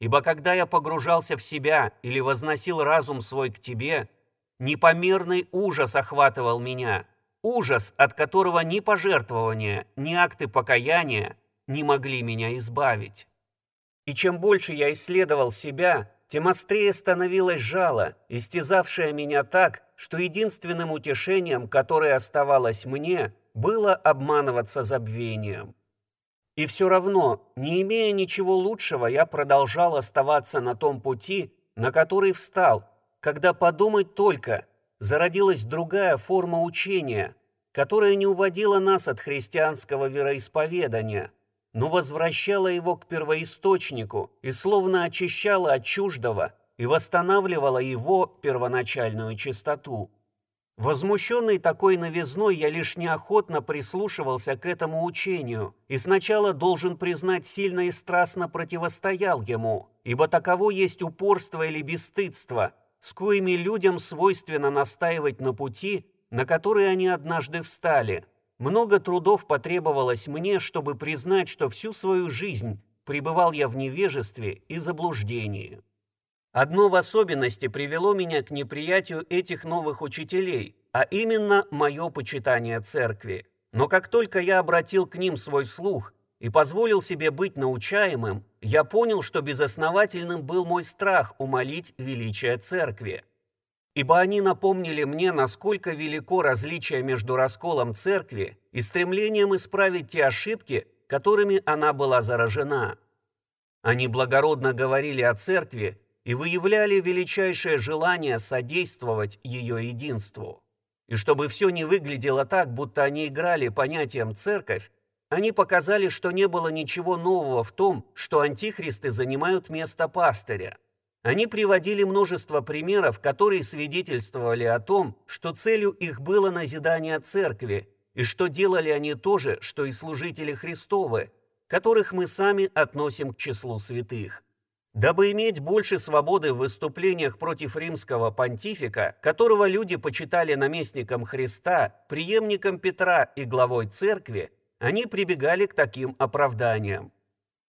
Ибо когда я погружался в себя или возносил разум свой к тебе, непомерный ужас охватывал меня, ужас, от которого ни пожертвования, ни акты покаяния не могли меня избавить. И чем больше я исследовал себя, тем острее становилось жало, истязавшее меня так, что единственным утешением, которое оставалось мне, было обманываться забвением. И все равно, не имея ничего лучшего, я продолжал оставаться на том пути, на который встал, когда подумать только, зародилась другая форма учения, которая не уводила нас от христианского вероисповедания, но возвращала его к первоисточнику и словно очищала от чуждого и восстанавливала его первоначальную чистоту. Возмущенный такой новизной, я лишь неохотно прислушивался к этому учению и сначала должен признать сильно и страстно противостоял ему, ибо таково есть упорство или бесстыдство, с коими людям свойственно настаивать на пути, на который они однажды встали. Много трудов потребовалось мне, чтобы признать, что всю свою жизнь пребывал я в невежестве и заблуждении. Одно в особенности привело меня к неприятию этих новых учителей, а именно мое почитание церкви. Но как только я обратил к ним свой слух и позволил себе быть научаемым, я понял, что безосновательным был мой страх умолить величие церкви. Ибо они напомнили мне, насколько велико различие между расколом церкви и стремлением исправить те ошибки, которыми она была заражена. Они благородно говорили о церкви, и выявляли величайшее желание содействовать ее единству. И чтобы все не выглядело так, будто они играли понятием «церковь», они показали, что не было ничего нового в том, что антихристы занимают место пастыря. Они приводили множество примеров, которые свидетельствовали о том, что целью их было назидание церкви, и что делали они то же, что и служители Христовы, которых мы сами относим к числу святых. Дабы иметь больше свободы в выступлениях против римского понтифика, которого люди почитали наместником Христа, преемником Петра и главой церкви, они прибегали к таким оправданиям.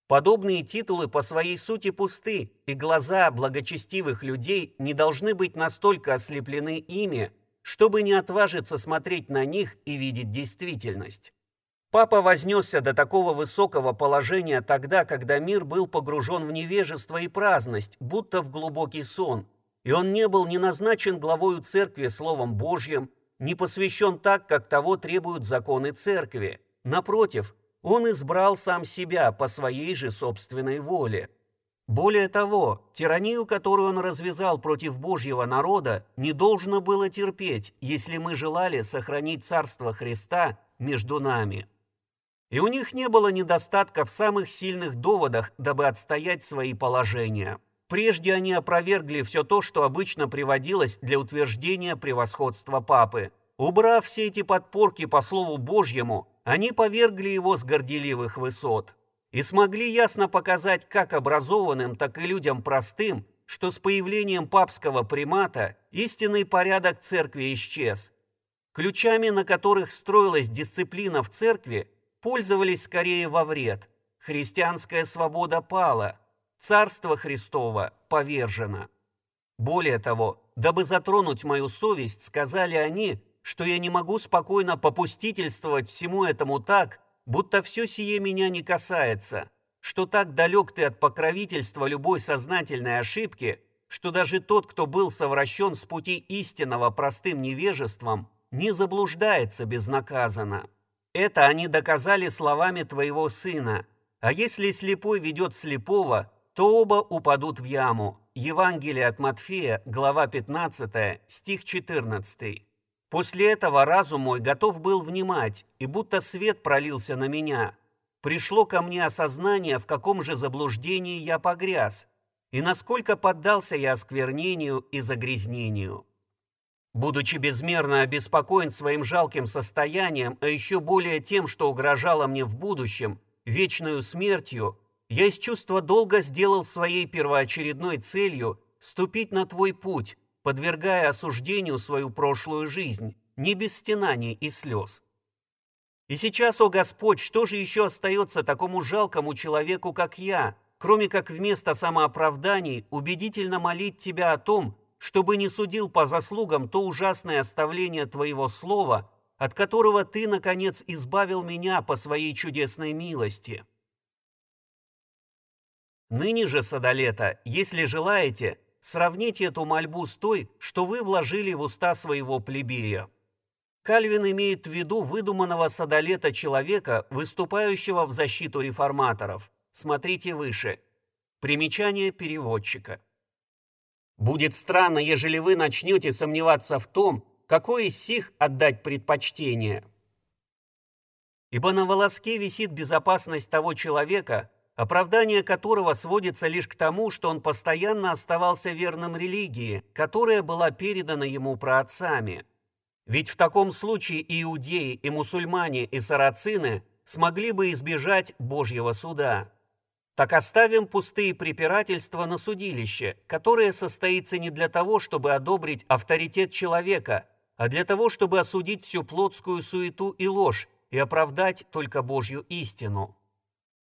Подобные титулы по своей сути пусты, и глаза благочестивых людей не должны быть настолько ослеплены ими, чтобы не отважиться смотреть на них и видеть действительность. Папа вознесся до такого высокого положения тогда, когда мир был погружен в невежество и праздность, будто в глубокий сон, и он не был ни назначен главою церкви Словом Божьим, не посвящен так, как того требуют законы церкви. Напротив, он избрал сам себя по своей же собственной воле. Более того, тиранию, которую он развязал против Божьего народа, не должно было терпеть, если мы желали сохранить Царство Христа между нами. И у них не было недостатка в самых сильных доводах, дабы отстоять свои положения. Прежде они опровергли все то, что обычно приводилось для утверждения превосходства папы. Убрав все эти подпорки по Слову Божьему, они повергли его с горделивых высот и смогли ясно показать как образованным, так и людям простым, что с появлением папского примата истинный порядок церкви исчез. Ключами, на которых строилась дисциплина в церкви, пользовались скорее во вред. Христианская свобода пала, Царство Христово повержено. Более того, дабы затронуть мою совесть, сказали они, что я не могу спокойно попустительствовать всему этому так, будто все сие меня не касается, что так далек ты от покровительства любой сознательной ошибки, что даже тот, кто был совращен с пути истинного простым невежеством, не заблуждается безнаказанно. Это они доказали словами твоего сына. А если слепой ведет слепого, то оба упадут в яму. Евангелие от Матфея, глава 15, стих 14. После этого разум мой готов был внимать, и будто свет пролился на меня. Пришло ко мне осознание, в каком же заблуждении я погряз, и насколько поддался я осквернению и загрязнению. Будучи безмерно обеспокоен своим жалким состоянием, а еще более тем, что угрожало мне в будущем, вечную смертью, я из чувства долга сделал своей первоочередной целью ступить на твой путь, подвергая осуждению свою прошлую жизнь, не без стенаний и слез. И сейчас, о Господь, что же еще остается такому жалкому человеку, как я, кроме как вместо самооправданий убедительно молить Тебя о том, чтобы не судил по заслугам то ужасное оставление Твоего слова, от которого Ты, наконец, избавил меня по Своей чудесной милости. Ныне же, Садолета, если желаете, Сравните эту мольбу с той, что вы вложили в уста своего плебея. Кальвин имеет в виду выдуманного садолета человека, выступающего в защиту реформаторов. Смотрите выше. Примечание переводчика. Будет странно, ежели вы начнете сомневаться в том, какой из сих отдать предпочтение. Ибо на волоске висит безопасность того человека, оправдание которого сводится лишь к тому, что он постоянно оставался верным религии, которая была передана ему праотцами. Ведь в таком случае иудеи, и мусульмане, и сарацины смогли бы избежать Божьего суда. Так оставим пустые препирательства на судилище, которое состоится не для того, чтобы одобрить авторитет человека, а для того, чтобы осудить всю плотскую суету и ложь и оправдать только Божью истину.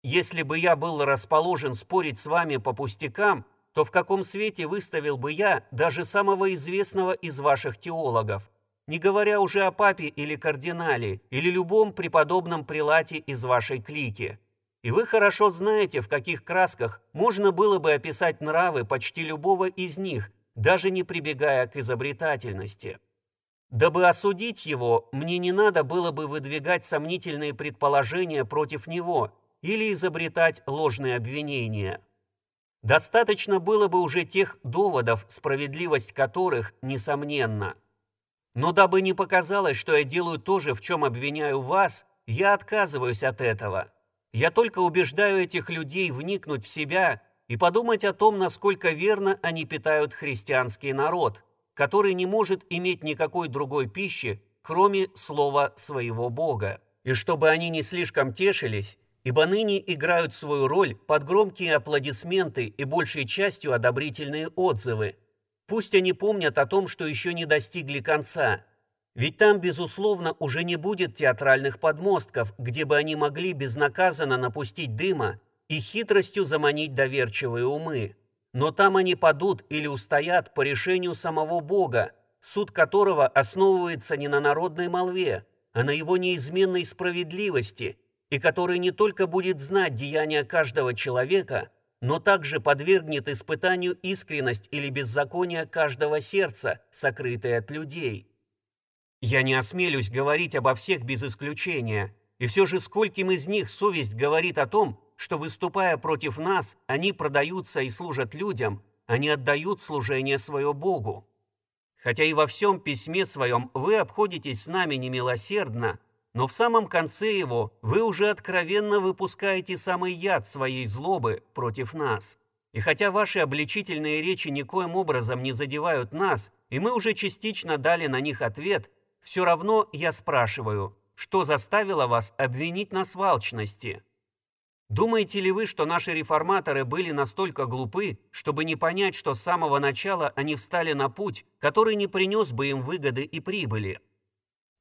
Если бы я был расположен спорить с вами по пустякам, то в каком свете выставил бы я даже самого известного из ваших теологов, не говоря уже о папе или кардинале, или любом преподобном прилате из вашей клики. И вы хорошо знаете, в каких красках можно было бы описать нравы почти любого из них, даже не прибегая к изобретательности. Дабы осудить его, мне не надо было бы выдвигать сомнительные предположения против него – или изобретать ложные обвинения. Достаточно было бы уже тех доводов, справедливость которых несомненна. Но дабы не показалось, что я делаю то же, в чем обвиняю вас, я отказываюсь от этого. Я только убеждаю этих людей вникнуть в себя и подумать о том, насколько верно они питают христианский народ, который не может иметь никакой другой пищи, кроме слова своего Бога. И чтобы они не слишком тешились, ибо ныне играют свою роль под громкие аплодисменты и большей частью одобрительные отзывы. Пусть они помнят о том, что еще не достигли конца. Ведь там, безусловно, уже не будет театральных подмостков, где бы они могли безнаказанно напустить дыма и хитростью заманить доверчивые умы. Но там они падут или устоят по решению самого Бога, суд которого основывается не на народной молве, а на его неизменной справедливости – и который не только будет знать деяния каждого человека, но также подвергнет испытанию искренность или беззаконие каждого сердца, сокрытое от людей. Я не осмелюсь говорить обо всех без исключения, и все же скольким из них совесть говорит о том, что, выступая против нас, они продаются и служат людям, а не отдают служение свое Богу. Хотя и во всем письме своем вы обходитесь с нами немилосердно, но в самом конце его вы уже откровенно выпускаете самый яд своей злобы против нас. И хотя ваши обличительные речи никоим образом не задевают нас, и мы уже частично дали на них ответ, все равно я спрашиваю, что заставило вас обвинить нас в алчности? Думаете ли вы, что наши реформаторы были настолько глупы, чтобы не понять, что с самого начала они встали на путь, который не принес бы им выгоды и прибыли?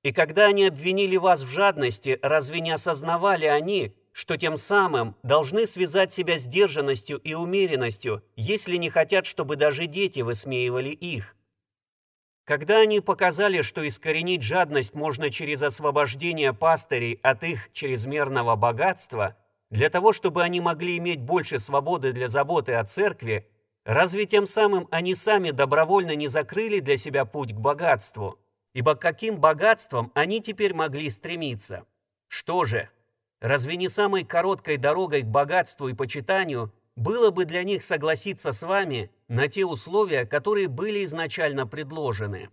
И когда они обвинили вас в жадности, разве не осознавали они, что тем самым должны связать себя сдержанностью и умеренностью, если не хотят, чтобы даже дети высмеивали их? Когда они показали, что искоренить жадность можно через освобождение пастырей от их чрезмерного богатства, для того, чтобы они могли иметь больше свободы для заботы о церкви, разве тем самым они сами добровольно не закрыли для себя путь к богатству? Ибо каким богатством они теперь могли стремиться? Что же, разве не самой короткой дорогой к богатству и почитанию было бы для них согласиться с вами на те условия, которые были изначально предложены.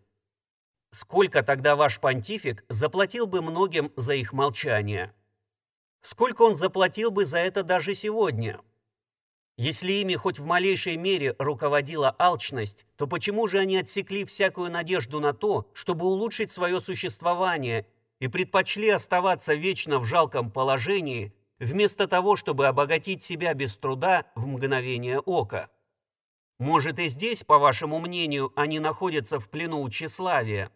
Сколько тогда ваш понтифик заплатил бы многим за их молчание? Сколько он заплатил бы за это даже сегодня? Если ими хоть в малейшей мере руководила алчность, то почему же они отсекли всякую надежду на то, чтобы улучшить свое существование и предпочли оставаться вечно в жалком положении, вместо того, чтобы обогатить себя без труда в мгновение ока. Может и здесь, по вашему мнению, они находятся в плену тщеславия.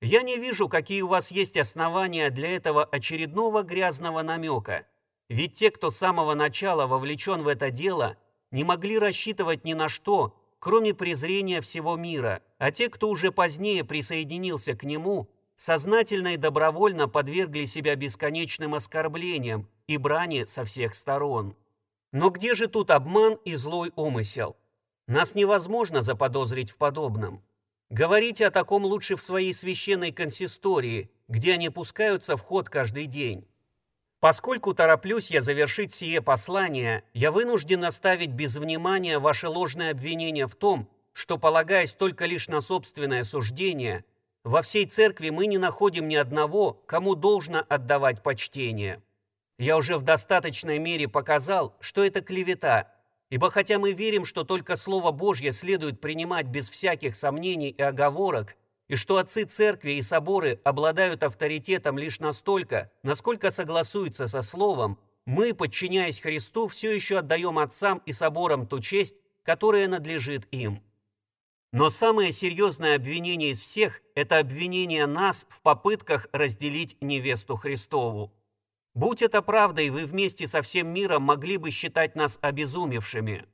Я не вижу, какие у вас есть основания для этого очередного грязного намека. Ведь те, кто с самого начала вовлечен в это дело, не могли рассчитывать ни на что, кроме презрения всего мира, а те, кто уже позднее присоединился к нему, сознательно и добровольно подвергли себя бесконечным оскорблениям и брани со всех сторон. Но где же тут обман и злой умысел? Нас невозможно заподозрить в подобном. Говорите о таком лучше в своей священной консистории, где они пускаются в ход каждый день. Поскольку тороплюсь я завершить сие послание, я вынужден оставить без внимания ваше ложное обвинение в том, что, полагаясь только лишь на собственное суждение, во всей церкви мы не находим ни одного, кому должно отдавать почтение. Я уже в достаточной мере показал, что это клевета, ибо хотя мы верим, что только Слово Божье следует принимать без всяких сомнений и оговорок, и что отцы церкви и соборы обладают авторитетом лишь настолько, насколько согласуются со Словом, мы, подчиняясь Христу, все еще отдаем отцам и соборам ту честь, которая надлежит им. Но самое серьезное обвинение из всех – это обвинение нас в попытках разделить невесту Христову. Будь это правдой, вы вместе со всем миром могли бы считать нас обезумевшими.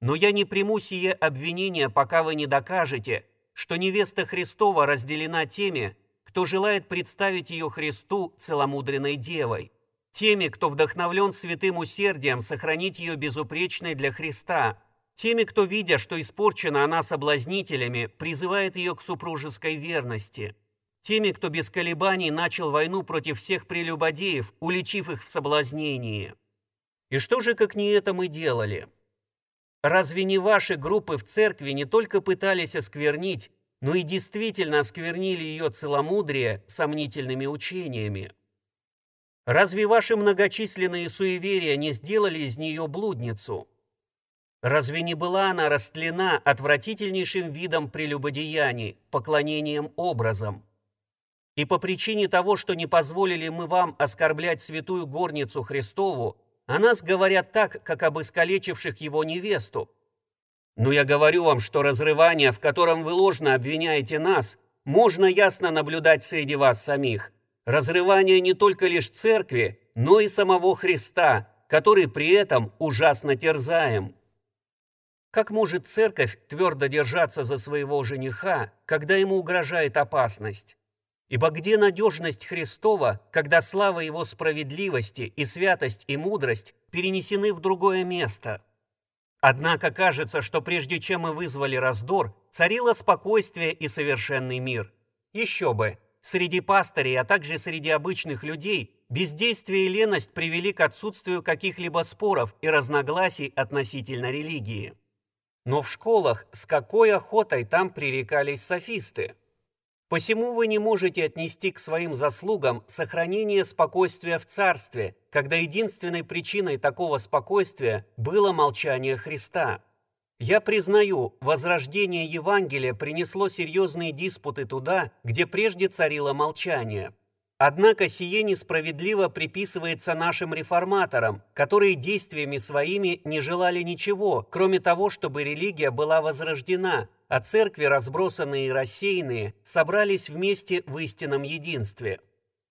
Но я не приму сие обвинение, пока вы не докажете, что невеста Христова разделена теми, кто желает представить ее Христу целомудренной девой, теми, кто вдохновлен святым усердием сохранить ее безупречной для Христа, Теми, кто, видя, что испорчена она соблазнителями, призывает ее к супружеской верности. Теми, кто без колебаний начал войну против всех прелюбодеев, уличив их в соблазнении. И что же, как не это мы делали? Разве не ваши группы в церкви не только пытались осквернить, но и действительно осквернили ее целомудрие сомнительными учениями? Разве ваши многочисленные суеверия не сделали из нее блудницу – Разве не была она растлена отвратительнейшим видом прелюбодеяний, поклонением образом? И по причине того, что не позволили мы вам оскорблять святую горницу Христову, о нас говорят так, как об искалечивших его невесту. Но я говорю вам, что разрывание, в котором вы ложно обвиняете нас, можно ясно наблюдать среди вас самих. Разрывание не только лишь церкви, но и самого Христа, который при этом ужасно терзаем. Как может церковь твердо держаться за своего жениха, когда ему угрожает опасность? Ибо где надежность Христова, когда слава Его справедливости и святость и мудрость перенесены в другое место? Однако кажется, что прежде чем мы вызвали раздор, царило спокойствие и совершенный мир. Еще бы, среди пастырей, а также среди обычных людей, бездействие и леность привели к отсутствию каких-либо споров и разногласий относительно религии. Но в школах с какой охотой там пререкались софисты? Посему вы не можете отнести к своим заслугам сохранение спокойствия в царстве, когда единственной причиной такого спокойствия было молчание Христа. Я признаю, возрождение Евангелия принесло серьезные диспуты туда, где прежде царило молчание – Однако сие несправедливо приписывается нашим реформаторам, которые действиями своими не желали ничего, кроме того, чтобы религия была возрождена, а церкви, разбросанные и рассеянные, собрались вместе в истинном единстве.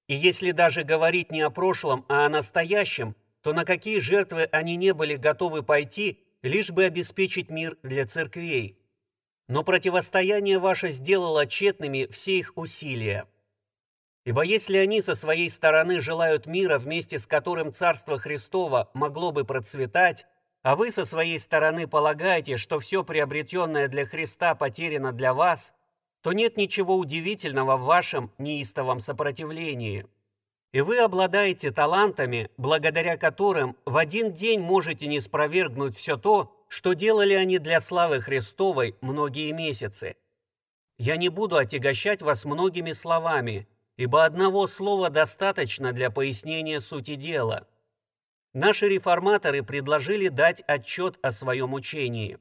И если даже говорить не о прошлом, а о настоящем, то на какие жертвы они не были готовы пойти, лишь бы обеспечить мир для церквей. но противостояние ваше сделало тщетными все их усилия. Ибо если они со своей стороны желают мира, вместе с которым Царство Христово могло бы процветать, а вы со своей стороны полагаете, что все приобретенное для Христа потеряно для вас, то нет ничего удивительного в вашем неистовом сопротивлении. И вы обладаете талантами, благодаря которым в один день можете не спровергнуть все то, что делали они для славы Христовой многие месяцы. Я не буду отягощать вас многими словами, ибо одного слова достаточно для пояснения сути дела – Наши реформаторы предложили дать отчет о своем учении.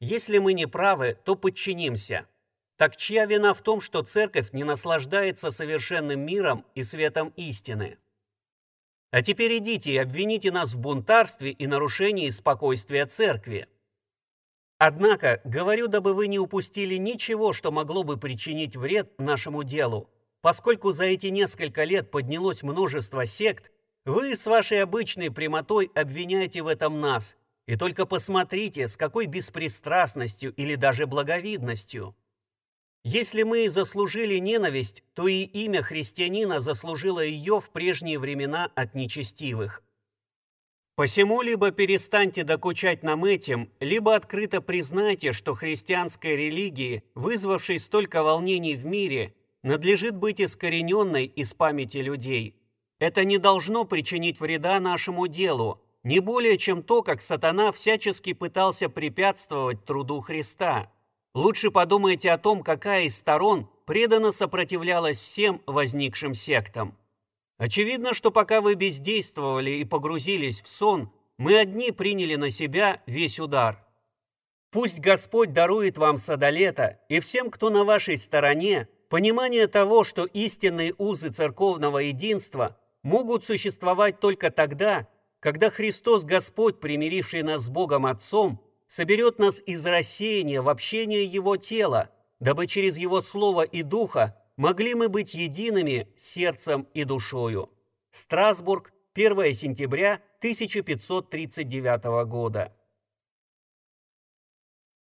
Если мы не правы, то подчинимся. Так чья вина в том, что церковь не наслаждается совершенным миром и светом истины? А теперь идите и обвините нас в бунтарстве и нарушении спокойствия церкви. Однако, говорю, дабы вы не упустили ничего, что могло бы причинить вред нашему делу, поскольку за эти несколько лет поднялось множество сект, вы с вашей обычной прямотой обвиняете в этом нас, и только посмотрите, с какой беспристрастностью или даже благовидностью. Если мы заслужили ненависть, то и имя христианина заслужило ее в прежние времена от нечестивых. Посему либо перестаньте докучать нам этим, либо открыто признайте, что христианской религии, вызвавшей столько волнений в мире, надлежит быть искорененной из памяти людей – это не должно причинить вреда нашему делу, не более чем то, как сатана всячески пытался препятствовать труду Христа. Лучше подумайте о том, какая из сторон преданно сопротивлялась всем возникшим сектам. Очевидно, что пока вы бездействовали и погрузились в сон, мы одни приняли на себя весь удар. Пусть Господь дарует вам садолета и всем, кто на вашей стороне, понимание того, что истинные узы церковного единства могут существовать только тогда, когда Христос Господь, примиривший нас с Богом Отцом, соберет нас из рассеяния в общение Его тела, дабы через Его Слово и Духа могли мы быть едиными сердцем и душою. Страсбург, 1 сентября 1539 года.